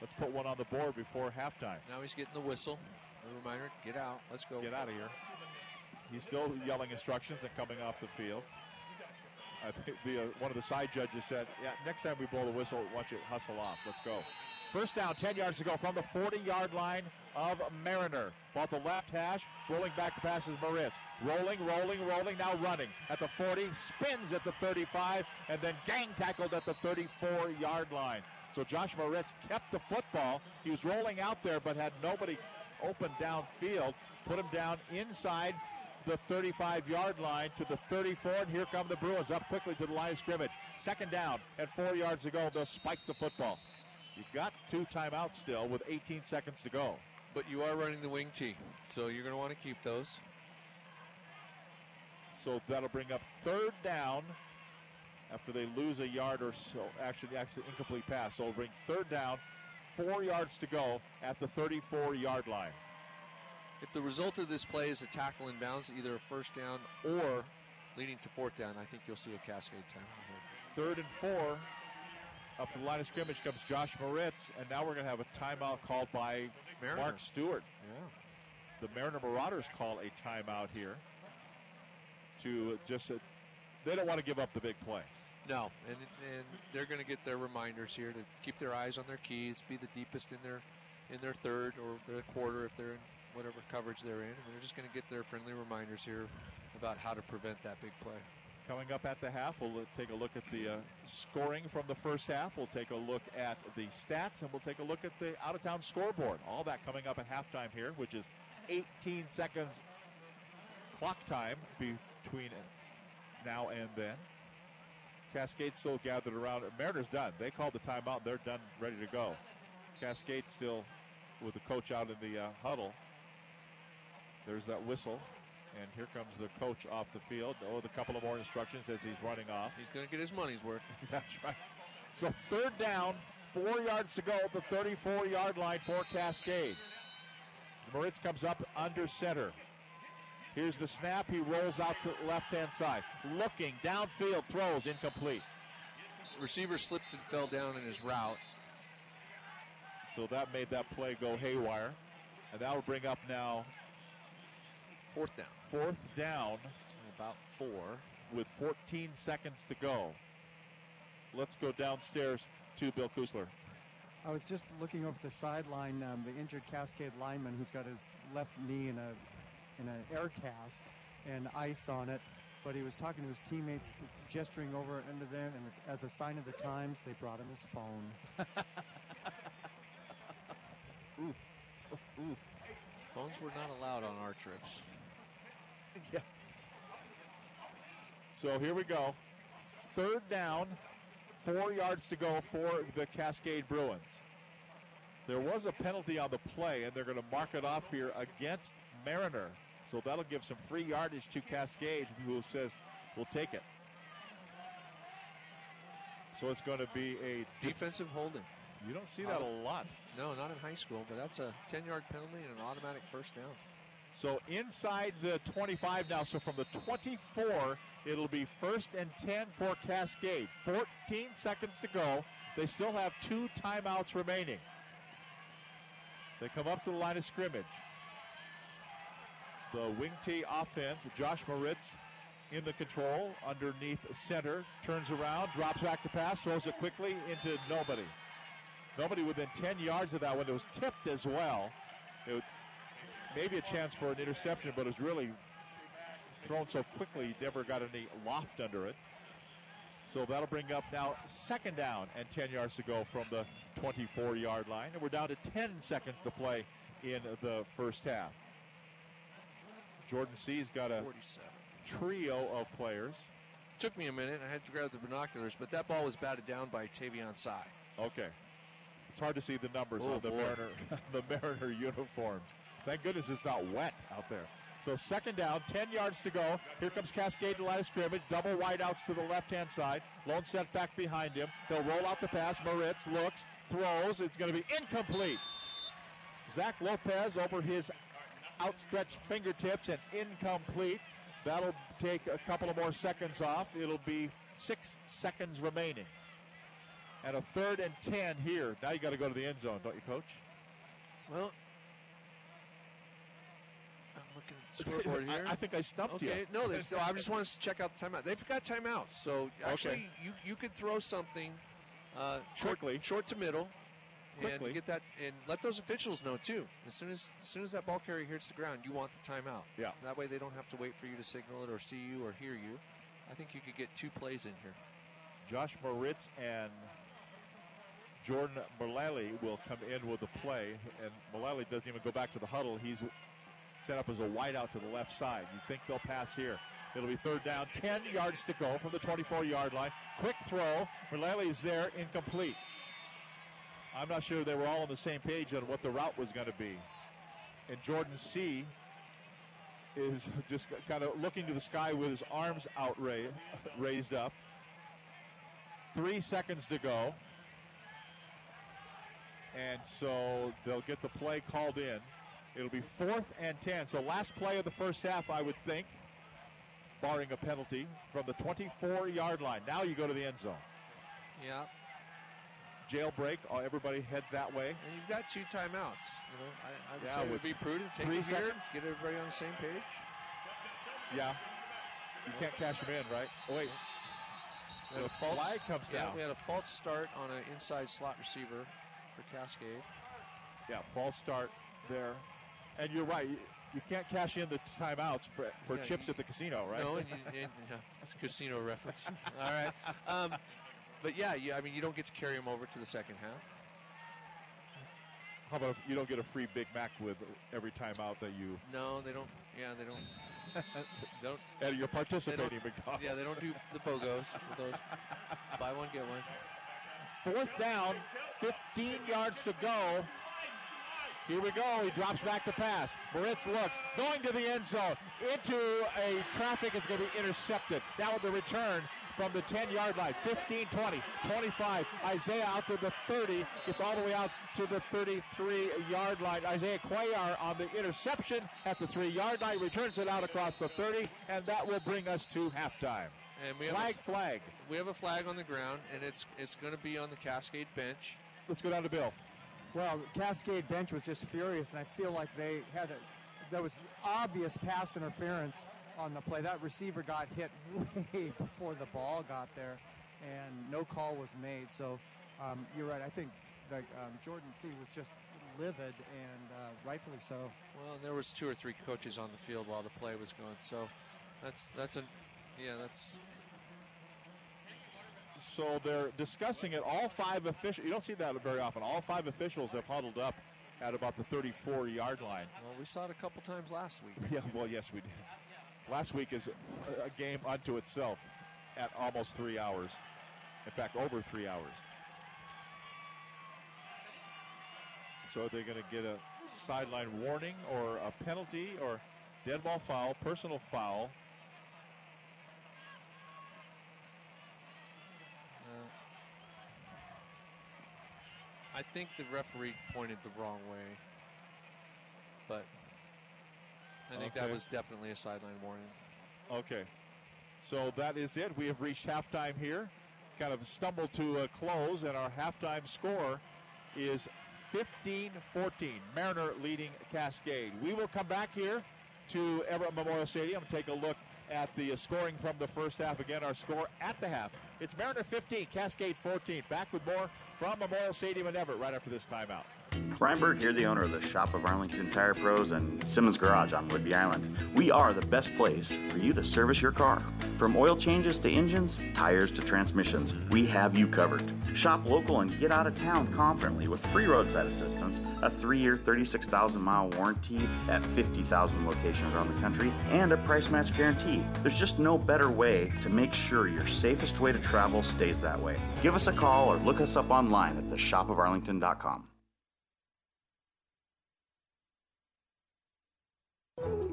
Let's put one on the board before halftime. Now he's getting the whistle. A reminder, get out. Let's go. Get out of here. He's still yelling instructions and coming off the field. I think the, uh, one of the side judges said, "Yeah, next time we blow the whistle, watch don't hustle off? Let's go." First down, 10 yards to go from the 40-yard line of Mariner. Ball to left hash, rolling back passes Moritz. Rolling, rolling, rolling, now running at the 40, spins at the 35, and then gang tackled at the 34-yard line. So Josh Moritz kept the football. He was rolling out there, but had nobody open downfield. Put him down inside the 35 yard line to the 34, and here come the Bruins up quickly to the line of scrimmage. Second down and four yards to go. They'll spike the football. You've got two timeouts still with 18 seconds to go. But you are running the wing T, so you're going to want to keep those. So that'll bring up third down after they lose a yard or so. Actually, actually incomplete pass. So it'll bring third down, four yards to go at the 34 yard line. If the result of this play is a tackle in bounds, either a first down or leading to fourth down, I think you'll see a cascade timeout here. Third and four. Up to the line of scrimmage comes Josh Moritz, and now we're going to have a timeout called by Mariner. Mark Stewart. Yeah. The Mariner Marauders call a timeout here to just, uh, they don't want to give up the big play. No, and and they're going to get their reminders here to keep their eyes on their keys, be the deepest in their in their third or their quarter if they're in whatever coverage they're in, and they're just going to get their friendly reminders here about how to prevent that big play. Coming up at the half, we'll take a look at the uh, scoring from the first half. We'll take a look at the stats, and we'll take a look at the out of town scoreboard. All that coming up at halftime here, which is 18 seconds clock time between now and then. Cascade still gathered around. Mariners done. They called the timeout. They're done, ready to go. Cascade still with the coach out in the uh, huddle. There's that whistle. And here comes the coach off the field. Oh, with a couple of more instructions as he's running off. He's going to get his money's worth. That's right. So third down, four yards to go at the 34 yard line for Cascade. Moritz comes up under center. Here's the snap. He rolls out to the left hand side. Looking downfield, throws incomplete. Receiver slipped and fell down in his route. So that made that play go haywire. And that will bring up now fourth down. Fourth down. About four. With 14 seconds to go. Let's go downstairs to Bill Kusler. I was just looking over the sideline, um, the injured Cascade lineman who's got his left knee in a in an air cast and ice on it. But he was talking to his teammates, gesturing over into there, and as, as a sign of the times, they brought him his phone. Ooh. Ooh. Phones were not allowed on our trips. Yeah. So here we go. Third down, four yards to go for the Cascade Bruins. There was a penalty on the play, and they're going to mark it off here against Mariner. So that'll give some free yardage to Cascade, who says, we'll take it. So it's going to be a defensive holding. You don't see that a lot. No, not in high school, but that's a 10 yard penalty and an automatic first down. So inside the 25 now. So from the 24, it'll be first and 10 for Cascade. 14 seconds to go. They still have two timeouts remaining. They come up to the line of scrimmage. The wing T offense, Josh Moritz in the control underneath center, turns around, drops back to pass, throws it quickly into nobody. Nobody within 10 yards of that one. It was tipped as well. It maybe a chance for an interception, but it was really thrown so quickly, never got any loft under it. So that'll bring up now second down and 10 yards to go from the 24 yard line. And we're down to 10 seconds to play in the first half. Jordan C's got a 47. trio of players. Took me a minute. I had to grab the binoculars, but that ball was batted down by Tavion Sai. Okay. It's hard to see the numbers Oh, on the boy. Mariner, the Mariner uniforms. Thank goodness it's not wet out there. So second down, 10 yards to go. Here comes Cascade to line of scrimmage. Double wideouts to the left-hand side. Lone set back behind him. He'll roll out the pass. Moritz looks, throws. It's going to be incomplete. Zach Lopez over his outstretched fingertips and incomplete. That'll take a couple of more seconds off. It'll be six seconds remaining. And a third and 10 here. Now you got to go to the end zone, don't you, coach? Well, I'm looking at the scoreboard here. I, I think I stumped okay. you. No, still. I just wanted to check out the timeout. They've got timeouts, so actually, Okay. you you could throw something uh, short, Quickly. short to middle, Quickly. and get that, and let those officials know too. As soon as as soon as that ball carrier hits the ground, you want the timeout. Yeah. That way, they don't have to wait for you to signal it or see you or hear you. I think you could get two plays in here. Josh Moritz and Jordan Mullally will come in with a play, and Mullally doesn't even go back to the huddle. He's set up as a wideout to the left side. You think they'll pass here. It'll be third down, 10 yards to go from the 24 yard line. Quick throw. Mullally is there, incomplete. I'm not sure they were all on the same page on what the route was going to be. And Jordan C is just kind of looking to the sky with his arms out ra- raised up. Three seconds to go. And so they'll get the play called in. It'll be fourth and 10. So last play of the first half, I would think, barring a penalty, from the 24 yard line. Now you go to the end zone. Yeah. Jailbreak, uh, everybody head that way. And you've got two timeouts. You know, I, I would Yeah, say it would be prudent. Take three here, seconds. get everybody on the same page. Yeah. You can't cash them in, right? Oh, wait. We had a false, flag comes yeah, down. we had a false start on an inside slot receiver for Cascade. Yeah, false start there. And you're right. You, you can't cash in the timeouts for, for Yeah, chips you- at the casino, right? No, and, you, and yeah, casino reference. All right. Um, but yeah, you, I mean, you don't get to carry them over to the second half. How about if you don't get a free Big Mac with every timeout that you. No, they don't. Yeah, they don't. they don't. And you're participating, McDonald's. Yeah, they don't do the bogos with those. Buy one get one. Fourth down, 15 yards to go. Here we go. He drops back to pass. Moritz looks, going to the end zone, into a traffic. It's going to be intercepted. Now with the return from the 10 yard line 15, 20, 25. Isaiah out to the 30, gets all the way out to the 33 yard line. Isaiah Cuellar on the interception at the 3 yard line, returns it out across the 30, and that will bring us to halftime. And we have Flag, a, flag. We have a flag on the ground, and it's it's going to be on the Cascade bench. Let's go down to Bill. Well, Cascade bench was just furious, and I feel like they had a there was obvious pass interference on the play. That receiver got hit way before the ball got there, and no call was made. So um, you're right. I think um, Jordan C was just livid, and uh, rightfully so. Well, there was two or three coaches on the field while the play was going, so that's that's a yeah that's So they're discussing it. All five officials, you don't see that very often. All five officials have huddled up at about the 34 yard line. well we saw it a couple times last week. Yeah, well, yes, we did. Last week is a, game unto itself at almost three hours. In fact, over three hours. So are they going to get a sideline warning or a penalty or dead ball foul, personal foul? Uh, I think the referee pointed the wrong way, but I think that was definitely a sideline warning. Okay. So that is it. We have reached halftime here. Kind of stumbled to a close, and our halftime score is 15 14. Mariner leading Cascade. We will come back here to Everett Memorial Stadium and take a look at the scoring from the first half. Again, our score at the half. It's Mariner 15, Cascade 14. Back with more from Memorial Stadium in Everett right after this timeout. Brian here, the owner of the Shop of Arlington Tire Pros and Simmons Garage on Whidbey Island. We are the best place for you to service your car. From oil changes to engines, tires to transmissions, we have you covered. Shop local and get out of town confidently with free roadside assistance, a three year, 36,000 mile warranty at 50,000 locations around the country, and a price match guarantee. There's just no better way to make sure your safest way to travel stays that way. Give us a call or look us up online at theshopofarlington.com.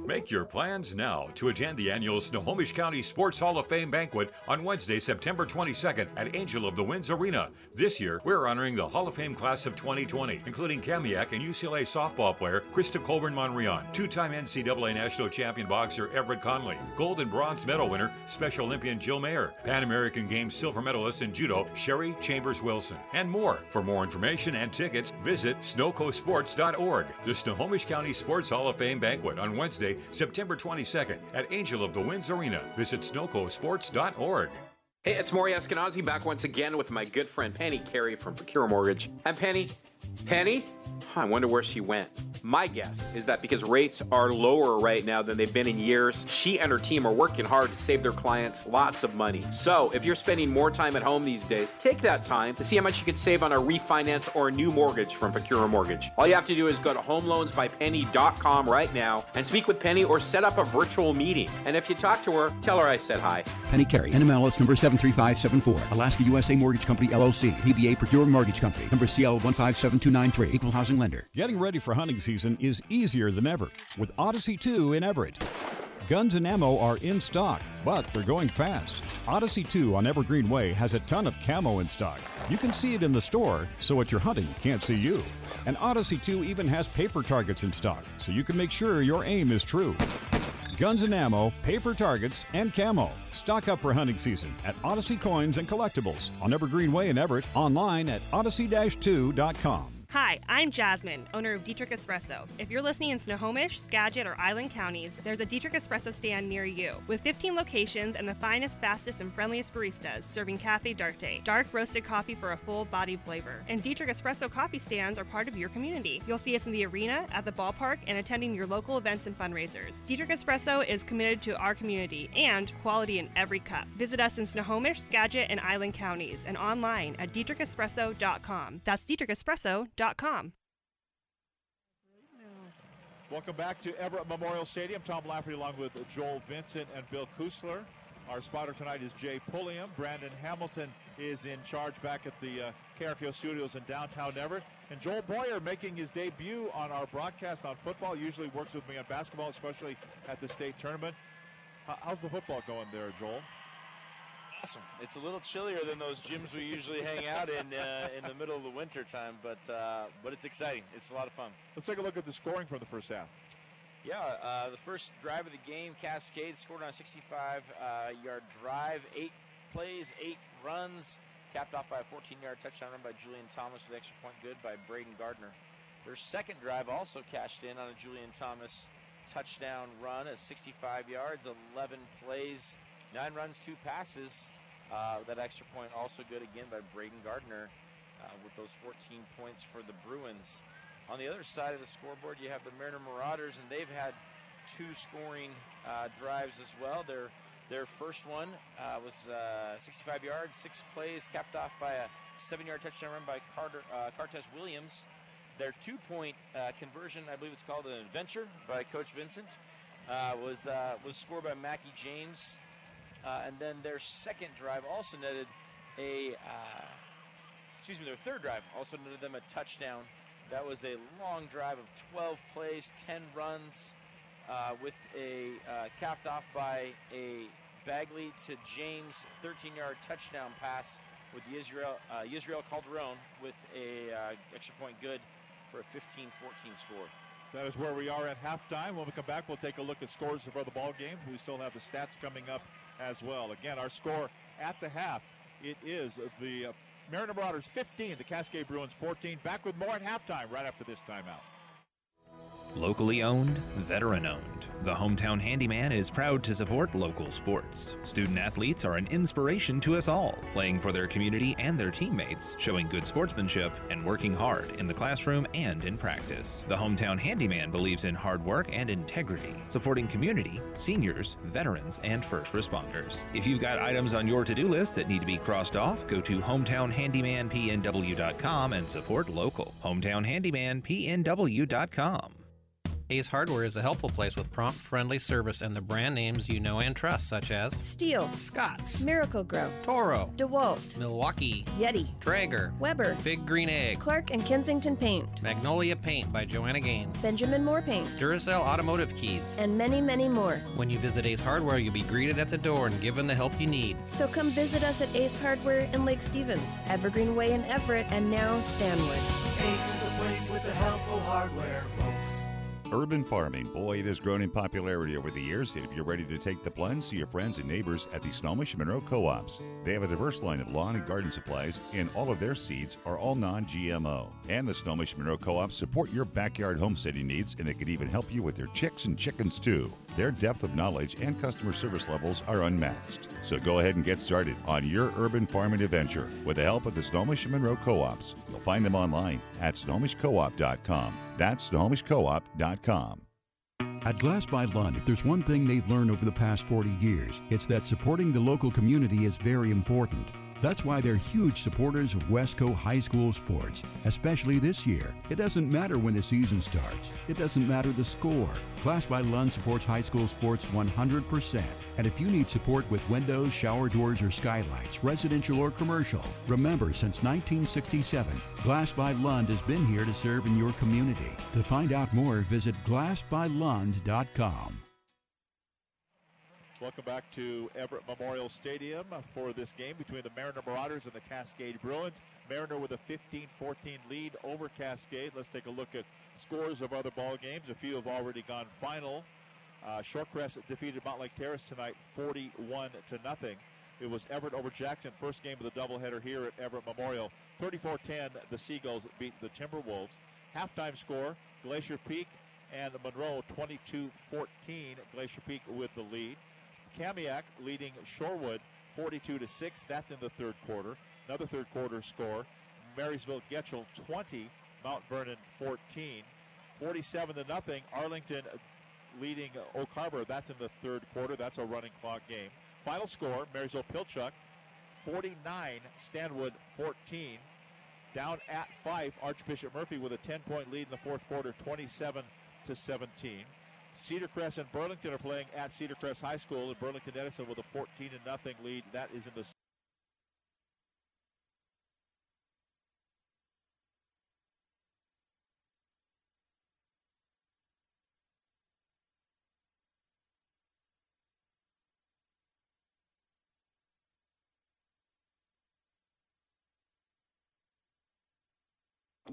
Make your plans now to attend the annual Snohomish County Sports Hall of Fame banquet on Wednesday, September 22nd at Angel of the Winds Arena. This year, we're honoring the Hall of Fame class of 2020, including Kamiak and UCLA softball player Krista Colburn Monrion, two time NCAA national champion boxer Everett Conley, gold and bronze medal winner Special Olympian Jill Mayer, Pan American Games silver medalist in judo Sherry Chambers Wilson, and more. For more information and tickets, visit snowcosports.org. The Snohomish County Sports Hall of Fame banquet on Wednesday, September 22nd at Angel of the Winds Arena. Visit snowcosports.org. Hey, it's Maury Eskenazi back once again with my good friend Penny Carey from Procure Mortgage. And Penny, Penny, I wonder where she went. My guess is that because rates are lower right now than they've been in years, she and her team are working hard to save their clients lots of money. So, if you're spending more time at home these days, take that time to see how much you could save on a refinance or a new mortgage from Procure Mortgage. All you have to do is go to homeloansbypenny.com right now and speak with Penny or set up a virtual meeting. And if you talk to her, tell her I said hi. Penny Carey, NMLS number 73574, Alaska USA Mortgage Company LLC, DBA Procure Mortgage Company, number CL 157293, Equal Housing Lender. Getting ready for hunting season is easier than ever with Odyssey 2 in Everett. Guns and ammo are in stock, but they're going fast. Odyssey 2 on Evergreen Way has a ton of camo in stock. You can see it in the store, so what you're hunting can't see you. And Odyssey 2 even has paper targets in stock, so you can make sure your aim is true. Guns and ammo, paper targets, and camo. Stock up for hunting season at Odyssey Coins and Collectibles on Evergreen Way in Everett, online at odyssey-2.com. Hi, I'm Jasmine, owner of Dietrich Espresso. If you're listening in Snohomish, Skagit, or Island counties, there's a Dietrich Espresso stand near you. With 15 locations and the finest, fastest, and friendliest baristas serving cafe d'arte, dark roasted coffee for a full bodied flavor. And Dietrich Espresso coffee stands are part of your community. You'll see us in the arena, at the ballpark, and attending your local events and fundraisers. Dietrich Espresso is committed to our community and quality in every cup. Visit us in Snohomish, Skagit, and Island counties and online at dietrichespresso.com. That's dietrichespresso.com. Welcome back to Everett Memorial Stadium. Tom Lafferty along with Joel Vincent and Bill Kusler. Our spotter tonight is Jay Pulliam. Brandon Hamilton is in charge back at the uh, studios in downtown Everett. And Joel Boyer making his debut on our broadcast on football. Usually works with me on basketball, especially at the state tournament. How's the football going there, Joel? Awesome. It's a little chillier than those gyms we usually hang out in uh, in the middle of the winter time, but uh, but it's exciting. It's a lot of fun. Let's take a look at the scoring for the first half. Yeah, uh, the first drive of the game, Cascade scored on a 65-yard drive, eight plays, eight runs, capped off by a 14-yard touchdown run by Julian Thomas with extra point good by Braden Gardner. Their second drive also cashed in on a Julian Thomas touchdown run at 65 yards, 11 plays, nine runs, two passes. Uh, that extra point also good again by Braden Gardner uh, with those 14 points for the Bruins. On the other side of the scoreboard, you have the Mariner Marauders, and they've had two scoring uh, drives as well. Their their first one uh, was uh, 65 yards, six plays, capped off by a seven-yard touchdown run by Carter uh, Cortez Williams. Their two-point conversion, I believe it's called an adventure by Coach Vincent, was was scored by Mackie James. Uh, and then their second drive also netted a, uh, excuse me, their third drive also netted them a touchdown. That was a long drive of 12 plays, 10 runs, uh, with a uh, capped off by a Bagley to James 13-yard touchdown pass with Israel uh, Israel Calderon with a uh, extra point good for a 15-14 score. That is where we are at halftime. When we come back, we'll take a look at scores of other ball games. We still have the stats coming up as well. Again, our score at the half, it is the Mariner Marauders 15, the Cascade Bruins 14. Back with more at halftime right after this timeout. Locally owned, veteran owned. The Hometown Handyman is proud to support local sports. Student athletes are an inspiration to us all, playing for their community and their teammates, showing good sportsmanship, and working hard in the classroom and in practice. The Hometown Handyman believes in hard work and integrity, supporting community, seniors, veterans, and first responders. If you've got items on your to do list that need to be crossed off, go to hometownhandymanpnw.com and support local. Hometownhandymanpnw.com. Ace Hardware is a helpful place with prompt, friendly service and the brand names you know and trust, such as Stihl, Scott's, Miracle-Gro, Toro, DeWalt, Milwaukee, Yeti, Traeger, Weber, Big Green Egg, Clark and Kensington Paint, Magnolia Paint by Joanna Gaines, Benjamin Moore Paint, Duracell Automotive Keys, and many, many more. When you visit Ace Hardware, you'll be greeted at the door and given the help you need. So come visit us at Ace Hardware in Lake Stevens, Evergreen Way in Everett, and now Stanwood. Ace is the place with the helpful hardware, folks. Urban farming, boy, it has grown in popularity over the years. If you're ready to take the plunge, see your friends and neighbors at the Snohomish Monroe Co-ops. They have a diverse line of lawn and garden supplies, and all of their seeds are all non-GMO. And the Snohomish Monroe Co-ops support your backyard homesteading needs, and they can even help you with your chicks and chickens too. Their depth of knowledge and customer service levels are unmatched. So go ahead and get started on your urban farming adventure with the help of the Snohomish Monroe Co-ops. You'll find them online at snohomishcoop.com. That's snohomishcoop.com. At Glass by Lund, if there's one thing they've learned over the past 40 years, it's that supporting the local community is very important. That's why they're huge supporters of Wesco High School sports, especially this year. It doesn't matter when the season starts. It doesn't matter the score. Glass by Lund supports high school sports 100%. And if you need support with windows, shower doors, or skylights, residential or commercial, remember since 1967, Glass by Lund has been here to serve in your community. To find out more, visit glassbylund.com. Welcome back to Everett Memorial Stadium for this game between the Mariner Marauders and the Cascade Bruins. Mariner with a 15-14 lead over Cascade. Let's take a look at scores of other ball games. A few have already gone final. Uh, defeated Mountlake Terrace tonight 41 to nothing. It was Everett over Jackson, first game of the doubleheader here at Everett Memorial. 34-10, the Seagulls beat the Timberwolves. Halftime score, Glacier Peak and Monroe 22-14. Glacier Peak with the lead. Kamiak leading Shorewood 42 to 6. That's in the third quarter. Another third quarter score. Marysville Getchell 20, Mount Vernon 14. 47 to nothing. Arlington leading Oak Harbor. That's in the third quarter. That's a running clock game. Final score: Marysville Pilchuck 49, Stanwood 14. Down at Fife, Archbishop Murphy with a 10-point lead in the fourth quarter, 27 to 17. Cedar Crest and Burlington are playing at Cedar Crest High School, and Burlington Edison with a 14 to nothing lead. That is in the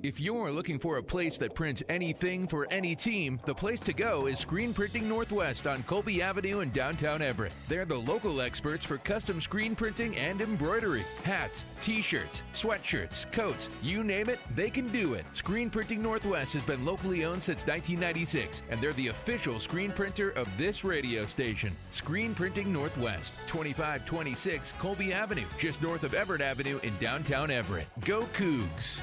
If you're looking for a place that prints anything for any team, the place to go is Screen Printing Northwest on Colby Avenue in downtown Everett. They're the local experts for custom screen printing and embroidery. Hats, t shirts, sweatshirts, coats, you name it, they can do it. Screen Printing Northwest has been locally owned since 1996, and they're the official screen printer of this radio station. Screen Printing Northwest, 2526 Colby Avenue, just north of Everett Avenue in downtown Everett. Go Cougs!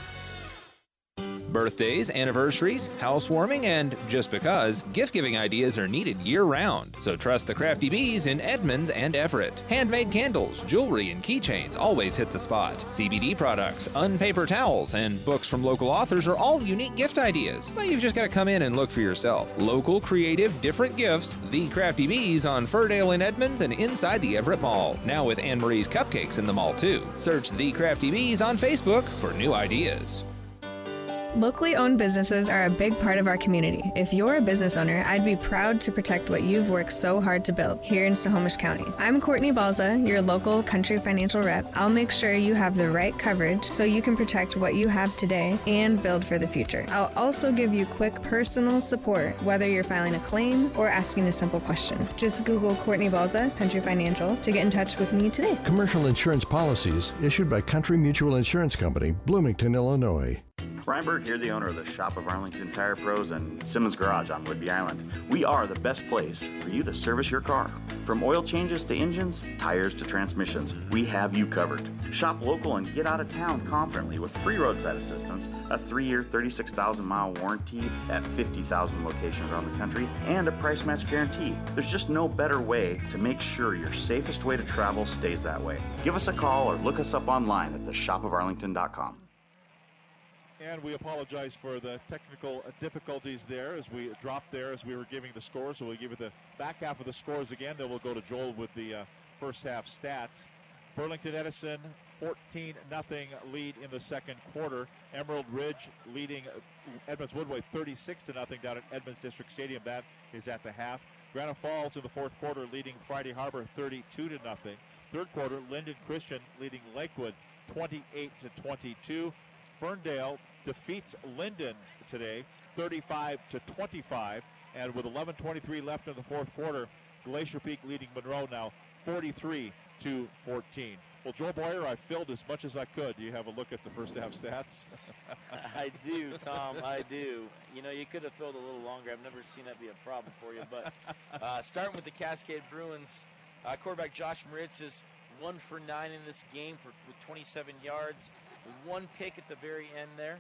Birthdays, anniversaries, housewarming, and just because, gift giving ideas are needed year round. So trust the Crafty Bees in Edmonds and Everett. Handmade candles, jewelry, and keychains always hit the spot. CBD products, unpaper towels, and books from local authors are all unique gift ideas. But you've just got to come in and look for yourself. Local, creative, different gifts. The Crafty Bees on Firdale in Edmonds and inside the Everett Mall. Now with Anne Marie's Cupcakes in the mall too. Search The Crafty Bees on Facebook for new ideas. Locally owned businesses are a big part of our community. If you're a business owner, I'd be proud to protect what you've worked so hard to build here in Snohomish County. I'm Courtney Balza, your local country financial rep. I'll make sure you have the right coverage so you can protect what you have today and build for the future. I'll also give you quick personal support, whether you're filing a claim or asking a simple question. Just Google Courtney Balza, Country Financial, to get in touch with me today. Commercial insurance policies issued by Country Mutual Insurance Company, Bloomington, Illinois. Ryan Berg here, the owner of the Shop of Arlington Tire Pros and Simmons Garage on Whidbey Island. We are the best place for you to service your car. From oil changes to engines, tires to transmissions, we have you covered. Shop local and get out of town confidently with free roadside assistance, a three year, 36,000 mile warranty at 50,000 locations around the country, and a price match guarantee. There's just no better way to make sure your safest way to travel stays that way. Give us a call or look us up online at theshopofarlington.com. And we apologize for the technical difficulties there as we dropped there as we were giving the scores. So we'll give you the back half of the scores again. Then we'll go to Joel with the uh, first half stats. Burlington Edison 14 nothing lead in the second quarter. Emerald Ridge leading Edmonds Woodway 36 to nothing down at Edmonds District Stadium. That is at the half. Granite Falls in the fourth quarter leading Friday Harbor 32 to nothing. Third quarter, Lynden Christian leading Lakewood 28 to 22. Ferndale defeats Lynden today 35 to 25. And with 11:23 left in the fourth quarter, Glacier Peak leading Monroe now 43 to 14. Well, Joe Boyer, I filled as much as I could. Do you have a look at the first half stats? I do, Tom. I do. You know, you could have filled a little longer. I've never seen that be a problem for you. But uh, starting with the Cascade Bruins, uh, quarterback Josh Moritz is one for nine in this game for, with 27 yards, one pick at the very end there.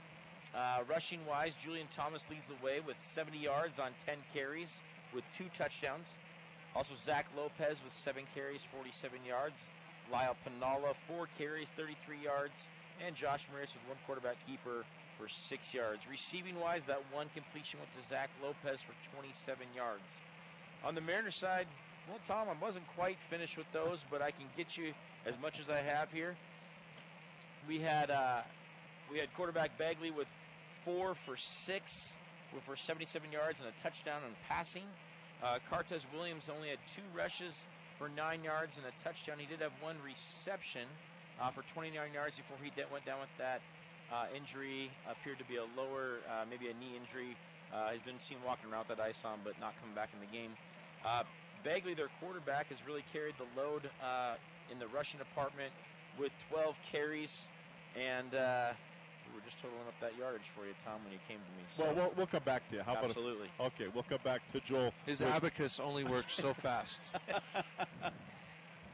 Uh, rushing wise, Julian Thomas leads the way with 70 yards on 10 carries with two touchdowns. Also, Zach Lopez with seven carries, 47 yards. Lyle Pinalla, four carries, 33 yards. And Josh Moritz with one quarterback keeper for six yards. Receiving wise, that one completion went to Zach Lopez for 27 yards. On the Mariners side, well, Tom, I wasn't quite finished with those, but I can get you as much as I have here. We had uh, we had quarterback Bagley with four for six, for 77 yards and a touchdown on passing. Uh, Cortez Williams only had two rushes for nine yards and a touchdown. He did have one reception uh, for 29 yards before he went down with that uh, injury. Appeared to be a lower, uh, maybe a knee injury. Uh, he's been seen walking around with that ice on, but not coming back in the game. Uh, Bagley, their quarterback, has really carried the load uh, in the rushing department with 12 carries and we were just totaling up that yardage for you, Tom, when you came to me. So. Well, well, we'll come back to you. How Absolutely. About a, okay, we'll come back to Joel. His abacus only works so fast.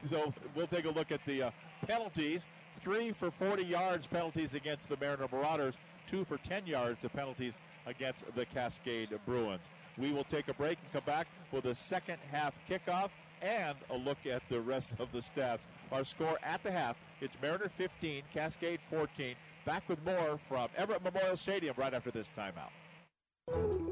so we'll take a look at the uh, penalties. Three for 40 yards penalties against the Mariner Marauders. Two for 10 yards of penalties against the Cascade Bruins. We will take a break and come back with a second half kickoff and a look at the rest of the stats. Our score at the half, it's Mariner 15, Cascade 14. Back with more from Everett Memorial Stadium right after this timeout.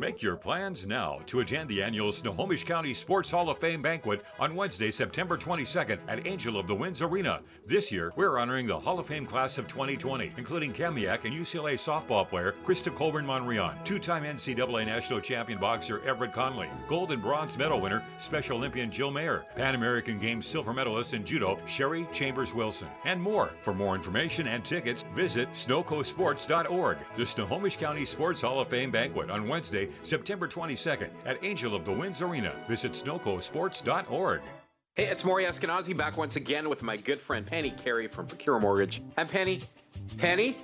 Make your plans now to attend the annual Snohomish County Sports Hall of Fame banquet on Wednesday, September 22nd at Angel of the Winds Arena. This year, we're honoring the Hall of Fame class of 2020, including Kamiak and UCLA softball player Krista Colburn Monrion, two time NCAA national champion boxer Everett Conley, gold and bronze medal winner Special Olympian Jill Mayer, Pan American Games silver medalist in judo Sherry Chambers Wilson, and more. For more information and tickets, visit snowcosports.org. The Snohomish County Sports Hall of Fame banquet on Wednesday, September 22nd at Angel of the Winds Arena. Visit snowcosports.org. Hey, it's Maury Eskenazi back once again with my good friend Penny Carey from Procure Mortgage. And Penny, Penny,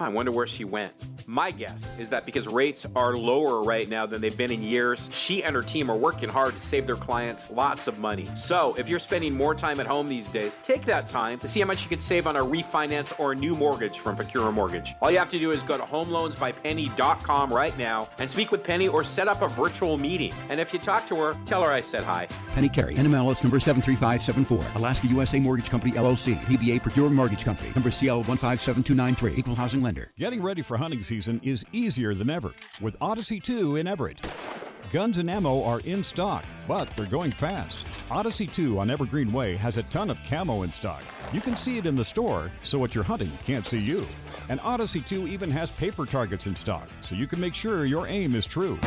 I wonder where she went. My guess is that because rates are lower right now than they've been in years, she and her team are working hard to save their clients lots of money. So, if you're spending more time at home these days, take that time to see how much you could save on a refinance or a new mortgage from Procure Mortgage. All you have to do is go to homeloansbypenny.com right now and speak with Penny or set up a virtual meeting. And if you talk to her, tell her I said hi. Penny Carey, NMLS number 73574, Alaska USA Mortgage Company LLC, DBA Procure Mortgage Company, number CL 157293, Equal Housing Lender. Getting ready for hunting season is easier than ever with Odyssey 2 in Everett. Guns and ammo are in stock, but they're going fast. Odyssey 2 on Evergreen Way has a ton of camo in stock. You can see it in the store, so what you're hunting can't see you. And Odyssey 2 even has paper targets in stock, so you can make sure your aim is true.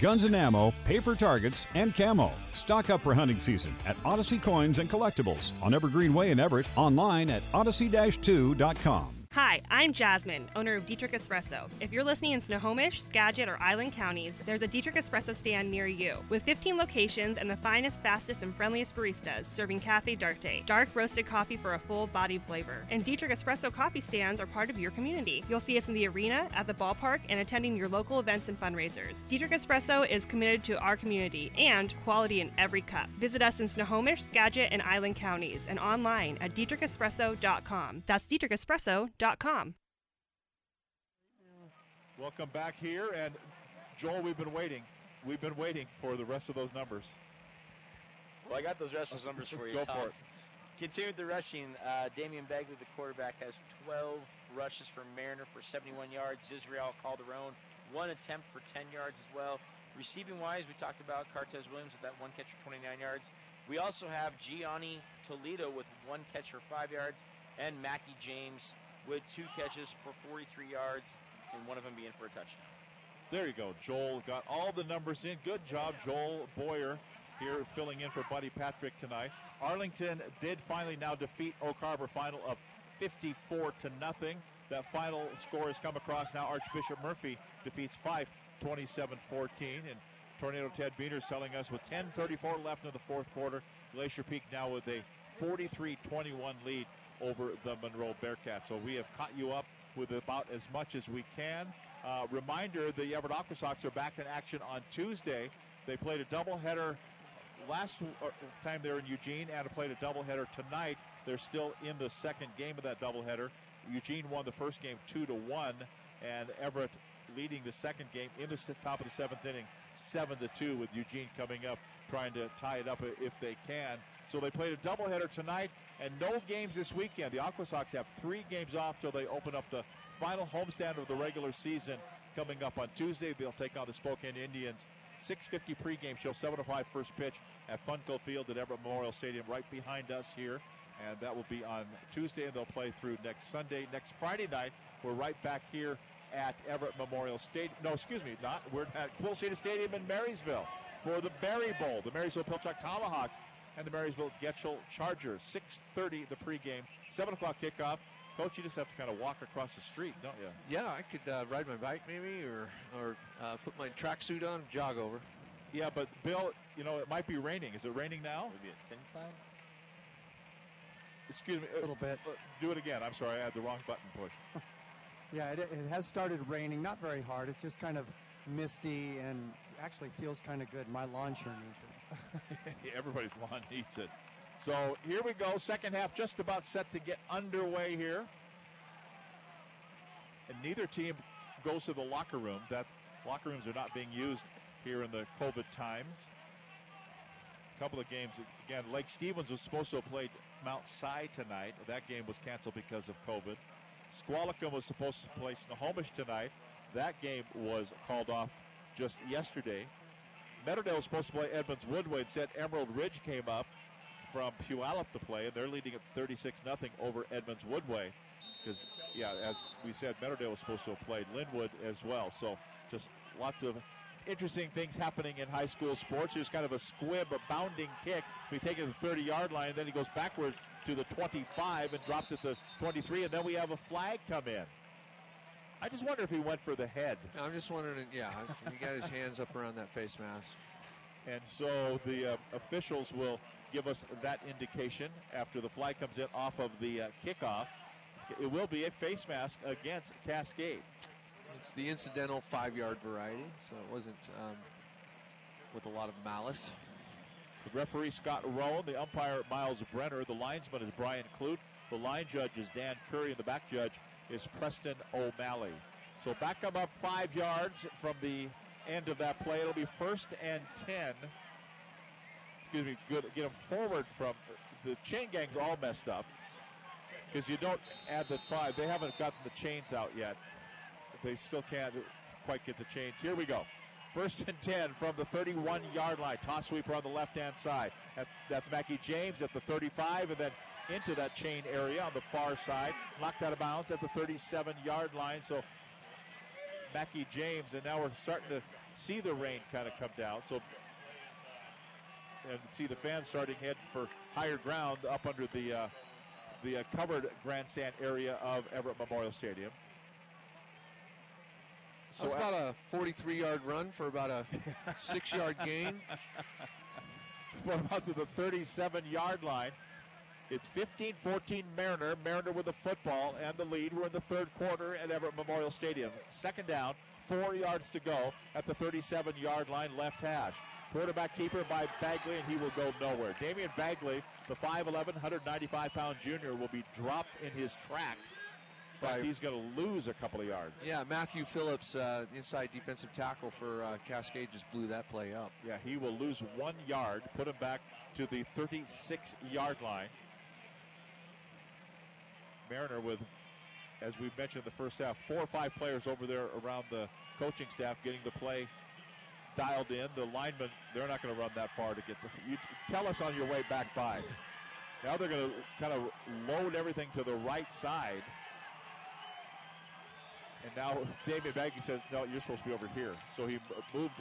Guns and ammo, paper targets, and camo. Stock up for hunting season at Odyssey Coins and Collectibles on Evergreen Way in Everett, online at odyssey-2.com. Hi, I'm Jasmine, owner of Dietrich Espresso. If you're listening in Snohomish, Skagit, or Island counties, there's a Dietrich Espresso stand near you. With 15 locations and the finest, fastest, and friendliest baristas serving Cafe D'Arte, dark roasted coffee for a full bodied flavor. And Dietrich Espresso coffee stands are part of your community. You'll see us in the arena, at the ballpark, and attending your local events and fundraisers. Dietrich Espresso is committed to our community and quality in every cup. Visit us in Snohomish, Skagit, and Island counties and online at dietrichespresso.com. That's dietrichespresso.com. Welcome back here, and Joel, we've been waiting. We've been waiting for the rest of those numbers. Well, I got those rest of those numbers for you. Go Tom. for it. Continue with the rushing. Uh, Damian Bagley, the quarterback, has 12 rushes for Mariner for 71 yards. Israel Calderon, one attempt for 10 yards as well. Receiving wise, we talked about Cortez Williams with that one catch for 29 yards. We also have Gianni Toledo with one catch for five yards, and Mackie James with two catches for 43 yards, and one of them being for a touchdown. There you go. Joel got all the numbers in. Good job, Joel Boyer, here filling in for Buddy Patrick tonight. Arlington did finally now defeat Oak Harbor final of 54 to nothing. That final score has come across now. Archbishop Murphy defeats Fife 27-14. And Tornado Ted Beaters telling us with 10:34 left in the fourth quarter, Glacier Peak now with a 43-21 lead over the Monroe Bearcats. So we have caught you up with about as much as we can. Uh, reminder: the Everett AquaSox are back in action on Tuesday. They played a doubleheader last uh, time they were in Eugene and played a doubleheader tonight. They're still in the second game of that doubleheader. Eugene won the first game two to one, and Everett leading the second game in the top of the seventh inning, seven to two, with Eugene coming up trying to tie it up if they can. So they played a doubleheader tonight, and no games this weekend. The AquaSox have three games off till they open up the final homestand of the regular season coming up on Tuesday. They'll take on the Spokane Indians. 6:50 pregame show, 7:05 first pitch at Funko Field at Everett Memorial Stadium, right behind us here, and that will be on Tuesday, and they'll play through next Sunday. Next Friday night, we're right back here at Everett Memorial Stadium. No, excuse me, not. We're at Quil Ceda Stadium in Marysville for the Berry Bowl, the Marysville Pilchuck Tomahawks and the Marysville Getchell Chargers. 6:30 the pregame, 7 o'clock kickoff. Coach, you just have to kind of walk across the street, don't you? Yeah, I could uh, ride my bike maybe, or or uh, put my tracksuit on, jog over. Yeah, but Bill, you know it might be raining. Is it raining now? Maybe a thin cloud. Excuse me, a little bit. Do it again. I'm sorry, I had the wrong button pushed. Yeah, it, it has started raining, not very hard. It's just kind of misty and actually feels kind of good. My lawn sure needs it. Everybody's lawn needs it. So here we go. Second half just about set to get underway here. And neither team goes to the locker room. That locker rooms are not being used here in the COVID times. A couple of games again. Lake Stevens was supposed to have played Mount Si tonight. That game was canceled because of COVID. Squalicum was supposed to play Snohomish tonight. That game was called off just yesterday. Meadowdale was supposed to play Edmonds Woodway. Said Emerald Ridge came up from Puyallup to play, and they're leading at 36 nothing over Edmonds Woodway. Because, yeah, as we said, Meadowdale was supposed to have played Lynnwood as well. So just lots of interesting things happening in high school sports. There's kind of a squib, a bounding kick. We take it to the 30 yard line, and then he goes backwards to the 25 and dropped at the 23, and then we have a flag come in. I just wonder if he went for the head. I'm just wondering, yeah, he got his hands up around that face mask. And so the uh, officials will give us that indication after the flag comes in off of the uh, kickoff. It will be a face mask against Cascade. It's the incidental five-yard variety, so it wasn't um, with a lot of malice. The referee Scott Rowan, the umpire Miles Brenner, the linesman is Brian Clute, the line judge is Dan Curry, and the back judge is Preston O'Malley. So back them up five yards from the end of that play. It'll be first and ten. Excuse me, good. Get them forward from the chain gang's all messed up because you don't add the five. They haven't gotten the chains out yet. They still can't quite get the chains. Here we go. First and 10 from the 31 yard line. Toss sweeper on the left hand side. That's, that's Mackie James at the 35 and then into that chain area on the far side. Knocked out of bounds at the 37 yard line. So Mackie James, and now we're starting to see the rain kind of come down. So and see the fans starting head for higher ground up under the uh, the uh, covered grandstand area of Everett Memorial Stadium. So it's about a 43-yard run for about a six-yard gain. We're about to the 37-yard line. It's 15-14 Mariner. Mariner with the football and the lead. We're in the third quarter at Everett Memorial Stadium. Second down, four yards to go at the 37-yard line, left hash. Quarterback keeper by Bagley, and he will go nowhere. Damian Bagley, the 5'11", 195-pound junior, will be dropped in his tracks. But he's going to lose a couple of yards. Yeah, Matthew Phillips, uh, inside defensive tackle for uh, Cascade, just blew that play up. Yeah, he will lose one yard, put him back to the 36-yard line. Mariner with, as we mentioned in the first half, four or five players over there around the coaching staff getting the play dialed in. The linemen, they're not going to run that far to get the. You tell us on your way back by. Now they're going to kind of load everything to the right side. And now David Bagley says, no, you're supposed to be over here. So he moved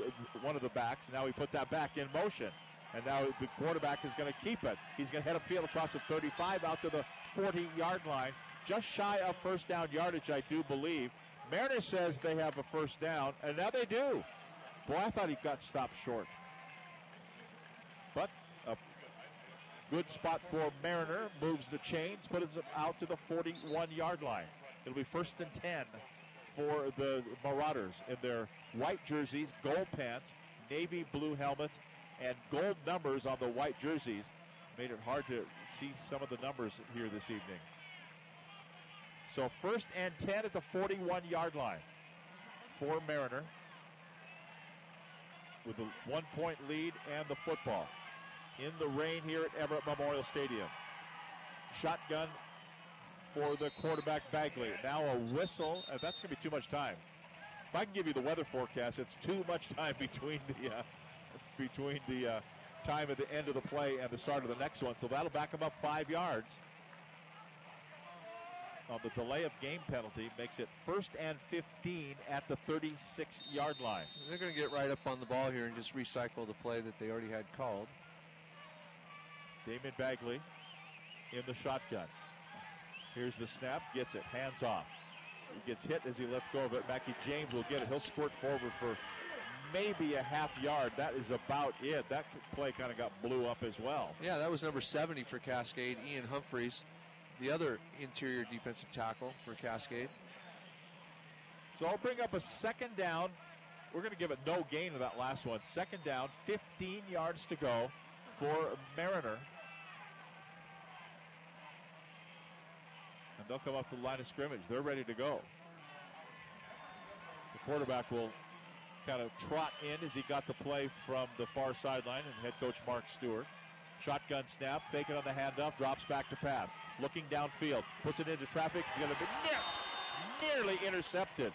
one of the backs. Now he puts that back in motion. And now the quarterback is going to keep it. He's going to head upfield across the 35 out to the 40 yard line. Just shy of first down yardage, I do believe. Mariner says they have a first down, and now they do. Boy, I thought he got stopped short. But a good spot for Mariner. Moves the chains, puts it out to the 41 yard line. It'll be first and 10 for the Marauders in their white jerseys, gold pants, navy blue helmets, and gold numbers on the white jerseys. Made it hard to see some of the numbers here this evening. So first and 10 at the 41 yard line for Mariner with a one point lead and the football. In the rain here at Everett Memorial Stadium. Shotgun for the quarterback Bagley. Now a whistle, that's going to be too much time. If I can give you the weather forecast, it's too much time between the uh, between the uh, time at the end of the play and the start of the next one. So that'll back them up five yards. On the delay of game penalty makes it first and 15 at the 36 yard line. They're going to get right up on the ball here and just recycle the play that they already had called. Damon Bagley in the shotgun. Here's the snap, gets it, hands off. He gets hit as he lets go of it. Mackie James will get it. He'll squirt forward for maybe a half yard. That is about it. That play kind of got blew up as well. Yeah, that was number 70 for Cascade, Ian Humphreys, the other interior defensive tackle for Cascade. So I'll bring up a second down. We're going to give it no gain to that last one. Second down, 15 yards to go for Mariner. And they'll come up to the line of scrimmage. They're ready to go. The quarterback will kind of trot in as he got the play from the far sideline and head coach Mark Stewart. Shotgun snap, fake it on the handoff, drops back to pass. Looking downfield, puts it into traffic. He's going to be near, nearly intercepted.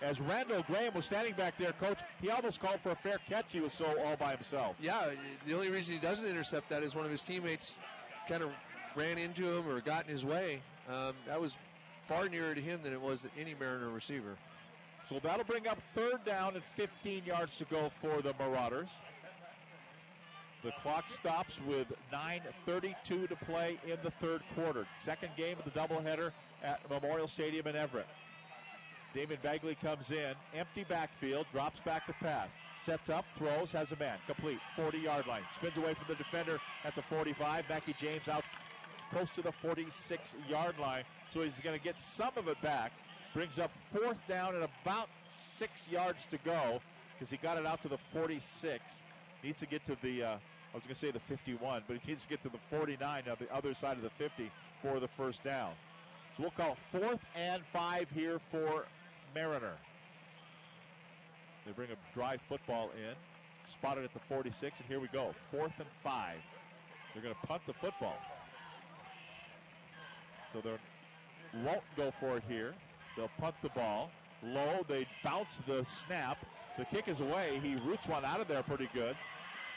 As Randall Graham was standing back there, coach, he almost called for a fair catch. He was so all by himself. Yeah, the only reason he doesn't intercept that is one of his teammates kind of ran into him or got in his way. Um, that was far nearer to him than it was to any Mariner receiver. So that'll bring up third down and 15 yards to go for the Marauders. The clock stops with 9.32 to play in the third quarter. Second game of the doubleheader at Memorial Stadium in Everett. Damon Bagley comes in, empty backfield, drops back to pass, sets up, throws, has a man, complete, 40 yard line, spins away from the defender at the 45. Mackie James out close to the 46 yard line, so he's going to get some of it back. Brings up fourth down and about six yards to go because he got it out to the 46. Needs to get to the, uh, I was going to say the 51, but he needs to get to the 49 on the other side of the 50 for the first down. So we'll call fourth and five here for Mariner. They bring a dry football in, spotted at the 46, and here we go. Fourth and five. They're going to punt the football. So they won't go for it here. They'll punt the ball. Low, they bounce the snap. The kick is away. He roots one out of there pretty good.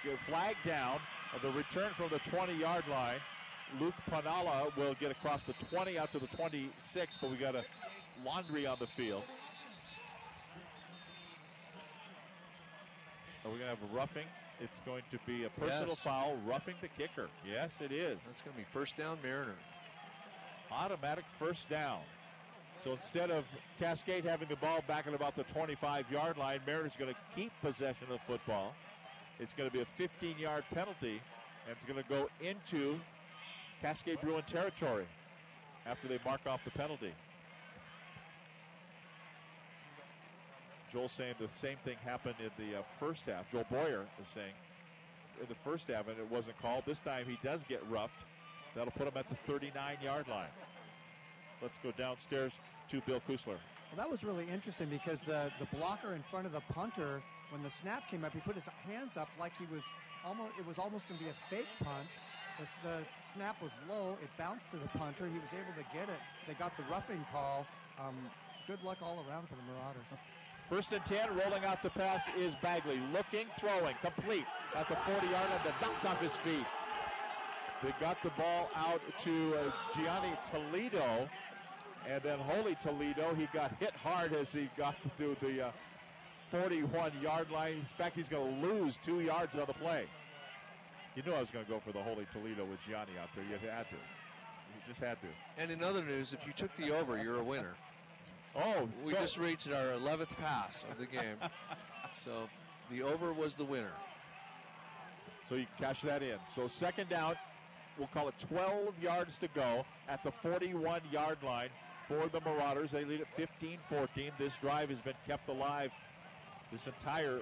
Good flag down. The return from the 20 yard line. Luke Panala will get across the 20 out to the 26, but we got a laundry on the field. Are we going to have a roughing? It's going to be a personal Yes. foul, roughing the kicker. Yes, it is. That's going to be first down Mariner. Automatic first down. So instead of Cascade having the ball back at about the 25 yard line, Mariners going to keep possession of the football. It's going to be a 15 yard penalty, and it's going to go into Cascade Bruin territory after they mark off the penalty. Joel saying the same thing happened in the uh, first half. Joel Boyer is saying in the first half, and it wasn't called. This time he does get roughed. That'll put him at the 39 yard line. Let's go downstairs to Bill Kusler. Well, that was really interesting because the, the blocker in front of the punter, when the snap came up, he put his hands up like he was almost it was almost going to be a fake punch. The, the snap was low. It bounced to the punter. He was able to get it. They got the roughing call. Um, good luck all around for the Marauders. First and 10, rolling out the pass is Bagley. Looking, throwing, complete at the 40 yard line, The knocked off his feet. They got the ball out to uh, Gianni Toledo, and then Holy Toledo, he got hit hard as he got to the uh, 41 yard line. In fact, he's going to lose two yards on the play. You knew I was going to go for the Holy Toledo with Gianni out there. You had to. You just had to. And in other news, if you took the over, you're a winner. Oh, we go. just reached our 11th pass of the game. so the over was the winner. So you cash that in. So second down, we'll call it 12 yards to go at the 41 yard line for the Marauders. They lead at 15 14. This drive has been kept alive this entire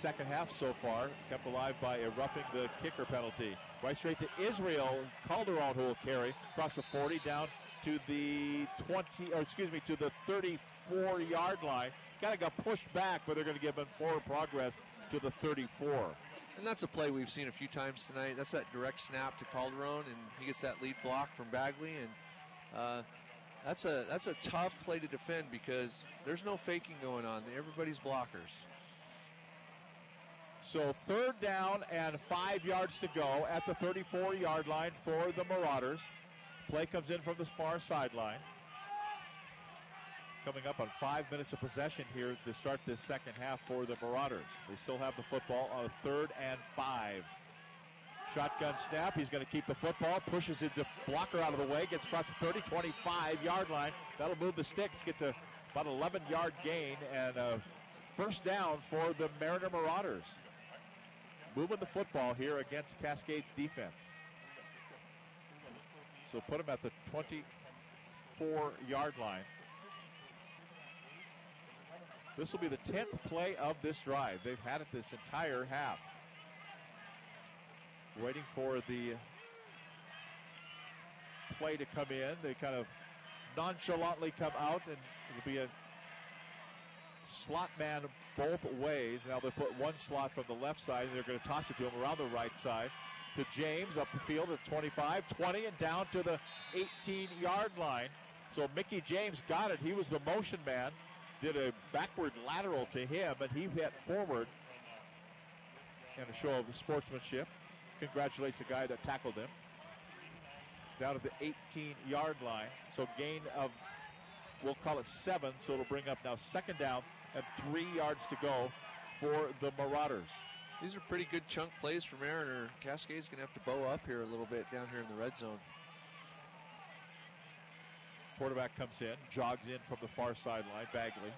second half so far, kept alive by a roughing the kicker penalty. Right straight to Israel Calderon, who will carry across the 40 down to the 20, or excuse me, to the 34 yard line. Kind of got pushed back, but they're going to give him forward progress to the 34. And that's a play we've seen a few times tonight. That's that direct snap to Calderon, and he gets that lead block from Bagley, and uh, that's a that's a tough play to defend because there's no faking going on. Everybody's blockers. So third down and five yards to go at the 34 yard line for the Marauders. Play comes in from the far sideline. Coming up on five minutes of possession here to start this second half for the Marauders. They still have the football on a third and five. Shotgun snap. He's going to keep the football. Pushes his blocker out of the way. Gets across the 30, 25 yard line. That'll move the sticks. Gets a about 11 yard gain and a first down for the Mariner Marauders. Moving the football here against Cascade's defense. So put them at the 24 yard line. This will be the 10th play of this drive. They've had it this entire half. Waiting for the play to come in. They kind of nonchalantly come out, and it'll be a slot man both ways. Now they put one slot from the left side, and they're going to toss it to him around the right side to James up the field at 25, 20, and down to the 18 yard line. So Mickey James got it. He was the motion man. Did a backward lateral to him, but he hit forward. And a show of sportsmanship. Congratulates the guy that tackled him. Down to the 18 yard line. So gain of, we'll call it seven. So it'll bring up now second down and three yards to go for the Marauders. These are pretty good chunk plays for Mariner. Cascade's going to have to bow up here a little bit down here in the red zone. Quarterback comes in, jogs in from the far sideline, Bagley.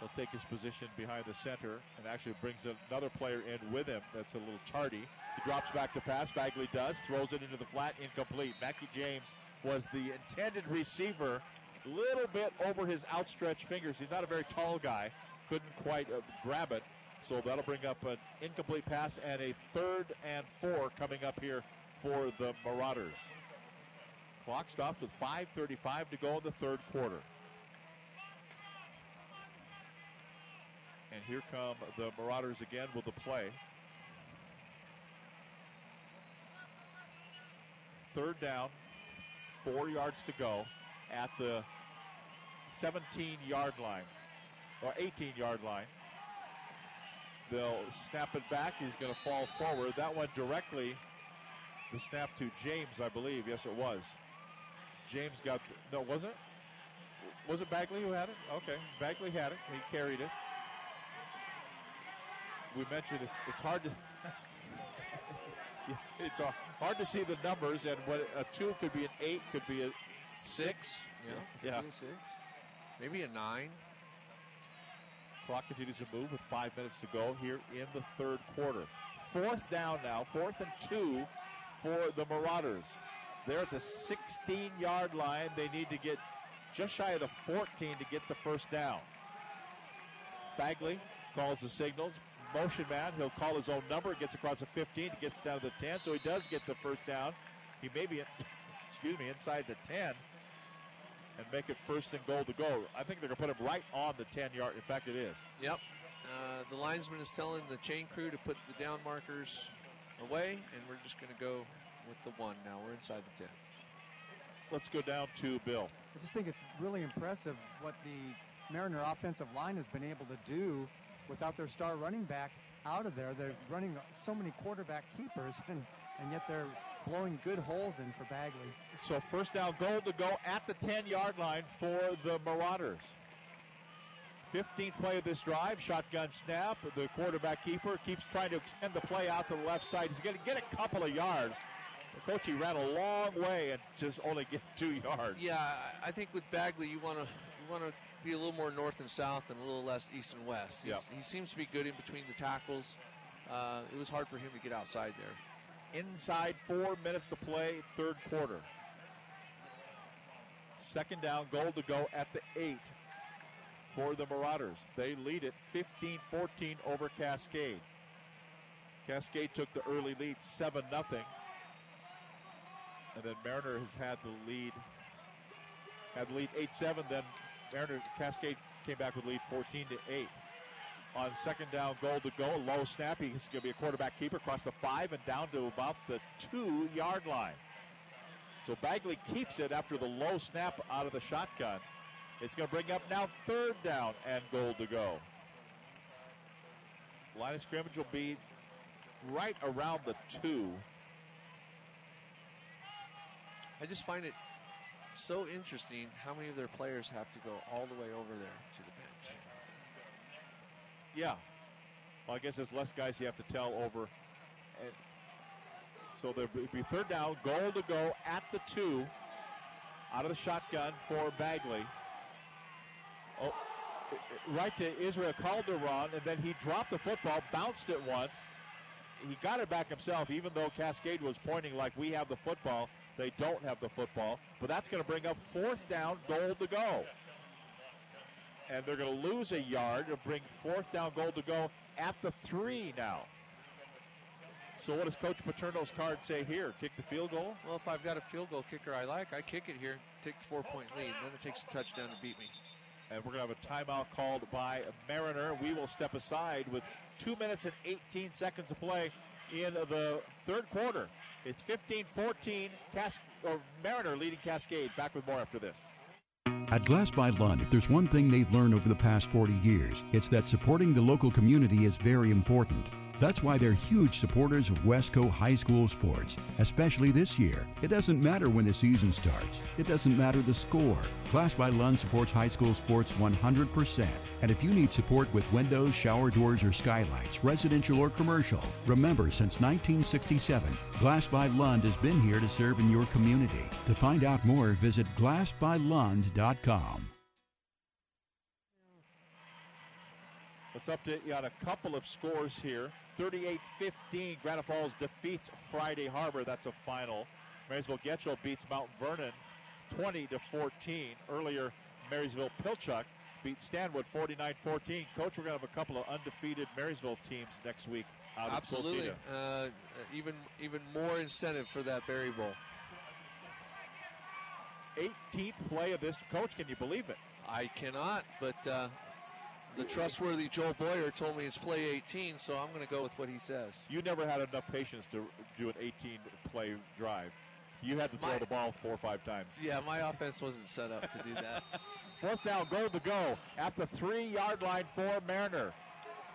He'll take his position behind the center and actually brings another player in with him. That's a little tardy. He drops back to pass. Bagley does, throws it into the flat, incomplete. Mackie James was the intended receiver, little bit over his outstretched fingers. He's not a very tall guy, couldn't quite uh, grab it. So that'll bring up an incomplete pass and a third and four coming up here for the Marauders. Clock stops with 5.35 to go in the third quarter. And here come the Marauders again with the play. Third down, four yards to go at the 17 yard line or 18 yard line. They'll snap it back. He's going to fall forward. That went directly the snap to James, I believe. Yes, it was. James got no, was it? Was it Bagley who had it? Okay, Bagley had it. He carried it. We mentioned it's it's hard to It's uh, hard to see the numbers, and what a two could be an eight, could be a six. Yeah. Yeah. Maybe a six. Maybe a nine. Clock continues to move with five minutes to go here in the third quarter. Fourth down now, fourth and two for the Marauders. They're at the 16 yard line. They need to get just shy of the 14 to get the first down. Bagley calls the signals. Motion man, he'll call his own number, gets across the 15, gets down to the 10, so he does get the first down. He may be, excuse me, inside the 10 and make it first and goal to go. I think they're going to put him right on the 10 yard. In fact, it is. Yep. Uh, the linesman is telling the chain crew to put the down markers away, and we're just going to go with the one now. We're inside the 10. Let's go down to Bill. I just think it's really impressive what the Mariner offensive line has been able to do without their star running back out of there. They're running so many quarterback keepers, and, and yet they're blowing good holes in for Bagley. So first down goal to go at the 10 yard line for the Marauders. 15th play of this drive, shotgun snap. The quarterback keeper keeps trying to extend the play out to the left side. He's going to get a couple of yards. The ran a long way and just only get two yards. Yeah, I- I think with Bagley, you want to you want to be a little more north and south and a little less east and west. He's- Yep. He seems to be good in between the tackles. Uh, it was hard for him to get outside there. Inside four minutes to play, third quarter. Second down, goal to go at the eight for the Marauders. They lead it 15 14 over Cascade. Cascade took the early lead 7 0. And then Mariner has had the lead, had the lead 8 7. Then Mariner, Cascade came back with lead 14 to 8. On second down, goal to go, low snap. He's going to be a quarterback keeper across the five and down to about the two yard line. So Bagley keeps it after the low snap out of the shotgun. It's going to bring up now third down and goal to go. Line of scrimmage will be right around the two. I just find it so interesting how many of their players have to go all the way over there to the bench. Yeah. Well, I guess there's less guys you have to tell over. So there'll be third down, goal to go at the two, out of the shotgun for Bagley. Oh, right to Israel Calderon, and then he dropped the football, bounced it once. He got it back himself, even though Cascade was pointing like we have the football. They don't have the football, but that's going to bring up fourth down, goal to go and they're going to lose a yard and bring fourth down goal to go at the three now. So what does Coach Paterno's card say here? Kick the field goal? Well, if I've got a field goal kicker I like, I kick it here, take the four point lead, then it takes a touchdown to beat me. And we're going to have a timeout called by Mariner. We will step aside with two minutes and 18 seconds to play in the third quarter. It's 15-14, Cas- or Mariner leading Cascade. Back with more after this. At Glass by Lund, if there's one thing they've learned over the past 40 years, it's that supporting the local community is very important. That's why they're huge supporters of Wesco High School sports, especially this year. It doesn't matter when the season starts. It doesn't matter the score. Glass by Lund supports high school sports 100%. And if you need support with windows, shower doors, or skylights, residential or commercial, remember since 1967, Glass by Lund has been here to serve in your community. To find out more, visit glassbylund.com. Let's update you on a couple of scores here. 38-15, Granite Falls defeats Friday Harbor. That's a final. Marysville Getchell beats Mount Vernon 20 to 14. Earlier, Marysville Pilchuck beat Stanwood 49-14. Coach, we're going to have a couple of undefeated Marysville teams next week out Absolutely. Uh, even even more incentive for that Berry Bowl. 18th play of this. Coach, can you believe it? I cannot, but uh, the trustworthy Joel Boyer told me it's play 18, so I'm going to go with what he says. You never had enough patience to do an 18 play drive. You had to throw My- the ball four or five times. Yeah, my offense wasn't set up to do that. Fourth down, goal to go at the three-yard line for Mariner.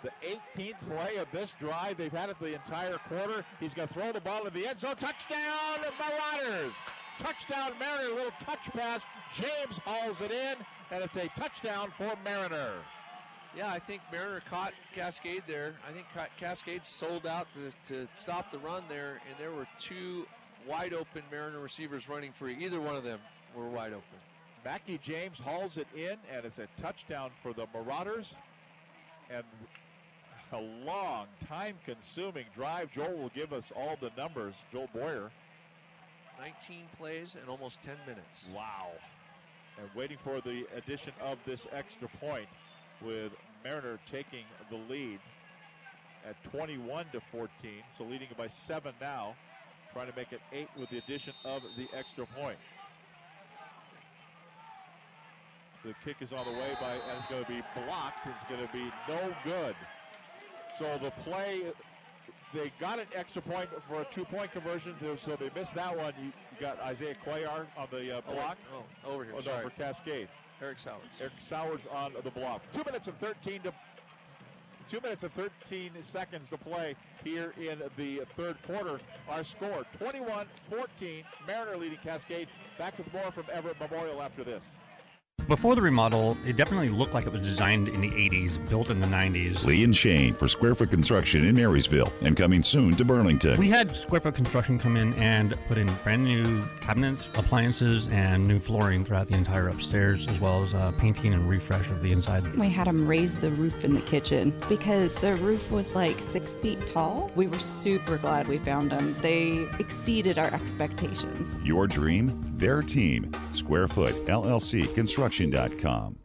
The 18th play of this drive. They've had it the entire quarter. He's going to throw the ball in the end zone. Touchdown, Marauders! Touchdown, Mariner. Little touch pass. James hauls it in, and it's a touchdown for Mariner. Yeah, I think Mariner caught Cascade there. I think Cascade sold out to, to stop the run there, and there were two wide open Mariner receivers running free. Either one of them were wide open. Mackie James hauls it in, and it's a touchdown for the Marauders. And a long, time consuming drive. Joel will give us all the numbers. Joel Boyer. 19 plays and almost 10 minutes. Wow. And waiting for the addition of this extra point with Mariner taking the lead at 21 to 14. So leading by seven now. Trying to make it eight with the addition of the extra point. The kick is on the way by, and it's going to be blocked. It's going to be no good. So the play, they got an extra point for a two-point conversion, so they missed that one. You, got Isaiah Cuellar on the uh, block. Oh, oh, over here. Oh, no, sorry. for Cascade. Eric Sowers. Eric Sowers on the block. Two minutes and 13 to two minutes and 13 seconds to play here in the third quarter. Our score 21-14. Mariner leading Cascade. Back with more from Everett Memorial after this. Before the remodel, it definitely looked like it was designed in the 80s, built in the 90s. Lee and Shane for Square Foot Construction in Marysville and coming soon to Burlington. We had Square Foot Construction come in and put in brand new cabinets, appliances, and new flooring throughout the entire upstairs, as well as uh, painting and refresh of the inside. We had them raise the roof in the kitchen because the roof was like six feet tall. We were super glad we found them. They exceeded our expectations. Your dream, their team. Squarefoot LLC Construction.com.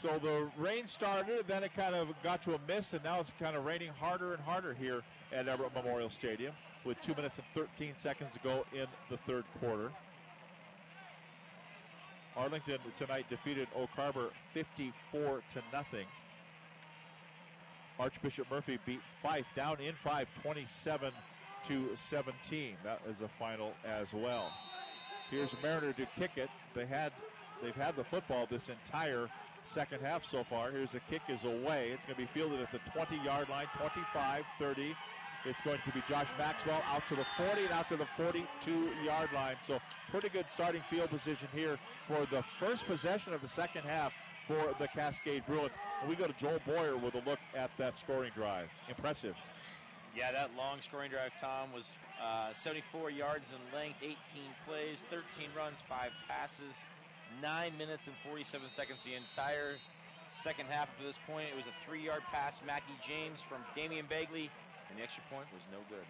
So the rain started, then it kind of got to a mist, and now it's kind of raining harder and harder here at Everett Memorial Stadium with two minutes and 13 seconds to go in the third quarter. Arlington tonight defeated Oak Harbor 54 to nothing. Archbishop Murphy beat Fife down in Fife, 27 to 17. That is a final as well. Here's Mariner to kick it. They had they've had the football this entire second half so far. Here's the kick is away. It's going to be fielded at the 20-yard line, 25, 30. It's going to be Josh Maxwell out to the 40 and out to the 42-yard line. So pretty good starting field position here for the first possession of the second half for the Cascade Bruins. And we go to Joel Boyer with a look at that scoring drive. Impressive. Yeah, that long scoring drive, Tom, was uh, 74 yards in length, 18 plays, 13 runs, 5 passes, 9 minutes and 47 seconds the entire second half up to this point. It was a 3-yard pass, Mackie James from Damian Bagley, and the extra point was no good.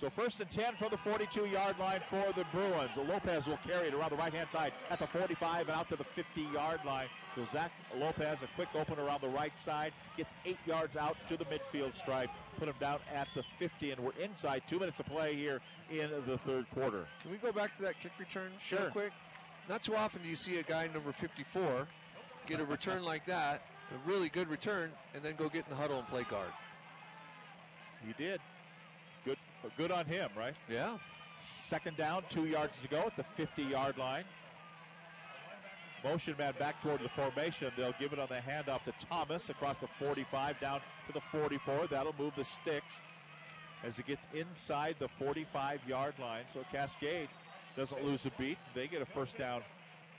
So first and 10 from the 42-yard line for the Bruins. Lopez will carry it around the right-hand side at the 45 and out to the 50-yard line. So Zach Lopez, a quick open around the right side, gets eight yards out to the midfield stripe, put him down at the 50, and we're inside. Two minutes to play here in the third quarter. Can we go back to that kick return Sure. real quick? Not too often do you see a guy number 54 get a return like that, a really good return, and then go get in the huddle and play guard. He did. Good, good on him, right? Yeah. Second down, two yards to go at the 50-yard line. Motion man back toward the formation. They'll give it on the handoff to Thomas across the 45 down to the 44. That'll move the sticks as it gets inside the 45-yard line. So Cascade doesn't lose a beat. They get a first down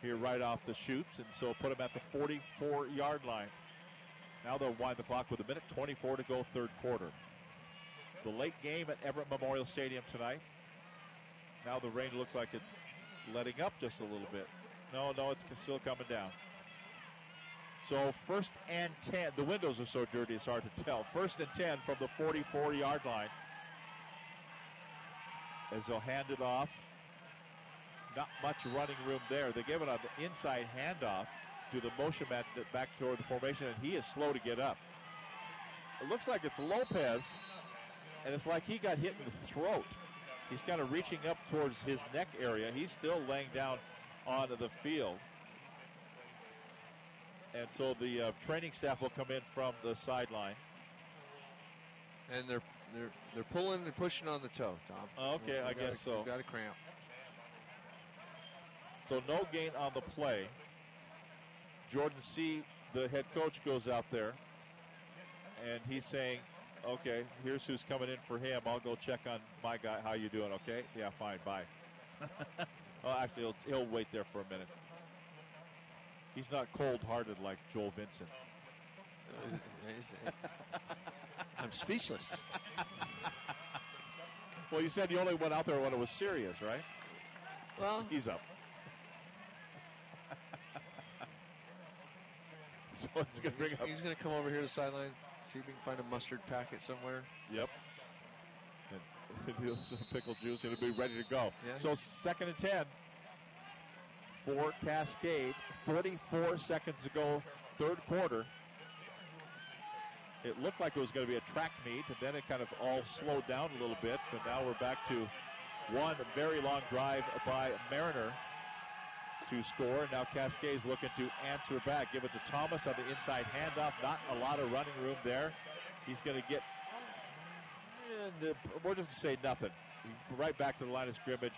here right off the chutes, and so put them at the 44-yard line. Now they'll wind the clock with a minute 24 to go, third quarter. The late game at Everett Memorial Stadium tonight. Now the rain looks like it's letting up just a little bit. No, no, it's still coming down. So first and 10. The windows are so dirty it's hard to tell. First and 10 from the 44 yard line. As they'll hand it off. Not much running room there. They give it on the inside handoff to the motion back toward the formation, and he is slow to get up. It looks like it's Lopez, and it's like he got hit in the throat. He's kind of reaching up towards his neck area. He's still laying down onto the field. And so the uh, training staff will come in from the sideline. And they're they're they're pulling and pushing on the toe, Tom. Okay, I guess a- so. Got a cramp. So no gain on the play. Jordan C., the head coach, goes out there, and he's saying, "Okay, here's who's coming in for him. I'll go check on my guy. How you doing? Okay? Yeah, fine. Bye." oh, actually, he'll, he'll wait there for a minute. He's not cold-hearted like Joel Vincent. Is it- is it- I'm speechless. Well, you said you only went out there when it was serious, right? Well, he's up. so it's going to bring up. He's going to come over here to the sideline, see if we can find a mustard packet somewhere. Yep. And some pickle juice. It'll be ready to go. Yeah. So second and ten for Cascade. 44 seconds to go, third quarter. It looked like it was going to be a track meet, and then it kind of all slowed down a little bit. And now we're back to one very long drive by Mariner to score. Now Cascade's looking to answer back. Give it to Thomas on the inside handoff. Not a lot of running room there. He's going to get the, we're just going to say nothing. Right back to the line of scrimmage,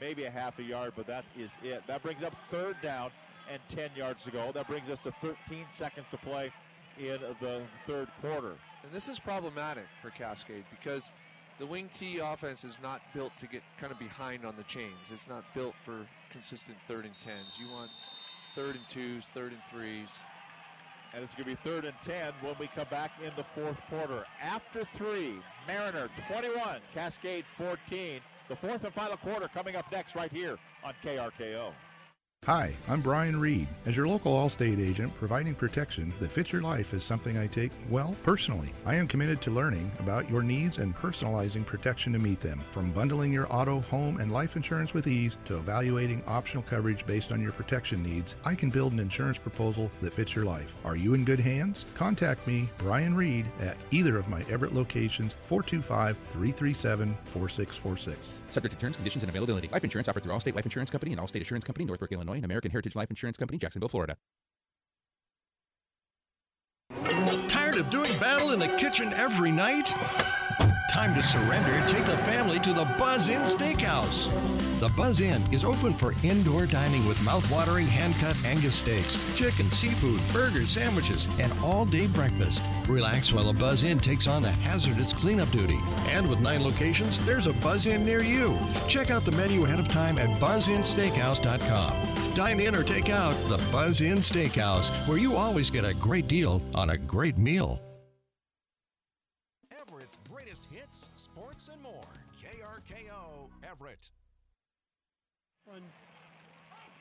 maybe a half a yard, but that is it. That brings up third down and 10 yards to go. That brings us to 13 seconds to play in the third quarter. And this is problematic for Cascade because the wing T offense is not built to get kind of behind on the chains. It's not built for consistent third and tens. You want third and twos, third and threes. And it's going to be third and 10 when we come back in the fourth quarter. After three, Mariner 21, Cascade 14. The fourth and final quarter coming up next right here on KRKO. Hi, I'm Brian Reed. As your local Allstate agent, providing protection that fits your life is something I take, well, personally. I am committed to learning about your needs and personalizing protection to meet them. From bundling your auto, home, and life insurance with ease to evaluating optional coverage based on your protection needs, I can build an insurance proposal that fits your life. Are you in good hands? Contact me, Brian Reed, at either of my Everett locations, 425 337 4646. Subject to terms, conditions, and availability. Life insurance offered through Allstate Life Insurance Company and Allstate Assurance Company, Northbrook, Illinois, and American Heritage Life Insurance Company, Jacksonville, Florida. Tired of doing battle in the kitchen every night? Time to surrender. Take the family to the Buzz Inn Steakhouse. The Buzz Inn is open for indoor dining with mouth-watering hand-cut Angus steaks, chicken, seafood, burgers, sandwiches, and all-day breakfast. Relax while the Buzz Inn takes on the hazardous cleanup duty. And with nine locations, there's a Buzz Inn near you. Check out the menu ahead of time at buzzinsteakhouse.com. Dine in or take out the Buzz Inn Steakhouse, where you always get a great deal on a great meal. Everett.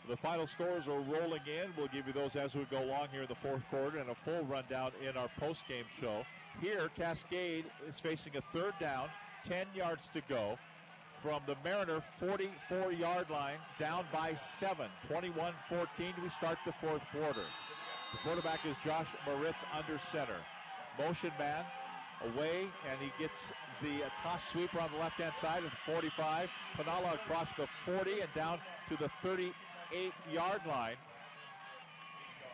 The final scores are rolling in. We'll give you those as we go along here in the fourth quarter and a full rundown in our post-game show. Here, Cascade is facing a third down, 10 yards to go from the Mariner 44-yard line, down by seven, 21-14. We start the fourth quarter. The quarterback is Josh Moritz under center. Motion man away, and he gets the uh, toss sweeper on the left-hand side at the 45. Panala across the 40 and down to the 38-yard line.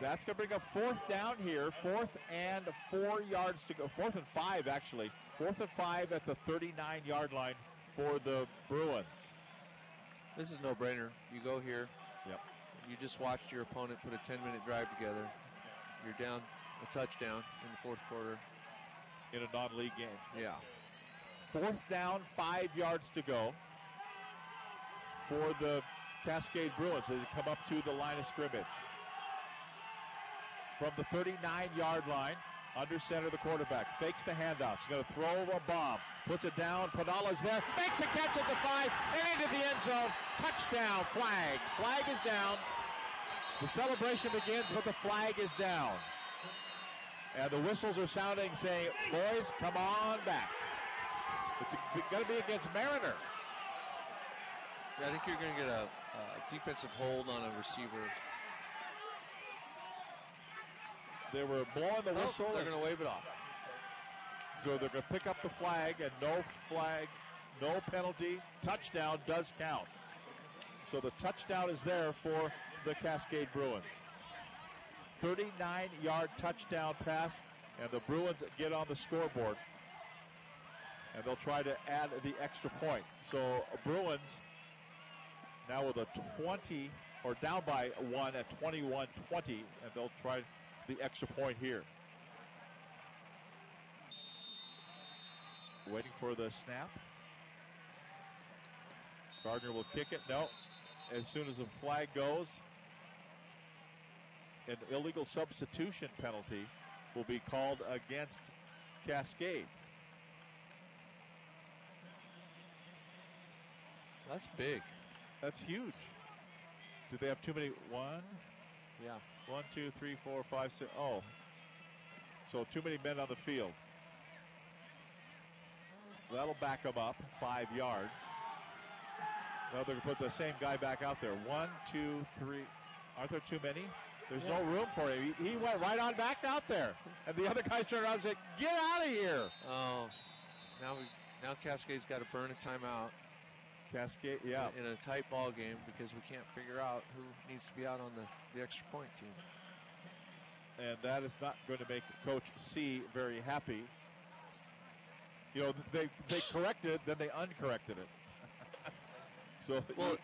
That's going to bring up fourth down here. Fourth and four yards to go. Fourth and five, actually. Fourth and five at the 39-yard line for the Bruins. This is no brainer. You go here. Yep. You just watched your opponent put a 10 minute drive together. You're down a touchdown in the fourth quarter. In a non league game. Yeah. Fourth down, five yards to go for the Cascade Bruins they come up to the line of scrimmage. From the 39-yard line, under center the quarterback, fakes the handoff. He's going to throw a bomb, puts it down. Padala's there, makes a catch at the five, and into the end zone. Touchdown, flag. Flag is down. The celebration begins, but the flag is down. And the whistles are sounding, saying, boys, come on back. It's going to be against Mariner. Yeah, I think you're going to get a, a defensive hold on a receiver. They were blowing the Oh, whistle. they're going to wave it off. So they're going to pick up the flag, and no flag, no penalty. Touchdown does count. So the touchdown is there for the Cascade Bruins. 39-yard touchdown pass, and the Bruins get on the scoreboard. And they'll try to add the extra point. So Bruins now with a 20, or down by one at 21-20, and they'll try the extra point here. Waiting for the snap. Gardner will kick it. No. As soon as the flag goes, an illegal substitution penalty will be called against Cascade. That's big. That's huge. Do they have too many? One, Yeah. one, two, three, four, five, six. Oh, so too many men on the field. That'll back them up five yards. Now they're going to put the same guy back out there. One, two, three. Aren't there too many? There's no room for him. He, he went right on back out there. And the other guys turned around and said, Get out of here. Oh, now we now Cascade's got to burn a timeout. Cascade, yeah. In, a tight ball game because we can't figure out who needs to be out on the, the extra point team. and that is not going to make Coach C very happy. You know, they they corrected, then they uncorrected it. so, Well,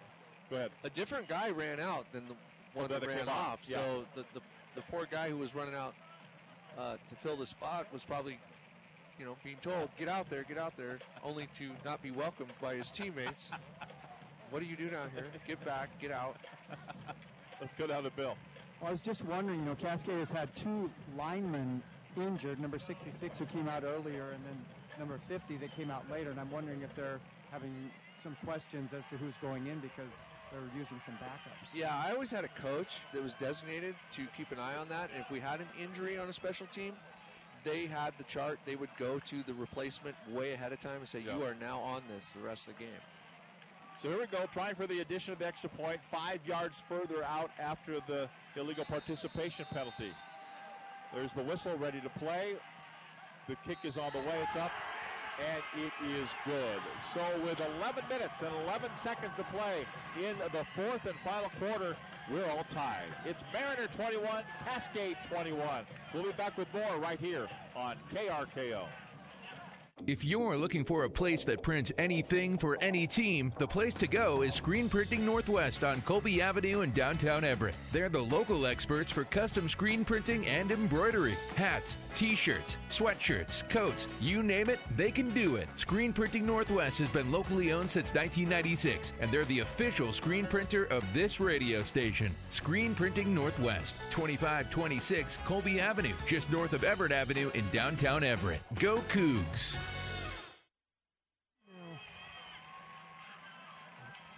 go ahead. A different guy ran out than the one that that ran off. off, yeah. So the, the the poor guy who was running out uh, to fill the spot was probably, you know, being told, "Get out there, get out there," only to not be welcomed by his teammates. what do you do down here? Get back, get out. Let's go down to Bill. Well, I was just wondering, you know, Cascade has had two linemen injured, number 66 who came out earlier, and then number 50 that came out later, and I'm wondering if they're having some questions as to who's going in because they're using some backups. Yeah, I always had a coach that was designated to keep an eye on that. And if we had an injury on a special team, they had the chart. They would go to the replacement way ahead of time and say, "You are now on this the rest of the game." So here we go, trying for the addition of the extra point, five yards further out after the illegal participation penalty. There's the whistle ready to play. The kick is on the way, it's up, and it is good. So with 11 minutes and 11 seconds to play in the fourth and final quarter, we're all tied. It's Mariner 21, Cascade 21. We'll be back with more right here on KRKO. If you're looking for a place that prints anything for any team, the place to go is Screen Printing Northwest on Colby Avenue in downtown Everett. They're the local experts for custom screen printing and embroidery. Hats, t-shirts, sweatshirts, coats, you name it, they can do it. Screen Printing Northwest has been locally owned since 1996, and they're the official screen printer of this radio station. Screen Printing Northwest, 2526 Colby Avenue, just north of Everett Avenue in downtown Everett. Go Cougs!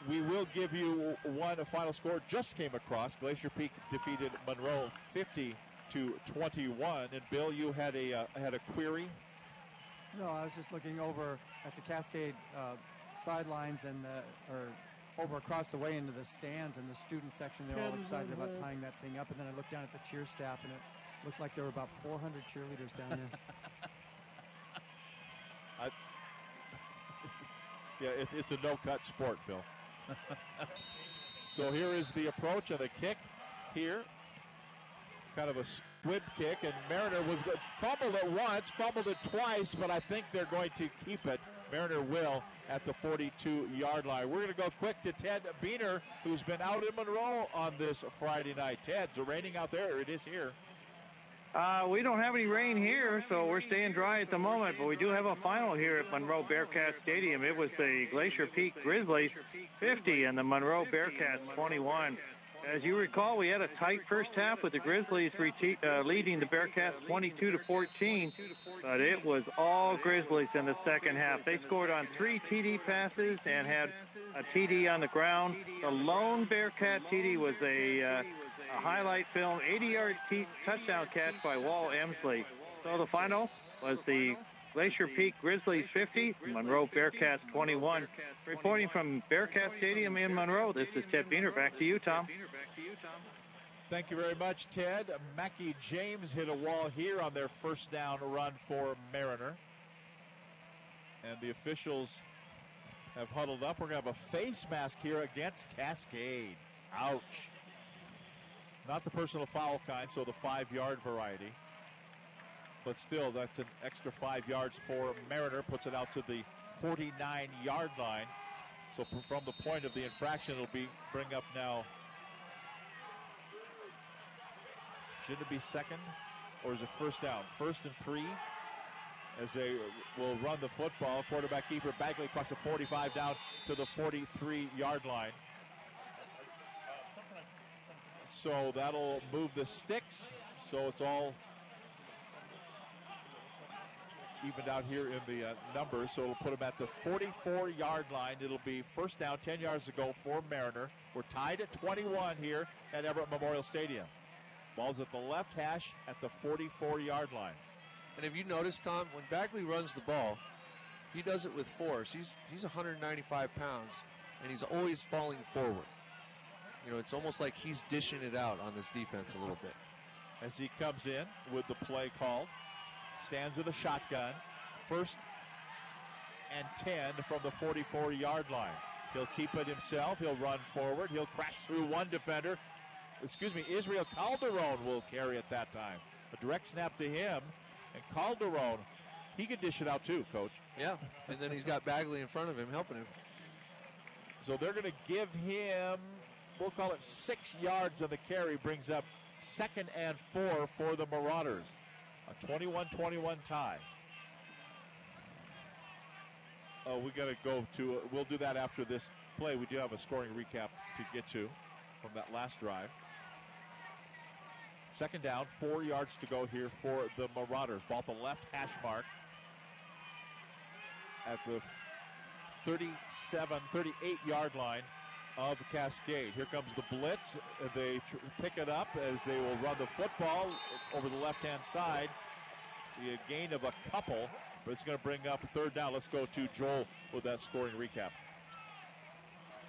We will give you one a final score just came across. Glacier Peak defeated Monroe 50 to 21. And Bill, you had a uh, had a query. No, I was just looking over at the Cascade uh, sidelines and uh, or over across the way into the stands and the student section. They're all excited about tying that thing up. And then I looked down at the cheer staff and it looked like there were about 400 cheerleaders down there. I, yeah, it, it's a no-cut sport, Bill. So here is the approach and the kick here. Kind of a squib kick, and Mariner was fumbled it once, fumbled it twice, but I think they're going to keep it. Mariner will at the 42-yard line. We're going to go quick to Ted Buehner, who's been out in Monroe on this Friday night. Ted, raining out there. It is here. Uh, we don't have any rain here, so we're staying dry at the moment, but we do have a final here at Monroe Bearcat Stadium. It was the Glacier Peak Grizzlies 50 and the Monroe Bearcats 21. As you recall, we had a tight first half with the Grizzlies uh, leading the Bearcats 22 to 14, but it was all Grizzlies in the second half. They scored on three TD passes and had a TD on the ground. The lone Bearcat TD was a, uh, a highlight film 80-yard touchdown catch by Wall Emsley. So the final was the Glacier Peak Grizzlies 50, Monroe Bearcats 21. Reporting from Bearcat Stadium in Monroe, this is Ted Buehner. Back to you, Tom. Thank you very much, Ted. Mackie James hit a wall here on their first down run for Mariner. And the officials have huddled up. We're going to have a face mask here against Cascade. Ouch. Not the personal foul kind, so the five yard variety. But still, that's an extra five yards for Mariner. Puts it out to the 49 yard line. So from the point of the infraction, it'll be bring up now. Shouldn't it be second, or is it first down? First and three, as they will run the football. Quarterback keeper Bagley across the 45 down to the 43 yard line. So that'll move the sticks. So it's all evened out here in the uh, numbers. So it'll put them at the 44 yard line. It'll be first down, 10 yards to go for Mariner. We're tied at 21 here at Everett Memorial Stadium. Ball's at the left hash at the 44 yard line. And if you notice, Tom, when Bagley runs the ball, he does it with force. He's he's 195 pounds, and he's always falling forward. You know, it's almost like he's dishing it out on this defense a little bit. As he comes in with the play called, stands in the shotgun, first and 10 from the 44 yard line. He'll keep it himself. He'll run forward. He'll crash through one defender. Excuse me, Israel Calderon will carry it that time. A direct snap to him, and Calderon, he can dish it out too, coach. Yeah, and then he's got Bagley in front of him helping him. So they're going to give him, we'll call it six yards on the carry, brings up second and four for the Marauders. A 21 21 tie. Oh, we got to go to, uh, we'll do that after this play. We do have a scoring recap to get to from that last drive. Second down, four yards to go here for the Marauders. Ball at the left hash mark at the 37, 38 yard line of Cascade. Here comes the blitz. They tr- pick it up as they will run the football over the left hand side. The gain of a couple, but it's going to bring up third down. Let's go to Joel with that scoring recap.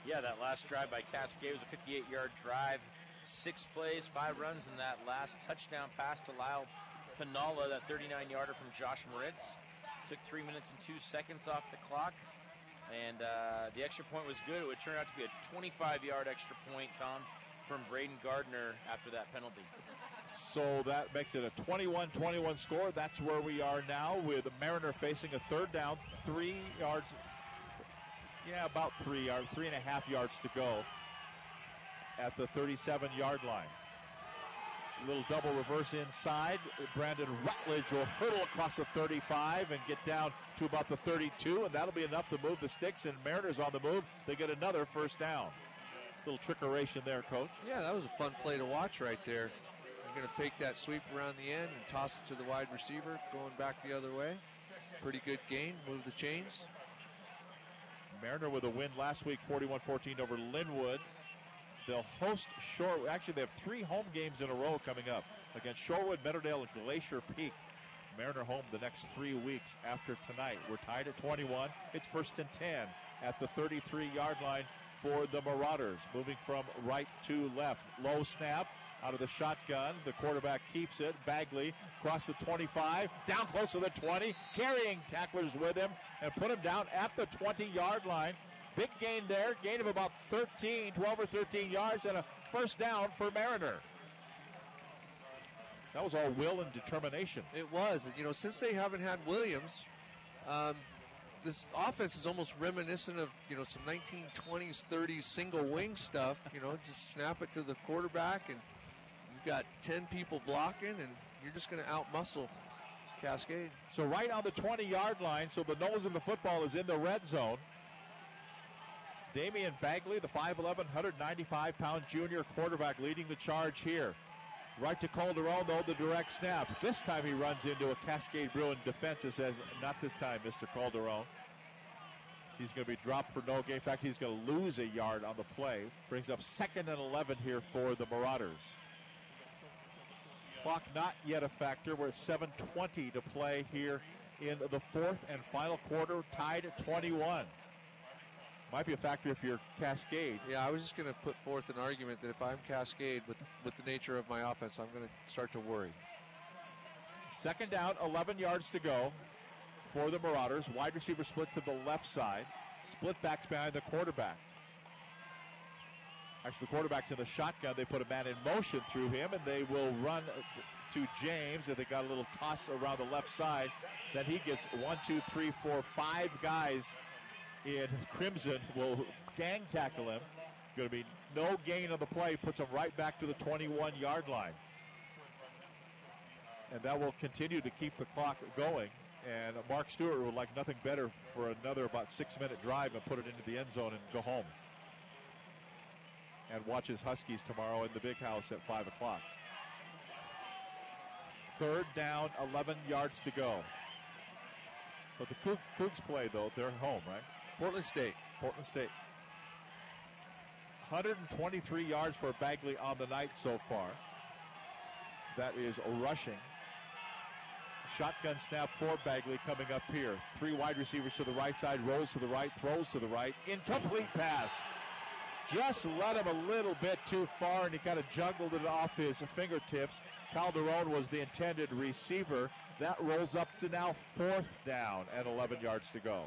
Yeah, that last drive by Cascade was a 58 yard drive. Six plays, five runs, and that last touchdown pass to Lyle Pinalla, that 39 yarder from Josh Moritz. Took three minutes and two seconds off the clock. And uh, the extra point was good. It would turn out to be a 25 yard extra point, Tom, from Braden Gardner after that penalty. So that makes it a 21 21 score. That's where we are now with the Mariner facing a third down, three yards. Yeah, about three yards, three and a half yards to go at the 37 yard line. Little double reverse inside. Brandon Rutledge will hurdle across the 35 and get down to about the 32, and that'll be enough to move the sticks. And Mariners on the move. They get another first down. Little trickeration there, coach. Yeah, that was a fun play to watch right there. You're going to take that sweep around the end and toss it to the wide receiver, going back the other way. Pretty good gain. Move the chains. Mariner with a win last week, 41-14 over Lynnwood. They'll host Shore. Actually, they have three home games in a row coming up against Shorewood, Meadowdale, and Glacier Peak. Mariner home the next three weeks after tonight. We're tied at 21. It's first and 10 at the 33 yard line for the Marauders. Moving from right to left. Low snap out of the shotgun. The quarterback keeps it. Bagley across the 25, down close to the 20, carrying tacklers with him and put him down at the 20 yard line. Big gain there, gain of about 13, 12 or 13 yards, and a first down for Mariner. That was all will and determination. It was. You know, since they haven't had Williams, um, this offense is almost reminiscent of, you know, some 1920s, 30s single wing stuff. You know, just snap it to the quarterback, and you've got 10 people blocking, and you're just going to outmuscle Cascade. So right on the 20 yard line, so the nose of the football is in the red zone. Damian Bagley, the 5'11, 195 pound junior quarterback, leading the charge here. Right to Calderon, though, the direct snap. This time he runs into a Cascade Bruin defense and says, Not this time, Mr. Calderon. He's going to be dropped for no gain. In fact, he's going to lose a yard on the play. Brings up second and 11 here for the Marauders. Clock not yet a factor. We're at 7.20 to play here in the fourth and final quarter, tied at 21. Might be a factor if you're Cascade. Yeah, I was just going to put forth an argument that if I'm Cascade with, with the nature of my offense, I'm going to start to worry. Second down, 11 yards to go for the Marauders. Wide receiver split to the left side. Split backs behind the quarterback. Actually, the quarterback's in the shotgun. They put a man in motion through him, and they will run to James. And they got a little toss around the left side. Then he gets one, two, three, four, five guys in Crimson will gang tackle him. Going to be no gain on the play. Puts him right back to the 21 yard line. And that will continue to keep the clock going. And Mark Stewart would like nothing better for another about six minute drive and put it into the end zone and go home. and watches Huskies tomorrow in the big house at 5 o'clock. Third down, 11 yards to go. But the Coug- Cougs play, though. They're home, right? Portland State. Portland State. 123 yards for Bagley on the night so far. That is rushing. Shotgun snap for Bagley coming up here. Three wide receivers to the right side, rolls to the right, throws to the right. Incomplete pass. Just led him a little bit too far, and he kind of juggled it off his fingertips. Calderon was the intended receiver. That rolls up to now fourth down and 11 yards to go.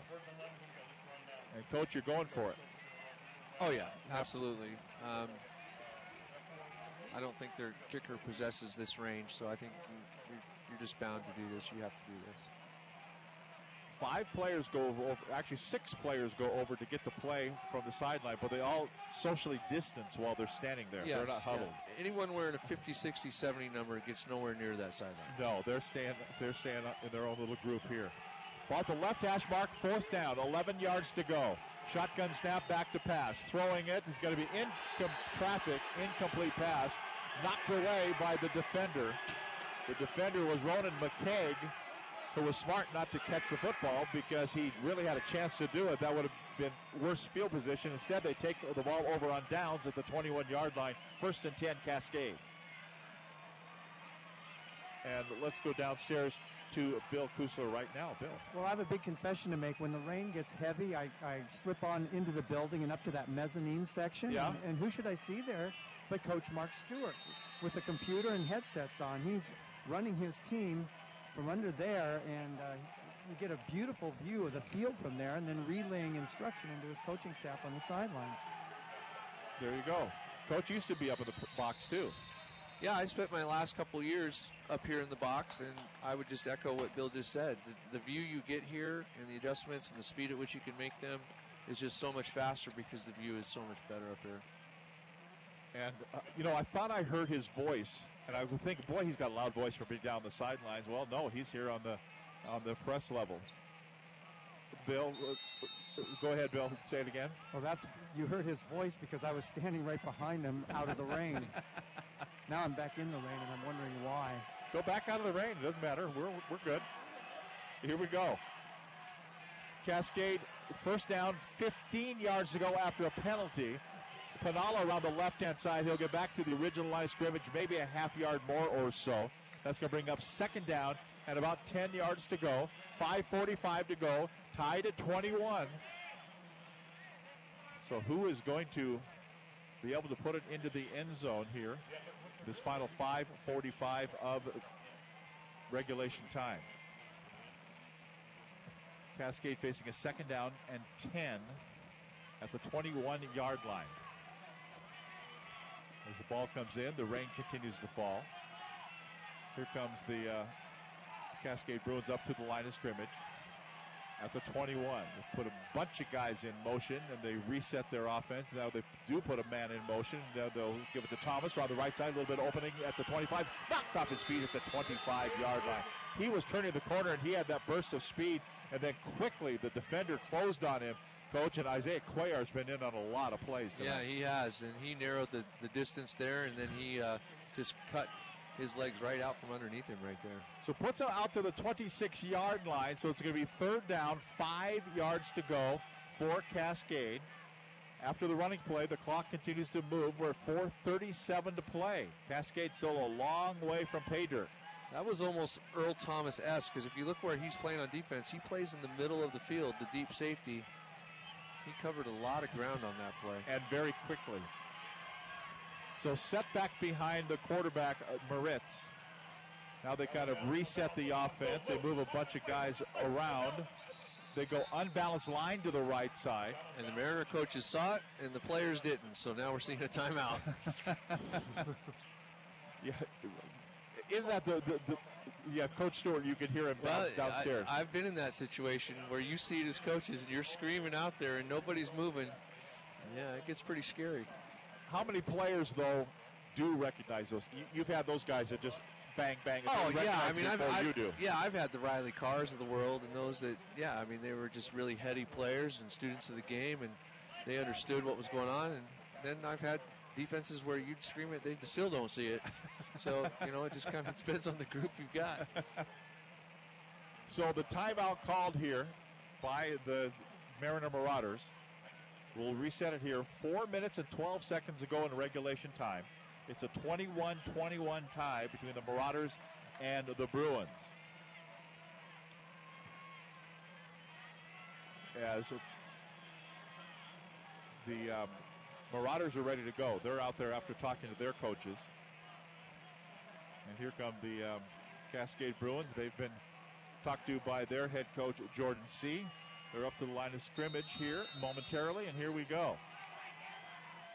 And coach, you're going for it. Oh yeah, absolutely. Um, I don't think their kicker possesses this range, so I think you, you're just bound to do this. You have to do this. Five players go over, actually six players go over to get the play from the sideline, but they all socially distance while they're standing there. Yes, they're not yeah. huddled. Anyone wearing a 50, 60, 70 number gets nowhere near that sideline. No, they're staying. They're staying in their own little group here. Ball at the left hash mark, fourth down, 11 yards to go. Shotgun snap, back to pass. Throwing it is going to be in com- traffic, incomplete pass, knocked away by the defender. The defender was Ronan McKeag, who was smart not to catch the football because he really had a chance to do it. That would have been worse field position. Instead, they take the ball over on downs at the 21 yard line, first and 10 Cascade. And let's go downstairs to Bill Kusler right now. Bill. Well, I have a big confession to make. When the rain gets heavy, I, I slip on into the building and up to that mezzanine section. Yeah. And, and who should I see there but Coach Mark Stewart with a computer and headsets on. He's running his team from under there, and uh, you get a beautiful view of the field from there, and then relaying instruction into his coaching staff on the sidelines. There you go. Coach used to be up in the box too. Yeah, I spent my last couple of years up here in the box, and I would just echo what Bill just said. The, the view you get here and the adjustments and the speed at which you can make them is just so much faster because the view is so much better up here. And uh, you know, I thought I heard his voice, and I was thinking, boy, he's got a loud voice for being down the sidelines. Well, no, he's here on the on the press level. Bill, uh, go ahead, Bill. Say it again. Well, that's you heard his voice because I was standing right behind him out of the rain. now I'm back in the rain, and I'm wondering why. Go back out of the rain. It doesn't matter. We're we're good. Here we go. Cascade, first down, 15 yards to go after a penalty. Panala around the left-hand side. He'll get back to the original line of scrimmage, maybe a half yard more or so. That's going to bring up second down and about 10 yards to go. 5:45 to go. Tied at 21. So who is going to be able to put it into the end zone here? This final 5:45 of regulation time. Cascade facing a second down and 10 at the 21 yard line. As the ball comes in, the rain continues to fall. Here comes the uh, Cascade Bruins up to the line of scrimmage at the 21. They put a bunch of guys in motion and they reset their offense. Now they do put a man in motion. Now they'll give it to Thomas on the right side, a little bit opening at the 25. Knocked off his feet at the 25 yard line. He was turning the corner and he had that burst of speed, and then quickly the defender closed on him. Coach and Isaiah Cuellar's been in on a lot of plays Yeah, he has, and he narrowed the, the distance there, and then he uh, just cut his legs right out from underneath him right there. So puts him out to the 26 yard line. So it's going to be third down, five yards to go for Cascade. After the running play, the clock continues to move. We're at 4:37 to play. Cascade still a long way from pay dirt. That was almost Earl Thomas esque because if you look where he's playing on defense, he plays in the middle of the field, the deep safety. He covered a lot of ground on that play. and very quickly. So set back behind the quarterback, uh, Moritz. Now they kind of reset the offense. They move a bunch of guys around. They go unbalanced line to the right side. And the Mariner coaches saw it, and the players didn't. So now we're seeing a timeout. Yeah, isn't that the, the, the yeah, Coach Stewart? You can hear him down, Well, downstairs. I, have been in that situation where you see it as coaches and you're screaming out there and nobody's moving. Yeah, it gets pretty scary. How many players though do recognize those? You, you've had those guys that just bang bang. Oh yeah, I mean, I've, I've- you do. yeah, I've had the Riley Cars of the world and those that, yeah, I mean, they were just really heady players and students of the game, and they understood what was going on. And then I've had defenses where you scream it, they still don't see it. So you know, it just kind of depends on the group you've got. So the timeout called here by the Mariner Marauders. We'll reset it here. Four minutes and 12 seconds ago in regulation time. It's a 21 21 tie between the Marauders and the Bruins. As the um, Marauders are ready to go. They're out there after talking to their coaches. And here come the um, Cascade Bruins. They've been talked to by their head coach, Jordan C. They're up to the line of scrimmage here momentarily, and here we go.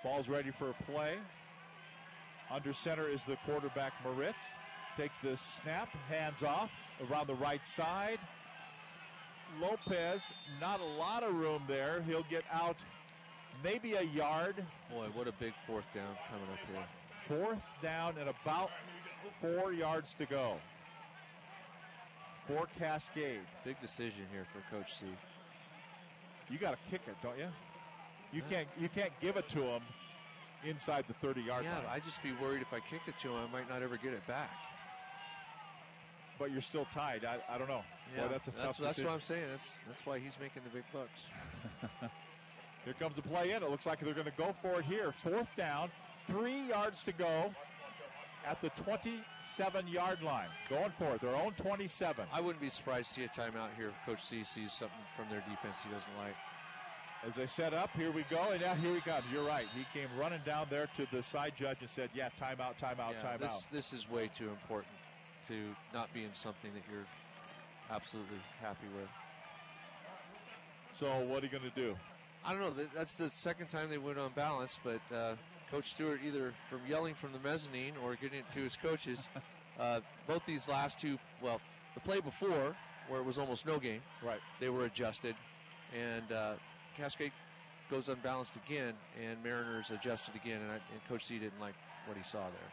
Ball's ready for a play. Under center is the quarterback, Moritz. Takes the snap, hands off around the right side. Lopez, not a lot of room there. He'll get out maybe a yard. Boy, what a big fourth down coming up here. Fourth down and about four yards to go. For Cascade. Big decision here for Coach C. You got to kick it, don't you? You can't. You can't give it to him inside the 30 yard Yeah, line. I'd just be worried if I kicked it to him, I might not ever get it back. But you're still tied. I, I don't know. Yeah, Boy, that's a tough that's, that's what I'm saying. That's that's why he's making the big bucks. Here comes the play in. It looks like they're going to go for it here. Fourth down, three yards to go at the 27 yard line. Going for it. Their own 27. I wouldn't be surprised to see a timeout here if Coach C sees something from their defense he doesn't like. As they set up, here we go, and now here he comes. You're right. He came running down there to the side judge and said, "Yeah, timeout, timeout, Yeah, timeout." this, this is way too important to not be in something that you're absolutely happy with. So what are you going to do? I don't know. That's the second time they went on balance, but uh, Coach Stewart either from yelling from the mezzanine or getting it to his coaches. uh, both these last two, well, the play before where it was almost no game, right? They were adjusted, and uh, Cascade goes unbalanced again, and Mariners adjusted again, and, I, and Coach C didn't like what he saw there.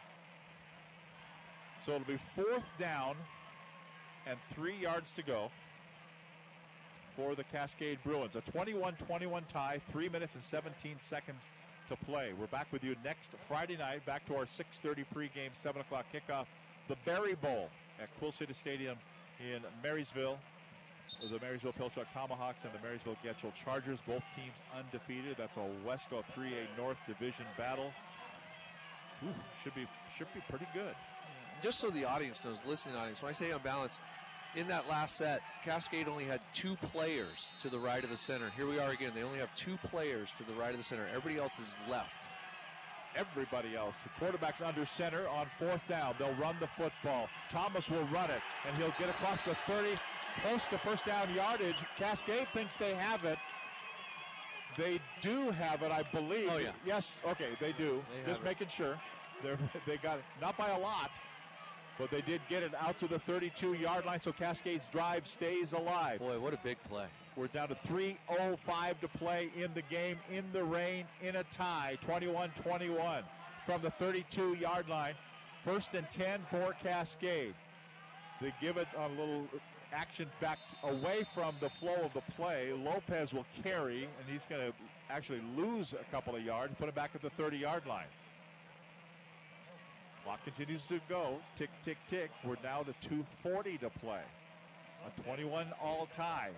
So it'll be fourth down and three yards to go for the Cascade Bruins. A 21 21 tie, three minutes and 17 seconds to play. We're back with you next Friday night, back to our 6.30 pregame, 7 o'clock kickoff, the Berry Bowl at Quil Ceda Stadium in Marysville. The Marysville Pilchuck Tomahawks and the Marysville Getchell Chargers, both teams undefeated. That's a Wesco 3A North Division battle. Ooh, should be should be pretty good. just so the audience knows, listening audience, when I say unbalanced, in that last set, Cascade only had two players to the right of the center. Here we are again. They only have two players to the right of the center. Everybody else is left. everybody else. The quarterback's under center on fourth down. They'll run the football. Thomas will run it, and he'll get across the 30, close to first down yardage. Cascade thinks they have it. They do have it, I believe. Oh, yeah. Yes, okay, they do. They Just it. making sure. They're, they got it, not by a lot, but they did get it out to the 32 yard line, so Cascade's drive stays alive. Boy, what a big play. We're down to 3.05 to play in the game, in the rain, in a tie, 21 21 from the 32 yard line. First and 10 for Cascade. They give it a little action back away from the flow of the play. Lopez will carry, and he's going to actually lose a couple of yards, put it back at the 30 yard line. Clock continues to go. Tick, tick, tick. We're now to 240 to play. A 21 all tie.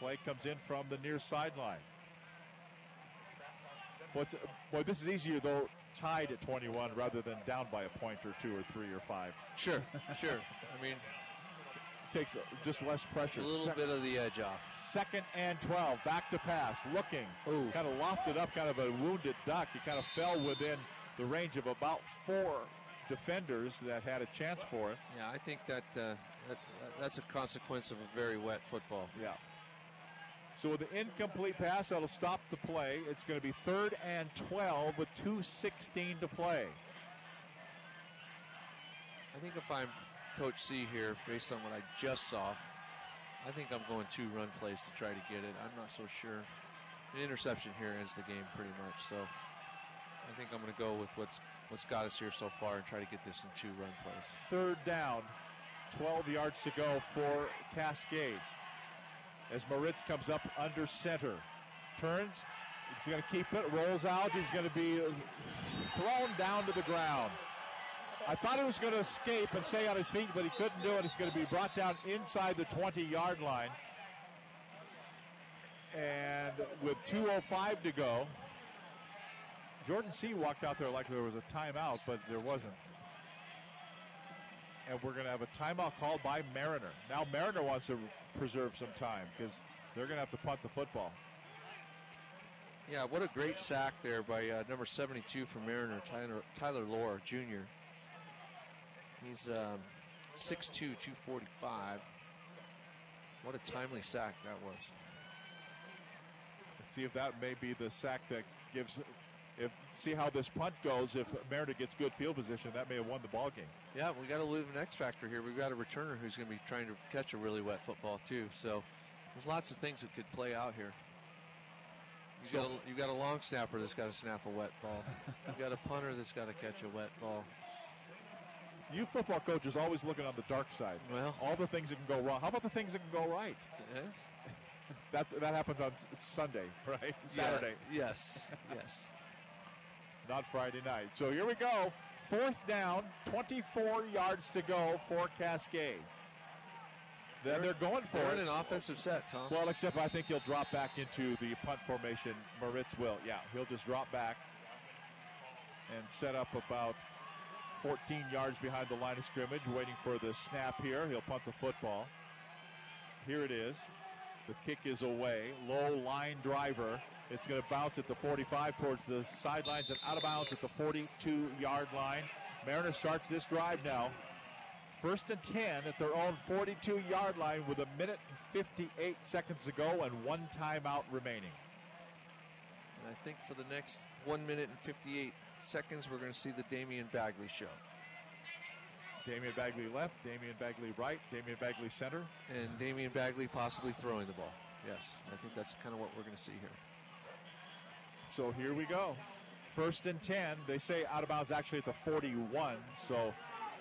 Play comes in from the near sideline. What's boy, this is easier though, tied at 21 rather than down by a point or two or three or five. Sure, sure. I mean, takes just less pressure. A little Sec- bit of the edge off. Second and 12. Back to pass. Looking. Kind of lofted up, kind of a wounded duck. He kind of fell within the range of about four defenders that had a chance for it. Yeah, I think that, uh, that that's a consequence of a very wet football. Yeah. So with the incomplete pass, that'll stop the play. It's going to be third and 12 with 2.16 to play. I think if I'm Coach C here, based on what I just saw, I think I'm going two run plays to try to get it. I'm not so sure. An interception here ends the game pretty much. So I think I'm going to go with what's what's got us here so far and try to get this in two run plays. Third down, 12 yards to go for Cascade. As Moritz comes up under center, turns, He's going to keep it, rolls out. He's going to be thrown down to the ground. I thought he was going to escape and stay on his feet, but he couldn't do it. He's going to be brought down inside the 20 yard line. And with 2.05 to go, Jordan C. walked out there like there was a timeout, but there wasn't. And we're going to have a timeout called by Mariner. Now, Mariner wants to preserve some time because they're going to have to punt the football. Yeah, what a great sack there by uh, number 72 for Mariner, Tyler, Tyler Lohr Jr. He's um, 6'2", 245. What a timely sack that was. Let's see if that may be the sack that gives. If see how this punt goes. If Mariner gets good field position, that may have won the ball game. Yeah, we got to live an X factor here. We've got a returner who's going to be trying to catch a really wet football too. So there's lots of things that could play out here. You got a, you got a long snapper that's got to snap a wet ball. you got a punter that's got to catch a wet ball. You football coaches always looking on the dark side. Well, all the things that can go wrong. How about the things that can go right? Yeah. That's that happens on Sunday, right? Saturday. Yeah, yes. Yes. Not Friday night. So here we go. Fourth down, 24 yards to go for Cascade. Then they're going for They're it. in an offensive set, Tom. Well, except I think he'll drop back into the punt formation. Moritz will. Yeah, he'll just drop back and set up about 14 yards behind the line of scrimmage, waiting for the snap here. He'll punt the football. Here it is. The kick is away. Low line driver. It's going to bounce at the 45 towards the sidelines and out of bounds at the 42 yard line. Mariner starts this drive now. First and 10 at their own 42 yard line with a minute and 58 seconds to go and one timeout remaining. And I think for the next one minute and 58 seconds, we're going to see the Damian Bagley show. Damian Bagley left, Damian Bagley right, Damian Bagley center. And Damian Bagley possibly throwing the ball. Yes, I think that's kind of what we're going to see here. So here we go. First and 10. They say out of bounds actually at the 41. So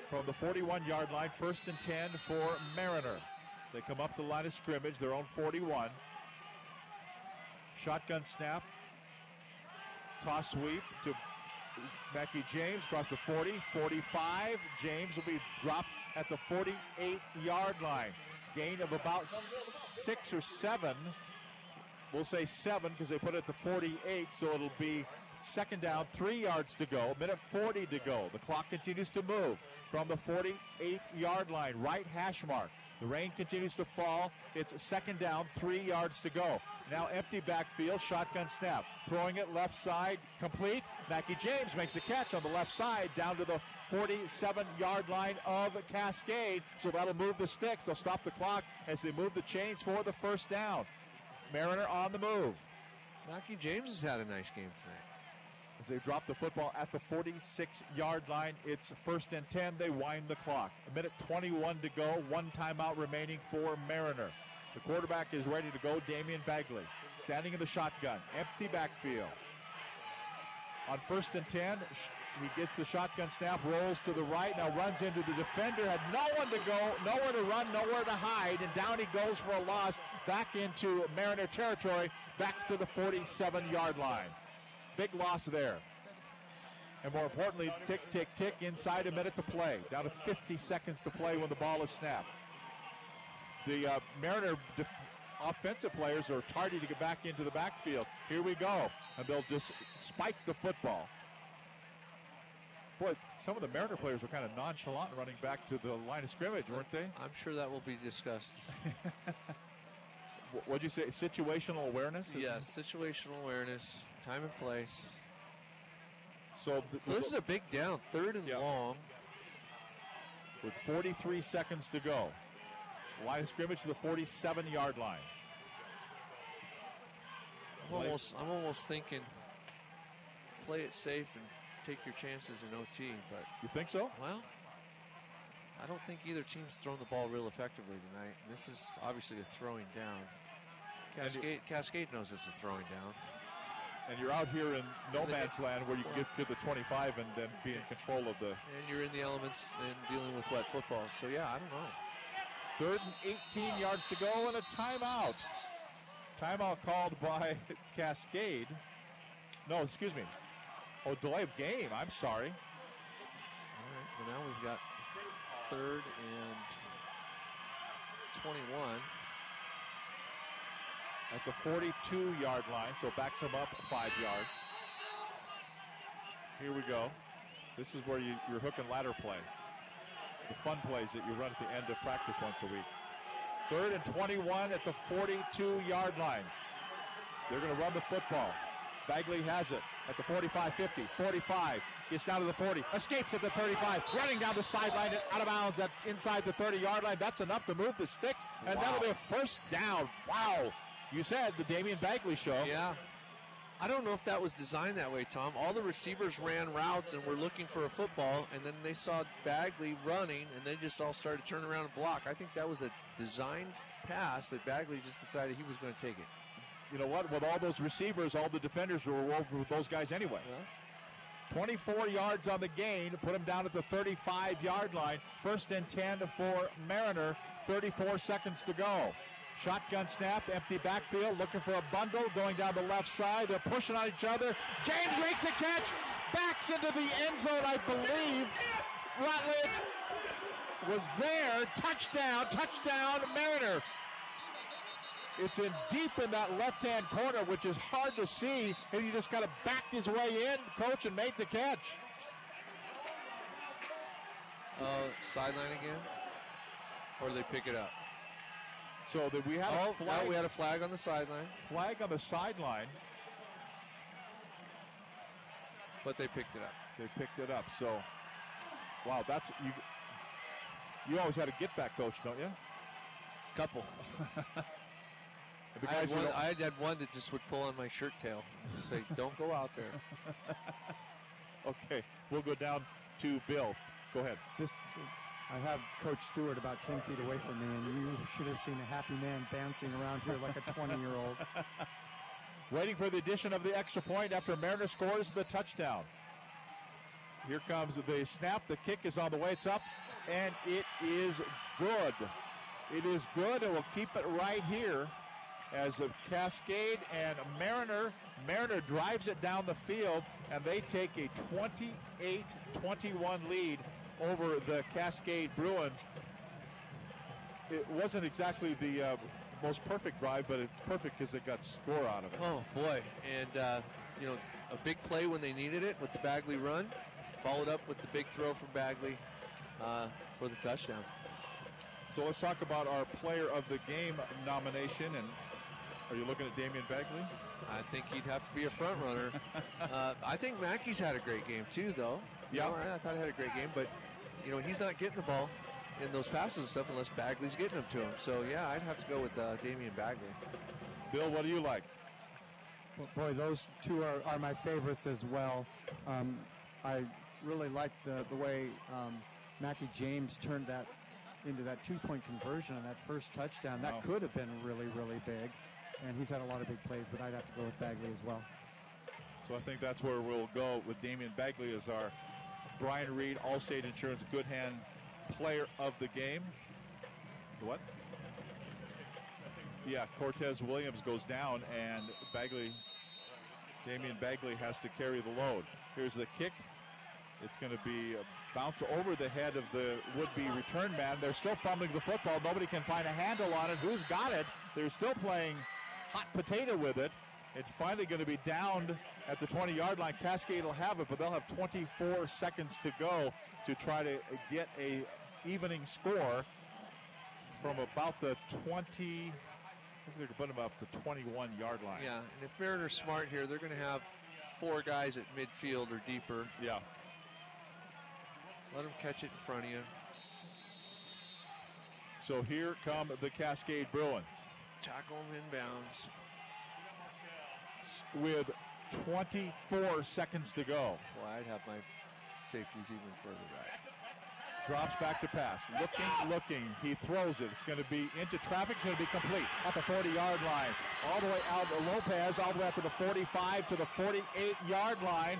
from the 41 yard line, first and 10 for Mariner. They come up the line of scrimmage, their own 41. Shotgun snap. Toss sweep to Mackie James across the 40, 45. James will be dropped at the 48 yard line. Gain of about six or seven. We'll say seven because they put it to 48, so it'll be second down, three yards to go, minute 40 to go. The clock continues to move from the 48 yard line, right hash mark. The rain continues to fall. It's second down, three yards to go. Now empty backfield, shotgun snap. Throwing it left side, complete. Mackie James makes a catch on the left side down to the 47 yard line of Cascade. So that'll move the sticks. They'll stop the clock as they move the chains for the first down. Mariner on the move. Mackie James has had a nice game tonight. As they drop the football at the 46 yard line, it's first and 10. They wind the clock. A minute 21 to go. One timeout remaining for Mariner. The quarterback is ready to go. Damian Bagley standing in the shotgun. Empty backfield. On first and 10, he gets the shotgun snap, rolls to the right, now runs into the defender, had no one to go, nowhere to run, nowhere to hide, and down he goes for a loss back into Mariner territory, back to the 47 yard line. Big loss there. And more importantly, tick, tick, tick, inside a minute to play. Down to 50 seconds to play when the ball is snapped. The uh, Mariner def- offensive players are tardy to get back into the backfield. Here we go. And they'll just spike the football. Boy, some of the Mariner players were kind of nonchalant running back to the line of scrimmage, weren't they? I'm sure that will be discussed. Wh- What'd you say? Situational awareness? Yes, situational awareness, time and place. So, So this is a big down, third and long. with 43 seconds to go. Line of scrimmage to the 47 yard line. I'm almost, I'm almost thinking, play it safe and take your chances in OT. But you think so? Well, I don't think either team's thrown the ball real effectively tonight. This is obviously a throwing down. Cascade, Cascade knows it's a throwing down. And you're out here in no man's land where you can get to the 25 and then be in control of the And you're in the elements and dealing with wet football. So yeah, I don't know. third and 18 yards to go and a timeout. Timeout called by Cascade. No, excuse me. Oh, delay of game. I'm sorry. All right, well now we've got third and 21. At the 42 yard line, so backs him up five yards. Here we go. This is where you, your hook and ladder play. The fun plays that you run at the end of practice once a week. Third and 21 at the 42 yard line. They're going to run the football. Bagley has it at the 45 50, 45, gets down to the 40, escapes at the 35, running down the sideline and out of bounds at inside the 30 yard line. That's enough to move the sticks, and Wow. that'll be a first down. Wow. You said the Damian Bagley show. Yeah. I don't know if that was designed that way, Tom. All the receivers ran routes and were looking for a football, and then they saw Bagley running, and they just all started turning around and block. I think that was a designed pass that Bagley just decided he was going to take it. You know what? With all those receivers, all the defenders were over with those guys anyway. 24 yards on the gain, put him down at the 35 yard line. First and 10 for Mariner, 34 seconds to go. Shotgun snap, empty backfield, looking for a bundle, going down the left side. They're pushing on each other. James makes a catch, backs into the end zone, I believe. Rutledge was there. Touchdown, touchdown, Mariner. It's in deep in that left-hand corner, which is hard to see, and he just kind of backed his way in, coach, and made the catch. Uh, sideline again? Or they pick it up? So that we had oh, a flag. we had a flag on the sideline, flag on the sideline, but they picked it up. They picked it up. So, wow, that's you. You always had a get back coach, don't you? Couple. The I, had guys one, I had one that just would pull on my shirt tail and say, "Don't go out there." okay, we'll go down to Bill. Go ahead. Just, I have Coach Stewart about 10 feet away from me, and you should have seen a happy man dancing around here like a 20 year old. Waiting for the addition of the extra point after Mariner scores the touchdown. Here comes the snap. The kick is on the way. It's up, and it is good. It is good, and we'll keep it right here as a Cascade and Mariner. Mariner drives it down the field, and they take a 28-21 lead over the Cascade Bruins. It wasn't exactly the uh, most perfect drive, but it's perfect because it got score out of it. Oh boy! And uh, you know, a big play when they needed it with the Bagley run, followed up with the big throw from Bagley uh, for the touchdown. So let's talk about our player of the game nomination. And are you looking at Damian Bagley? I think he'd have to be a front runner. uh, I think Mackie's had a great game too, though. You Yeah. know, I, I thought he had a great game, but you know he's not getting the ball in those passes and stuff unless Bagley's getting them to him. So yeah, I'd have to go with uh, Damian Bagley. Bill, what do you like? Well, boy, those two are, are my favorites as well. Um, I really liked the, the way um, Mackie James turned that into that two point conversion on that first touchdown. That Wow. could have been really, really big. And he's had a lot of big plays, but I'd have to go with Bagley as well. So I think that's where we'll go with Damian Bagley as our Brian Reed Allstate Insurance Good Hand Player of the Game. What? Yeah, Cortez Williams goes down, and Bagley, Damian Bagley has to carry the load. Here's the kick. It's going to be a bounce over the head of the would-be return man. They're still fumbling the football. Nobody can find a handle on it. Who's got it? They're still playing hot potato with it. It's finally going to be downed at the 20-yard line. Cascade will have it, but they'll have 24 seconds to go to try to get a evening score from about the 20. They're going to put them up the 21-yard line. Yeah, and if Mariner's smart here, they're going to have four guys at midfield or deeper. Yeah. Let them catch it in front of you. So here come the Cascade Bruins Tackle them inbounds. with 24 seconds to go. Well, I'd have my safeties even further back. Drops back to pass. Looking, looking. He throws it. It's going to be into traffic. It's going to be complete at the 40 yard line. All the way out. To Lopez all the way out to the 45 to the 48 yard line.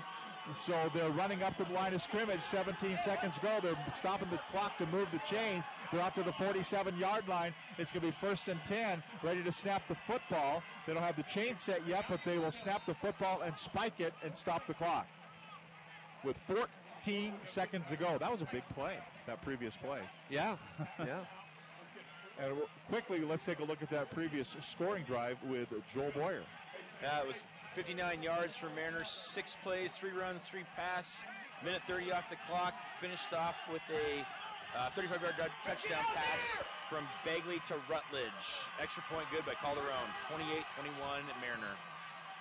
So they're running up the line of scrimmage. 17 seconds go. They're stopping the clock to move the chains. They're out to the 47 yard line. It's going to be first and 10, ready to snap the football. They don't have the chain set yet, but they will snap the football and spike it and stop the clock. With 14 seconds to go. That was a big play, that previous play. Yeah, yeah. and quickly, let's take a look at that previous scoring drive with Joel Boyer. Yeah, it was 59 yards for Mariners, six plays, three runs, three pass, minute 30 off the clock. Finished off with a 35-yard uh, touchdown pass from Bagley to Rutledge. Extra point good by Calderon. 28-21 Mariner.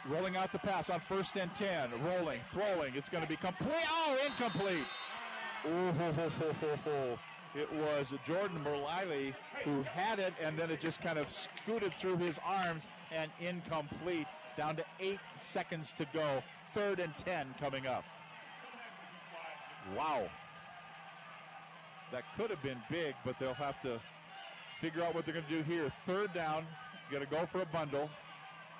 Rolling out the pass on first and 10. Rolling, throwing. It's going to be complete. Oh, incomplete. Oh, ho, ho, ho, ho, ho. It was Jordan Merliley who had it, and then it just kind of scooted through his arms and incomplete. Down to eight seconds to go. Third and 10 coming up. Wow. That could have been big, but they'll have to figure out what they're going to do here. Third down, going to go for a bundle.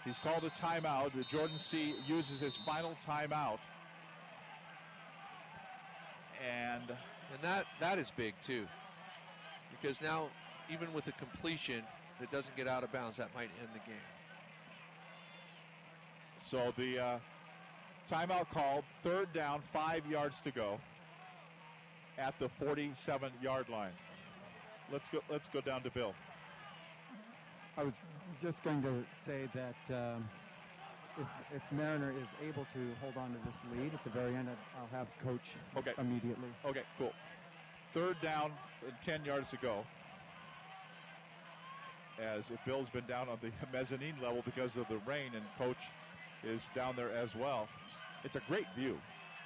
He's called a timeout. Jordan C. uses his final timeout. And and that that is big too, because now even with a completion that doesn't get out of bounds, that might end the game. So the uh, timeout called. Third down, five yards to go at the 47 yard line. Let's go. Let's go down to Bill. I was just going to say that um, if, if Mariner is able to hold on to this lead at the very end, I'll have coach okay. immediately. Okay, cool. Third down, 10 yards to go. As Bill's been down on the mezzanine level because of the rain, and coach is down there as well. It's a great view.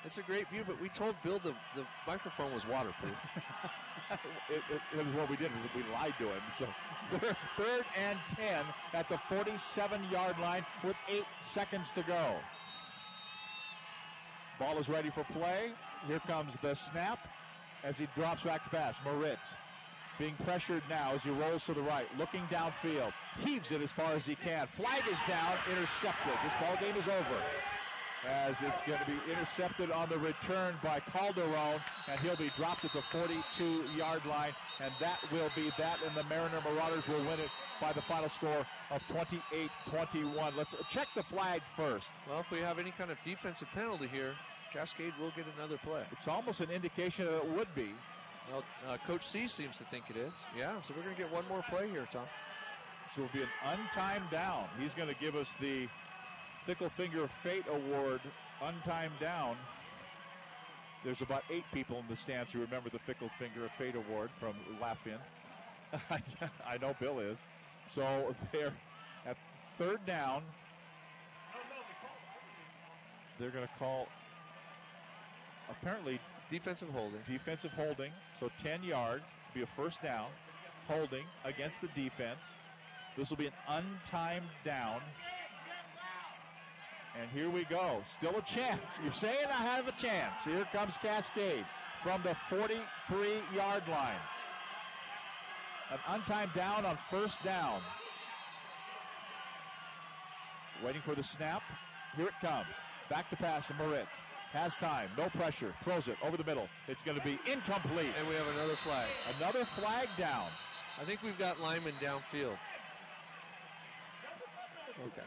It's a great view, but we told Bill the, the microphone was waterproof. it, it, it, was what we did was we lied to him. So third, third and 10 at the 47-yard line with eight seconds to go. Ball is ready for play. Here comes the snap as he drops back to pass. Moritz being pressured now as he rolls to the right, looking downfield, heaves it as far as he can. Flag is down, intercepted. This ball game is over as it's going to be intercepted on the return by Calderon, and he'll be dropped at the 42-yard line, and that will be that, and the Mariner Marauders will win it by the final score of 28-21. Let's check the flag first. Well, if we have any kind of defensive penalty here, Cascade will get another play. It's almost an indication that it would be. Well, uh, Coach C seems to think it is. Yeah, so we're going to get one more play here, Tom. So it'll be an untimed down. He's going to give us the Fickle Finger of Fate Award, untimed down. There's about eight people in the stands who remember the Fickle Finger of Fate Award from Laugh-In. I know Bill is. So they're at third down. They're going to call apparently defensive holding. Defensive holding. So 10 yards, be a first down. Holding against the defense. This will be an untimed down. And here we go. Still a chance. You're saying I have a chance. Here comes Cascade from the 43 yard line. An untimed down on first down. Waiting for the snap. Here it comes. Back to pass to Moritz. Has time. No pressure. Throws it over the middle. It's going to be incomplete. And we have another flag. Another flag down. I think we've got Lyman downfield. Okay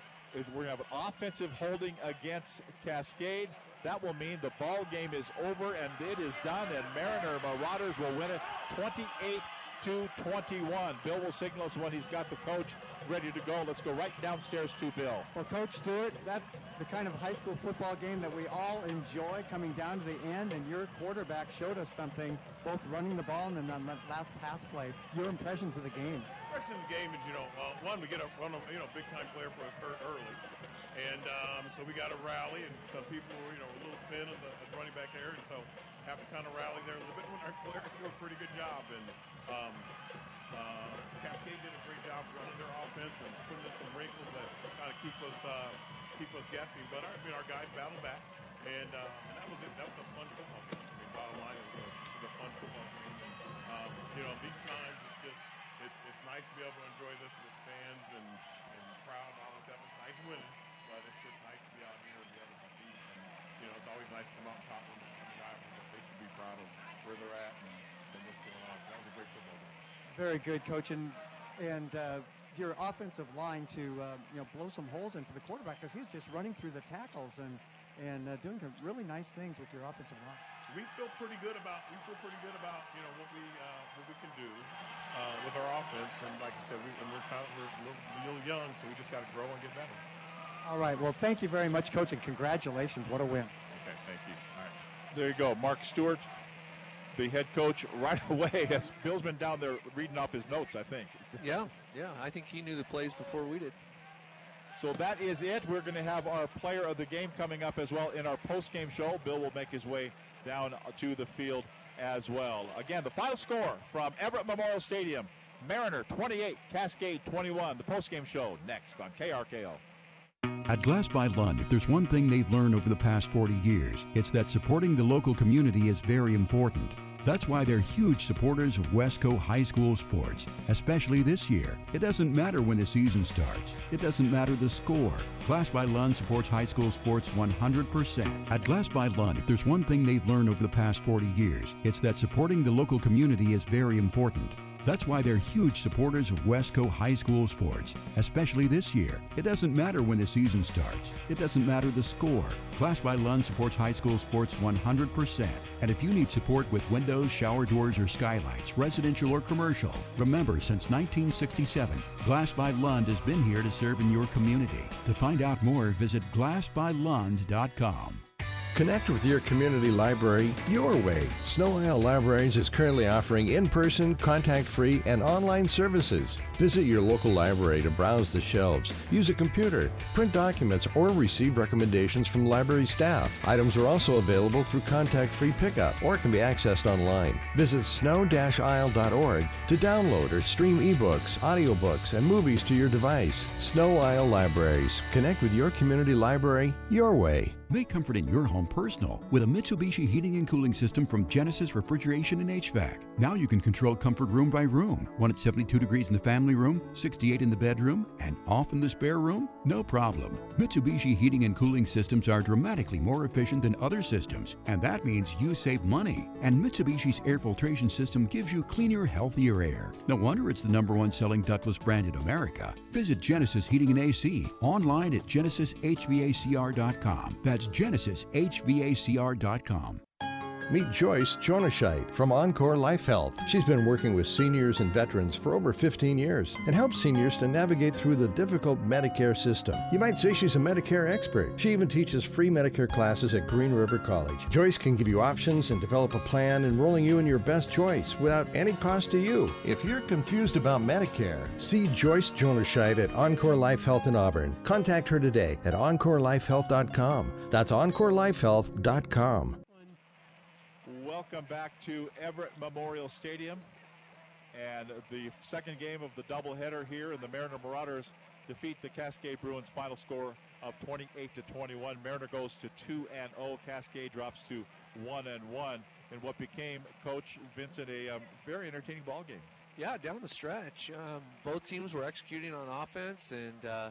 we're going to have an offensive holding against Cascade. That will mean the ball game is over and it is done, and Mariner Marauders will win it 28 to 21. Bill will signal us when he's got the coach ready to go. Let's go right downstairs to Bill. Well, Coach Stewart, that's the kind of high school football game that we all enjoy coming down to the end, and your quarterback showed us something, both running the ball and then on that last pass play. Your impressions of the game? Impression of the game is, you know, uh, one, we get a run, you know, big time player for us hurt early. And um, so we got to rally, and some people were, you know, a little thin at the, running back there, and so have to kind of rally there a little bit when our players do a pretty good job. And um, uh, Cascade did a great job running their offense and putting in some wrinkles that kind of keep us uh, keep us guessing. But our, I mean, our guys battled back, and, uh, and that was it. That was a fun football game. I mean, bottom line, it was a, it was a fun football game. And um, you know, these times it's just it's it's nice to be able to enjoy this with fans and and crowd and all that. It's nice winning, but it's just nice to be out here and be able to compete. And, you know, it's always nice to come out and talk them. I mean, I, they should be proud of where they're at and, and what's going on. So that was a great football game. Very good, coach, and and uh, your offensive line to uh, you know blow some holes into the quarterback because he's just running through the tackles and and uh, doing some really nice things with your offensive line. We feel pretty good about we feel pretty good about you know what we uh, what we can do uh, with our offense, and like I said, we, and we're kind of we're a little, a little young, so we just got to grow and get better. All right. Well, thank you very much, coach, and congratulations. What a win. Okay, thank you. All right. There you go, Mark Stewart, the head coach, right away. As Bill's been down there reading off his notes, I think. Yeah, yeah. I think he knew the plays before we did. So that is it. We're going to have our player of the game coming up as well in our post-game show. Bill will make his way down to the field as well. Again, the final score from Everett Memorial Stadium: Mariner 28, Cascade 21. The post-game show next on KRKO. At Glass by Lund, if there's one thing they've learned over the past 40 years, it's that supporting the local community is very important. That's why they're huge supporters of Wesco High School sports, especially this year. It doesn't matter when the season starts. It doesn't matter the score. Glass by Lund supports high school sports 100%. At Glass by Lund, if there's one thing they've learned over the past 40 years, it's that supporting the local community is very important. That's why they're huge supporters of Wesco High School sports, especially this year. It doesn't matter when the season starts. It doesn't matter the score. Glass by Lund supports high school sports 100%. And if you need support with windows, shower doors, or skylights, residential or commercial, remember since 1967, Glass by Lund has been here to serve in your community. To find out more, visit glassbylund.com. Connect with your community library your way. Sno-Isle Libraries is currently offering in person, contact free, and online services. Visit your local library to browse the shelves, use a computer, print documents, or receive recommendations from library staff. Items are also available through contact free pickup or can be accessed online. Visit sno-isle.org to download or stream ebooks, audiobooks, and movies to your device. Sno-Isle Libraries. Connect with your community library your way. Make comfort in your home personal with a Mitsubishi heating and cooling system from Genesis Refrigeration and HVAC. Now you can control comfort room by room. One at 72 degrees in the family room, 68 in the bedroom, and off in the spare room? No problem. Mitsubishi heating and cooling systems are dramatically more efficient than other systems, and that means you save money. And Mitsubishi's air filtration system gives you cleaner, healthier air. No wonder it's the number one selling ductless brand in America. Visit Genesis Heating and AC online at genesishvacr.com. That's genesishvacr.com. Meet Joyce Jonascheit from Encore Life Health. She's been working with seniors and veterans for over 15 years and helps seniors to navigate through the difficult Medicare system. You might say she's a Medicare expert. She even teaches free Medicare classes at Green River College. Joyce can give you options and develop a plan enrolling you in your best choice without any cost to you. If you're confused about Medicare, see Joyce Jonascheit at Encore Life Health in Auburn. Contact her today at encorelifehealth.com. That's encorelifehealth.com. Welcome back to Everett Memorial Stadium. And the second game of the doubleheader here, and the Mariner Marauders defeat the Cascade Bruins final score of 28 to 21. Mariner goes to 2 and 0. Cascade drops to 1 and 1 in what became Coach Vincent a um, very entertaining ball game. Yeah, down the stretch, um, both teams were executing on offense and uh,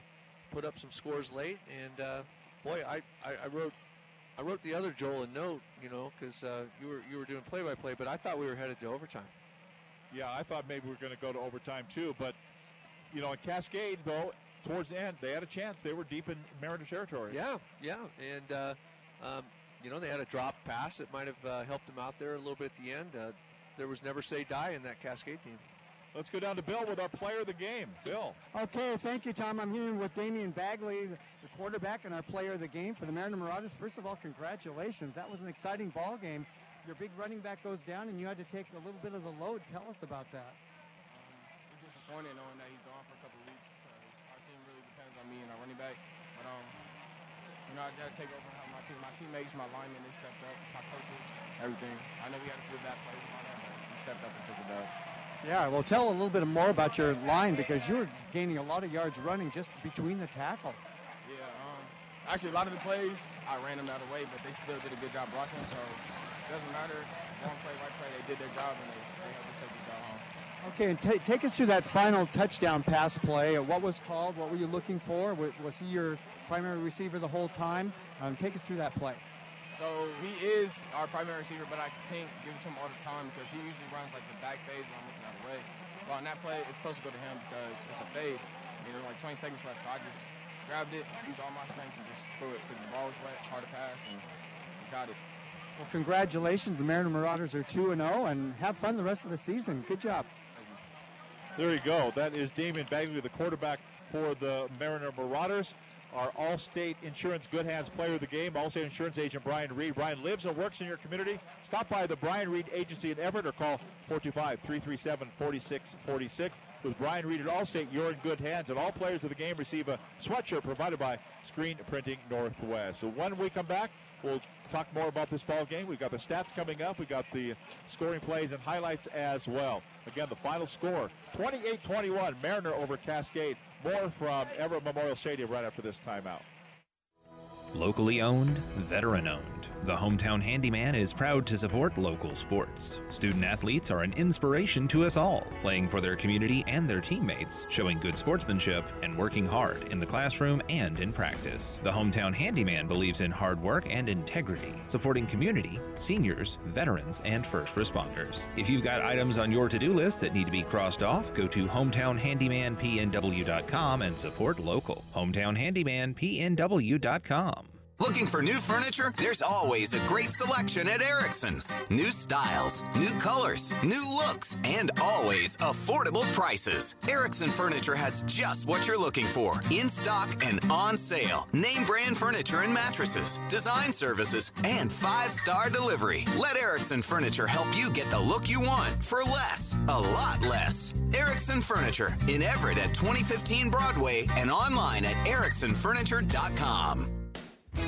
put up some scores late. And uh, boy, I, I, I wrote I wrote the other Joel a note, you know, because uh, you were you were doing play by play, but I thought we were headed to overtime. Yeah, I thought maybe we were going to go to overtime too, but you know, in Cascade though, towards the end they had a chance. They were deep in Mariner territory. Yeah, yeah, and uh, um, you know they had a drop pass that might have uh, helped them out there a little bit at the end. Uh, there was never say die in that Cascade team. Let's go down to Bill with our player of the game. Bill. Okay, thank you, Tom. I'm here with Damian Bagley, the quarterback and our player of the game for the Mariner Marauders. First of all, congratulations. That was an exciting ball game. Your big running back goes down, and you had to take a little bit of the load. Tell us about that. Um, I'm disappointed knowing that he's gone for a couple of weeks because our team really depends on me and our running back. But um, you know, I just had to take over and help my team. My teammates, my linemen, they stepped up. My coaches, everything. I know we had a few bad plays and all that, but we stepped up and took it up. Yeah, well, tell a little bit more about your line because you were gaining a lot of yards running just between the tackles. Yeah, um, actually, a lot of the plays, I ran them out of the way, but they still did a good job blocking, so it doesn't matter. Wrong play, right play, they did their job, and they, they helped us take this job home. Okay, and t- take us through that final touchdown pass play. What was called? What were you looking for? Was he your primary receiver the whole time? Um, take us through that play. So he is our primary receiver, but I can't give it to him all the time because he usually runs like the back phase when I'm looking out of the way. But on that play, it's supposed to go to him because it's a fade. And there were like 20 seconds left, so I just grabbed it, used all my strength, and just threw it because the ball was wet, hard to pass, and got it. Well, congratulations. The Mariner Marauders are 2 0, and have fun the rest of the season. Good job. There you go. That is Damon Bagley, the quarterback for the Mariner Marauders. Our Allstate Insurance Good Hands player of the game, Allstate Insurance agent Brian Reed. Brian lives and works in your community. Stop by the Brian Reed Agency in Everett or call 425 337 4646. With Brian Reed at Allstate, you're in good hands, and all players of the game receive a sweatshirt provided by Screen Printing Northwest. So when we come back, we'll talk more about this ball game. We've got the stats coming up. We've got the scoring plays and highlights as well. Again, the final score 28 21, Mariner over Cascade. More from Everett Memorial Stadium right after this timeout. Locally owned, veteran owned. The Hometown Handyman is proud to support local sports. Student athletes are an inspiration to us all, playing for their community and their teammates, showing good sportsmanship, and working hard in the classroom and in practice. The Hometown Handyman believes in hard work and integrity, supporting community, seniors, veterans, and first responders. If you've got items on your to do list that need to be crossed off, go to hometownhandymanpnw.com and support local. Hometownhandymanpnw.com. Looking for new furniture? There's always a great selection at Erickson's. New styles, new colors, new looks, and always affordable prices. Erickson Furniture has just what you're looking for in stock and on sale. Name brand furniture and mattresses, design services, and five star delivery. Let Erickson Furniture help you get the look you want for less, a lot less. Erickson Furniture in Everett at 2015 Broadway and online at ericksonfurniture.com.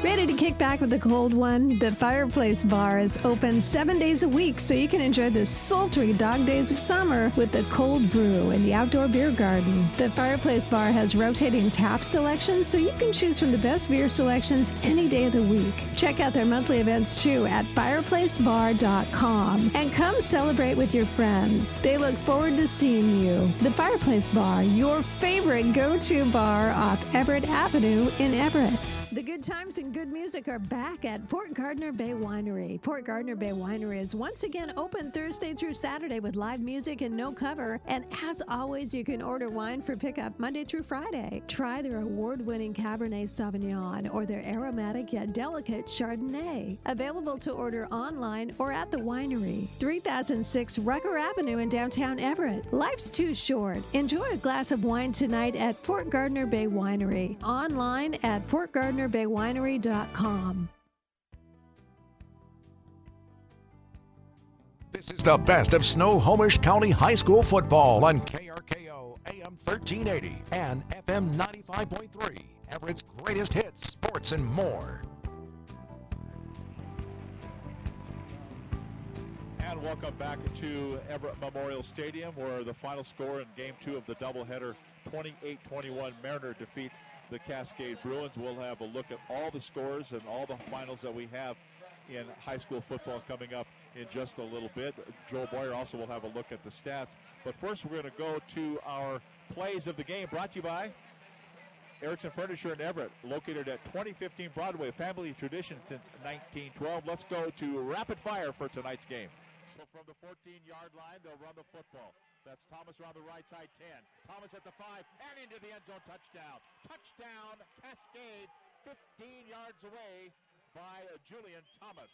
Ready to kick back with a cold one? The Fireplace Bar is open seven days a week, so you can enjoy the sultry dog days of summer with a cold brew in the outdoor beer garden. The Fireplace Bar has rotating tap selections, so you can choose from the best beer selections any day of the week. Check out their monthly events too at fireplacebar.com and come celebrate with your friends. They look forward to seeing you. The Fireplace Bar, your favorite go to bar off Everett Avenue in Everett. The good times and good music are back at Port Gardner Bay Winery. Port Gardner Bay Winery is once again open Thursday through Saturday with live music and no cover. And as always, you can order wine for pickup Monday through Friday. Try their award winning Cabernet Sauvignon or their aromatic yet delicate Chardonnay. Available to order online or at the winery. 3006 Rucker Avenue in downtown Everett. Life's too short. Enjoy a glass of wine tonight at Port Gardner Bay Winery. Online at Port Gardner GardnerBayWinery.com. This is the best of Snohomish County High School football on KRKO AM 1380 and FM 95.3. Everett's greatest hits, sports, and more. And welcome back to Everett Memorial Stadium, where the final score in Game Two of the doubleheader, 28-21, Mariner defeats the Cascade Bruins. We'll have a look at all the scores and all the finals that we have in high school football coming up in just a little bit. Joel Boyer also will have a look at the stats. But first, we're going to go to our plays of the game brought to you by Erickson Furniture in Everett, located at 2015 Broadway, family tradition since 1912. Let's go to rapid fire for tonight's game. So from the 14-yard line, they'll run the football. That's Thomas around the right side 10. Thomas at the 5 and into the end zone touchdown. Touchdown Cascade 15 yards away by uh, Julian Thomas.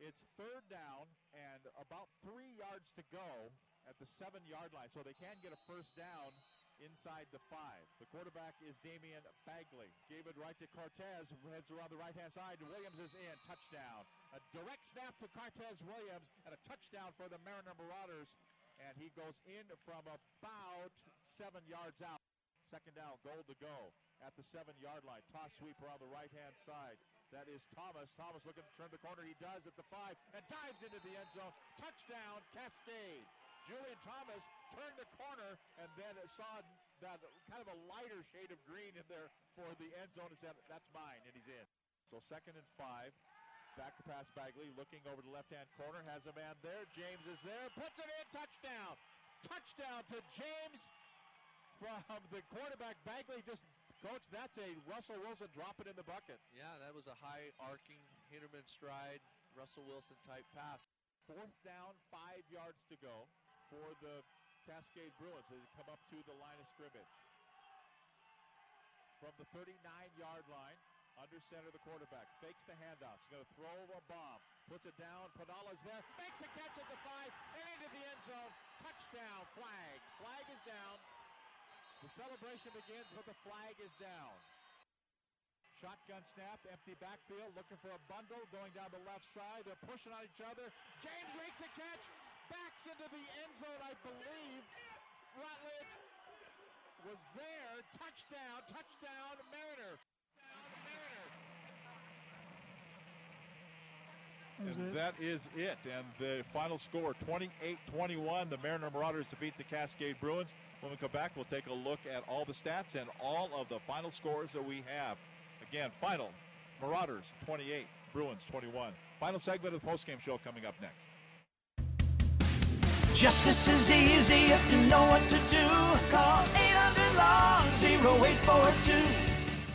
It's third down and about three yards to go at the seven yard line, so they can get a first down inside the five. The quarterback is Damian Bagley. Gave it right to Cortez, heads around the right hand side. Williams is in, touchdown. A direct snap to Cortez Williams and a touchdown for the Mariner Marauders. And he goes in from about seven yards out. Second down, goal to go at the seven yard line. Toss sweep around the right hand side. That is Thomas. Thomas looking to turn the corner. He does at the five and dives into the end zone. Touchdown, Cascade. Julian Thomas turned the corner and then saw that kind of a lighter shade of green in there for the end zone and said, that's mine, and he's in. So second and five. Back to pass Bagley, looking over the left-hand corner, has a man there. James is there, puts it in, touchdown. Touchdown to James from the quarterback. Bagley just Coach, that's a Russell Wilson drop it in the bucket. Yeah, that was a high arcing Hinderman stride, Russell Wilson type pass. Fourth down, five yards to go for the Cascade Bruins. They come up to the line of scrimmage. From the 39-yard line, under center the quarterback. Fakes the handoff. He's going to throw a bomb. Puts it down. Padala's there. Makes a catch at the five and into the end zone. Touchdown. Flag. Flag is down. The celebration begins, but the flag is down. Shotgun snap, empty backfield, looking for a bundle, going down the left side. They're pushing on each other. James makes a catch, backs into the end zone, I believe. Rutledge was there. Touchdown, touchdown, Mariner. And mm-hmm. that is it. And the final score 28 21. The Mariner Marauders defeat the Cascade Bruins. When we come back, we'll take a look at all the stats and all of the final scores that we have. Again, final Marauders 28, Bruins 21. Final segment of the postgame show coming up next. Justice is easy if you know what to do. Call 800 Law 0842.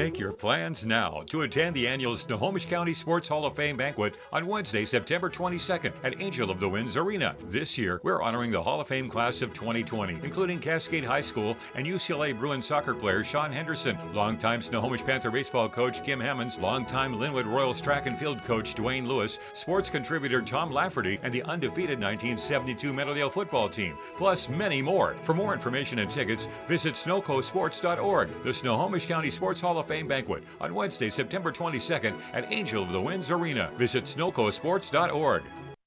Make your plans now to attend the annual Snohomish County Sports Hall of Fame banquet on Wednesday, September 22nd at Angel of the Winds Arena. This year, we're honoring the Hall of Fame class of 2020, including Cascade High School and UCLA Bruins soccer player Sean Henderson, longtime Snohomish Panther baseball coach Kim Hammonds, longtime Lynnwood Royals track and field coach Dwayne Lewis, sports contributor Tom Lafferty, and the undefeated 1972 Meadowdale football team, plus many more. For more information and tickets, visit snowcosports.org. The Snohomish County Sports Hall of Fame banquet on Wednesday, September 22nd at Angel of the Winds Arena. Visit snowcosports.org.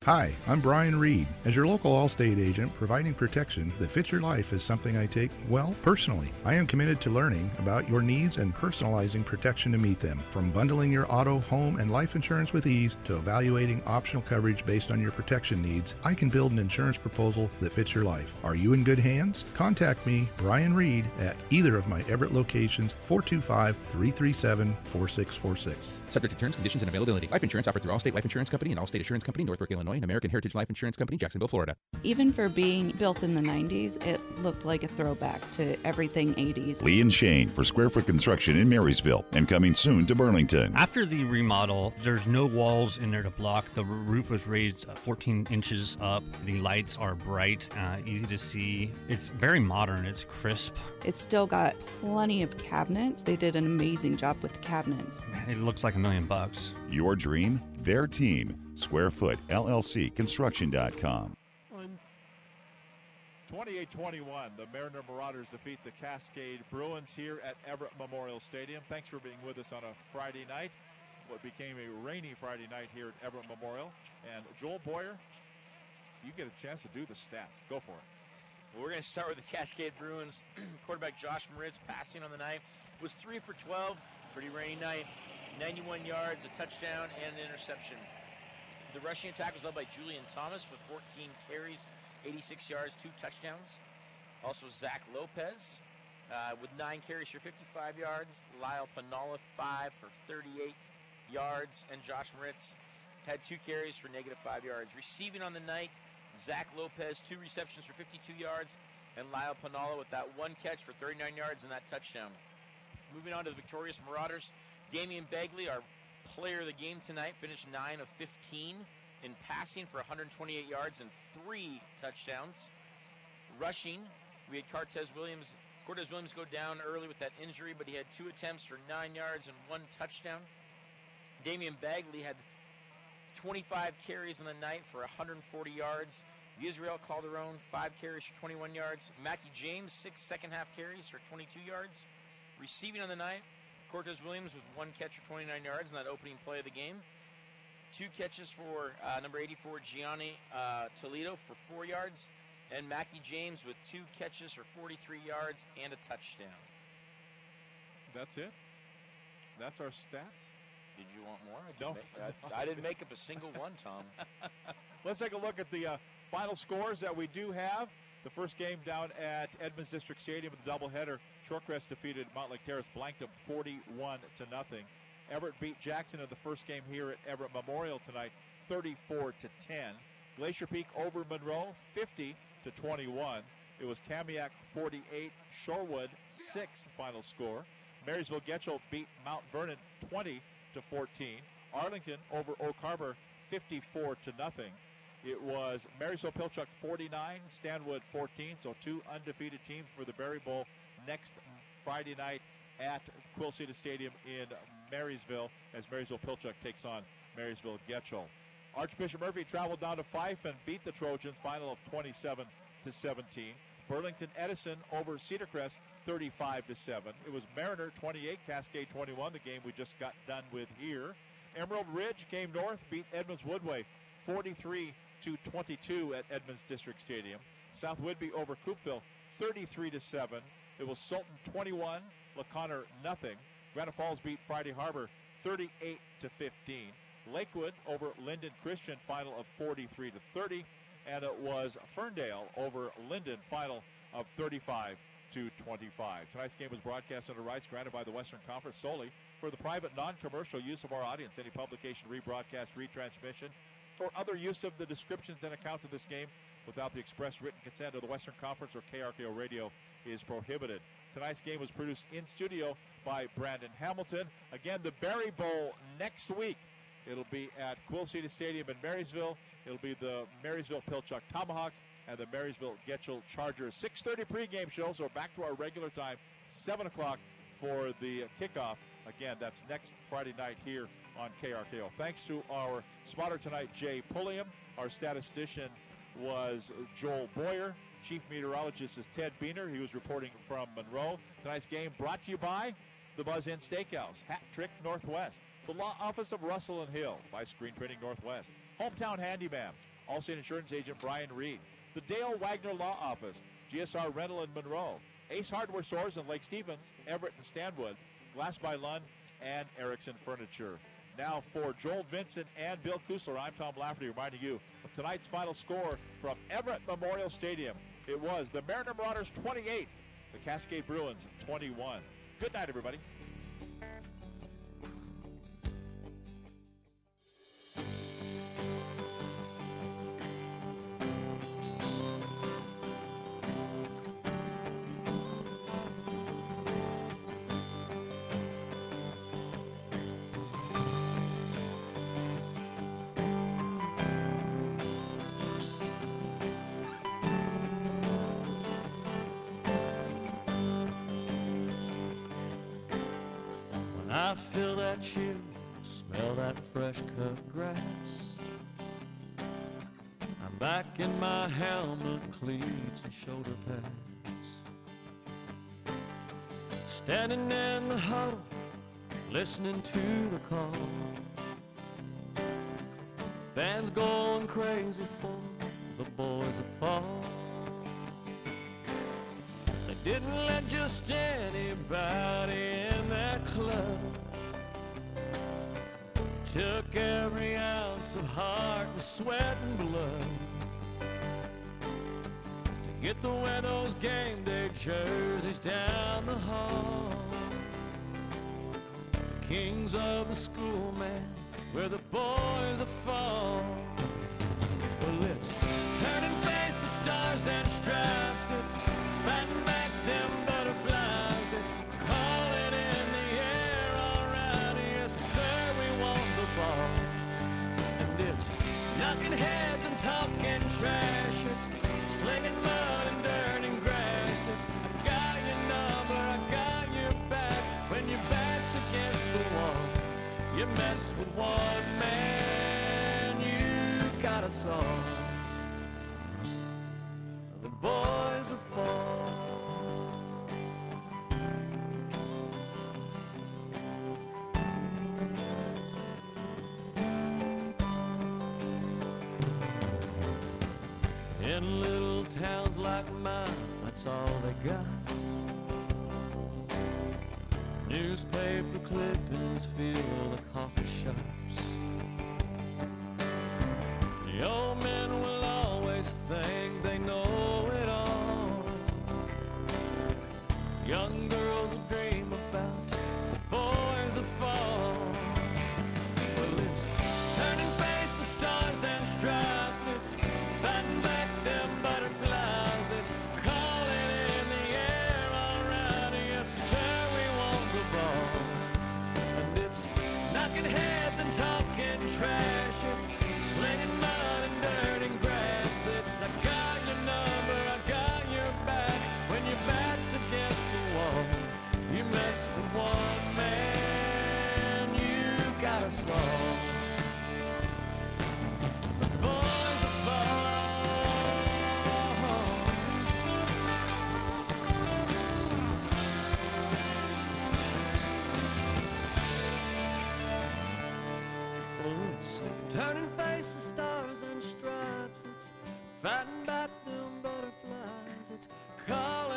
Hi, I'm Brian Reed. As your local Allstate agent, providing protection that fits your life is something I take, well, personally. I am committed to learning about your needs and personalizing protection to meet them. From bundling your auto, home, and life insurance with ease to evaluating optional coverage based on your protection needs, I can build an insurance proposal that fits your life. Are you in good hands? Contact me, Brian Reed, at either of my Everett locations, 425 337 4646. Subject to terms, conditions, and availability. Life insurance offered through Allstate Life Insurance Company and Allstate Assurance Company, Northbrook, Illinois, and American Heritage Life Insurance Company, Jacksonville, Florida. Even for being built in the 90s, it looked like a throwback to everything 80s. Lee and Shane for Square Foot Construction in Marysville and coming soon to Burlington. After the remodel, there's no walls in there to block. The roof was raised uh, 14 inches up. The lights are bright, uh, easy to see. It's very modern. It's crisp. It's still got plenty of cabinets. They did an amazing job with the cabinets. It looks like a million bucks. Your dream, their team. Squarefoot LLC Construction.com. 28-21, the Mariner Marauders defeat the Cascade Bruins here at Everett Memorial Stadium. Thanks for being with us on a Friday night, what became a rainy Friday night here at Everett Memorial. And Joel Boyer, you get a chance to do the stats. Go for it. Well, we're going to start with the Cascade Bruins. Quarterback Josh Moritz passing on the night was 3 for 12. Pretty rainy night. 91 yards, a touchdown, and an interception. The rushing attack was led by Julian Thomas with 14 carries, 86 yards, two touchdowns. Also, Zach Lopez uh, with nine carries for 55 yards. Lyle Panala, five for 38 yards. And Josh Moritz had two carries for negative five yards. Receiving on the night, Zach Lopez, two receptions for 52 yards. And Lyle Panala with that one catch for 39 yards and that touchdown. Moving on to the victorious Marauders, Damian Bagley, our player of the game tonight, finished 9 of 15 in passing for 128 yards and three touchdowns. Rushing, we had Cortez Williams. Cortez Williams go down early with that injury, but he had two attempts for nine yards and one touchdown. Damian Bagley had 25 carries on the night for 140 yards. Israel Calderon, five carries for 21 yards. Mackie James, six second half carries for 22 yards. Receiving on the night, Cortez Williams with one catch for 29 yards in that opening play of the game. Two catches for uh, number 84, Gianni uh, Toledo, for four yards. And Mackie James with two catches for 43 yards and a touchdown. That's it? That's our stats? Did you want more? I No. make, I, I didn't make up a single one, Tom. Let's take a look at the uh, final scores that we do have. The first game down at Edmonds District Stadium, with the doubleheader. Shorecrest defeated Mountlake Terrace, blanked them 41 to nothing. Everett beat Jackson in the first game here at Everett Memorial tonight, 34 to 10. Glacier Peak over Monroe, 50 to 21. It was Kamiak 48, Shorewood 6 final score. Marysville Getchell beat Mount Vernon 20 to 14. Arlington over Oak Harbor 54 to nothing. It was Marysville Pilchuck 49, Stanwood 14. So two undefeated teams for the Berry Bowl next Friday night at Quil Ceda Stadium in Marysville as Marysville Pilchuck takes on Marysville Getchell. Archbishop Murphy traveled down to Fife and beat the Trojans, final of 27 to 17. Burlington Edison over Cedar Crest 35 to 7. It was Mariner 28, Cascade 21, the game we just got done with here. Emerald Ridge came north, beat Edmonds Woodway 43 to 22 at Edmonds District Stadium. South Whidbey over Coupeville 33 to 7. It was Sultan 21, LaConner nothing. Granite Falls beat Friday Harbor 38 to 15. Lakewood over Lynden Christian final of 43 to 30 and it was Ferndale over Lynden final of 35 to 25. Tonight's game was broadcast under rights granted by the Western Conference solely for the private non-commercial use of our audience. Any publication, rebroadcast, retransmission, or other use of the descriptions and accounts of this game without the express written consent of the Western Conference or KRKO Radio is prohibited. Tonight's game was produced in studio by Brandon Hamilton. Again, the Berry Bowl next week. It'll be at Quil Ceda Stadium in Marysville. It'll be the Marysville Pilchuck Tomahawks and the Marysville Getchell Chargers. 6:30 pregame show, so back to our regular time, 7 o'clock for the kickoff. Again, that's next Friday night here on KRKO. Thanks to our spotter tonight, Jay Pulliam. Our statistician was Joel Boyer. Chief meteorologist is Ted Buehner. He was reporting from Monroe. Tonight's game brought to you by the Buzz Inn Steakhouse, Hat Trick Northwest, the Law Office of Russell and Hill by Screen Printing Northwest, Hometown Handyman, Allstate Insurance Agent Brian Reed, the Dale Wagner Law Office, GSR Rental in Monroe, Ace Hardware Stores in Lake Stevens, Everett and Stanwood, Glass by Lund, and Erickson Furniture. Now for Joel Vincent and Bill Kusler, I'm Tom Lafferty reminding you of tonight's final score from Everett Memorial Stadium. It was the Mariner Marauders 28, the Cascade Bruins 21. Good night, everybody. That chill, smell that fresh cut grass. I'm back in my helmet, cleats, and shoulder pads. Standing in the huddle, listening to the call. Fans going crazy for the boys of fall. They didn't let just anybody in that club. Took every ounce of heart and sweat and blood to get the wear those game day jerseys down the hall. Kings of the school, man, where the boys are fall. Well, it's turn and face the stars and stripes. One man, you got a song. The boys are fall. In little towns like mine, that's all they got. Newspaper clippings fill the coffee shop. Fighting back them butterflies, it's calling.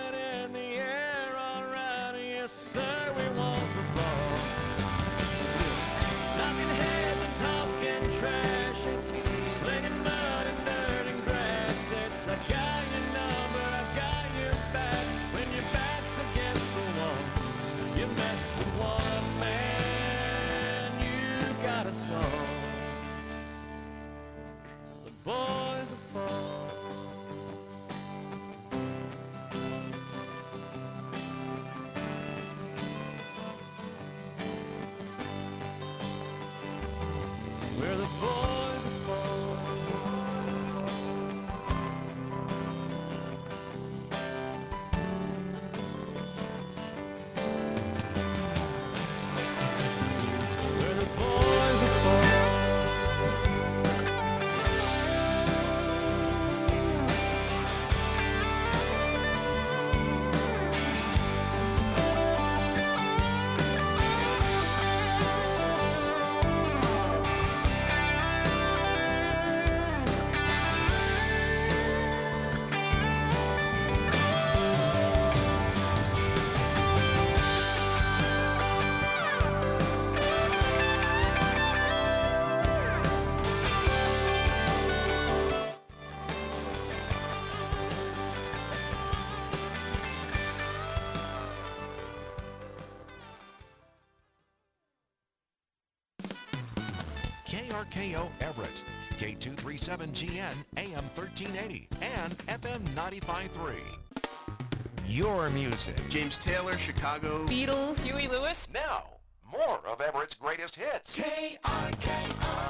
KO Everett, K237GN, AM 1380, and FM 953. Your music. James Taylor, Chicago. Beatles. Huey Lewis. Now, more of Everett's greatest hits. KRKO.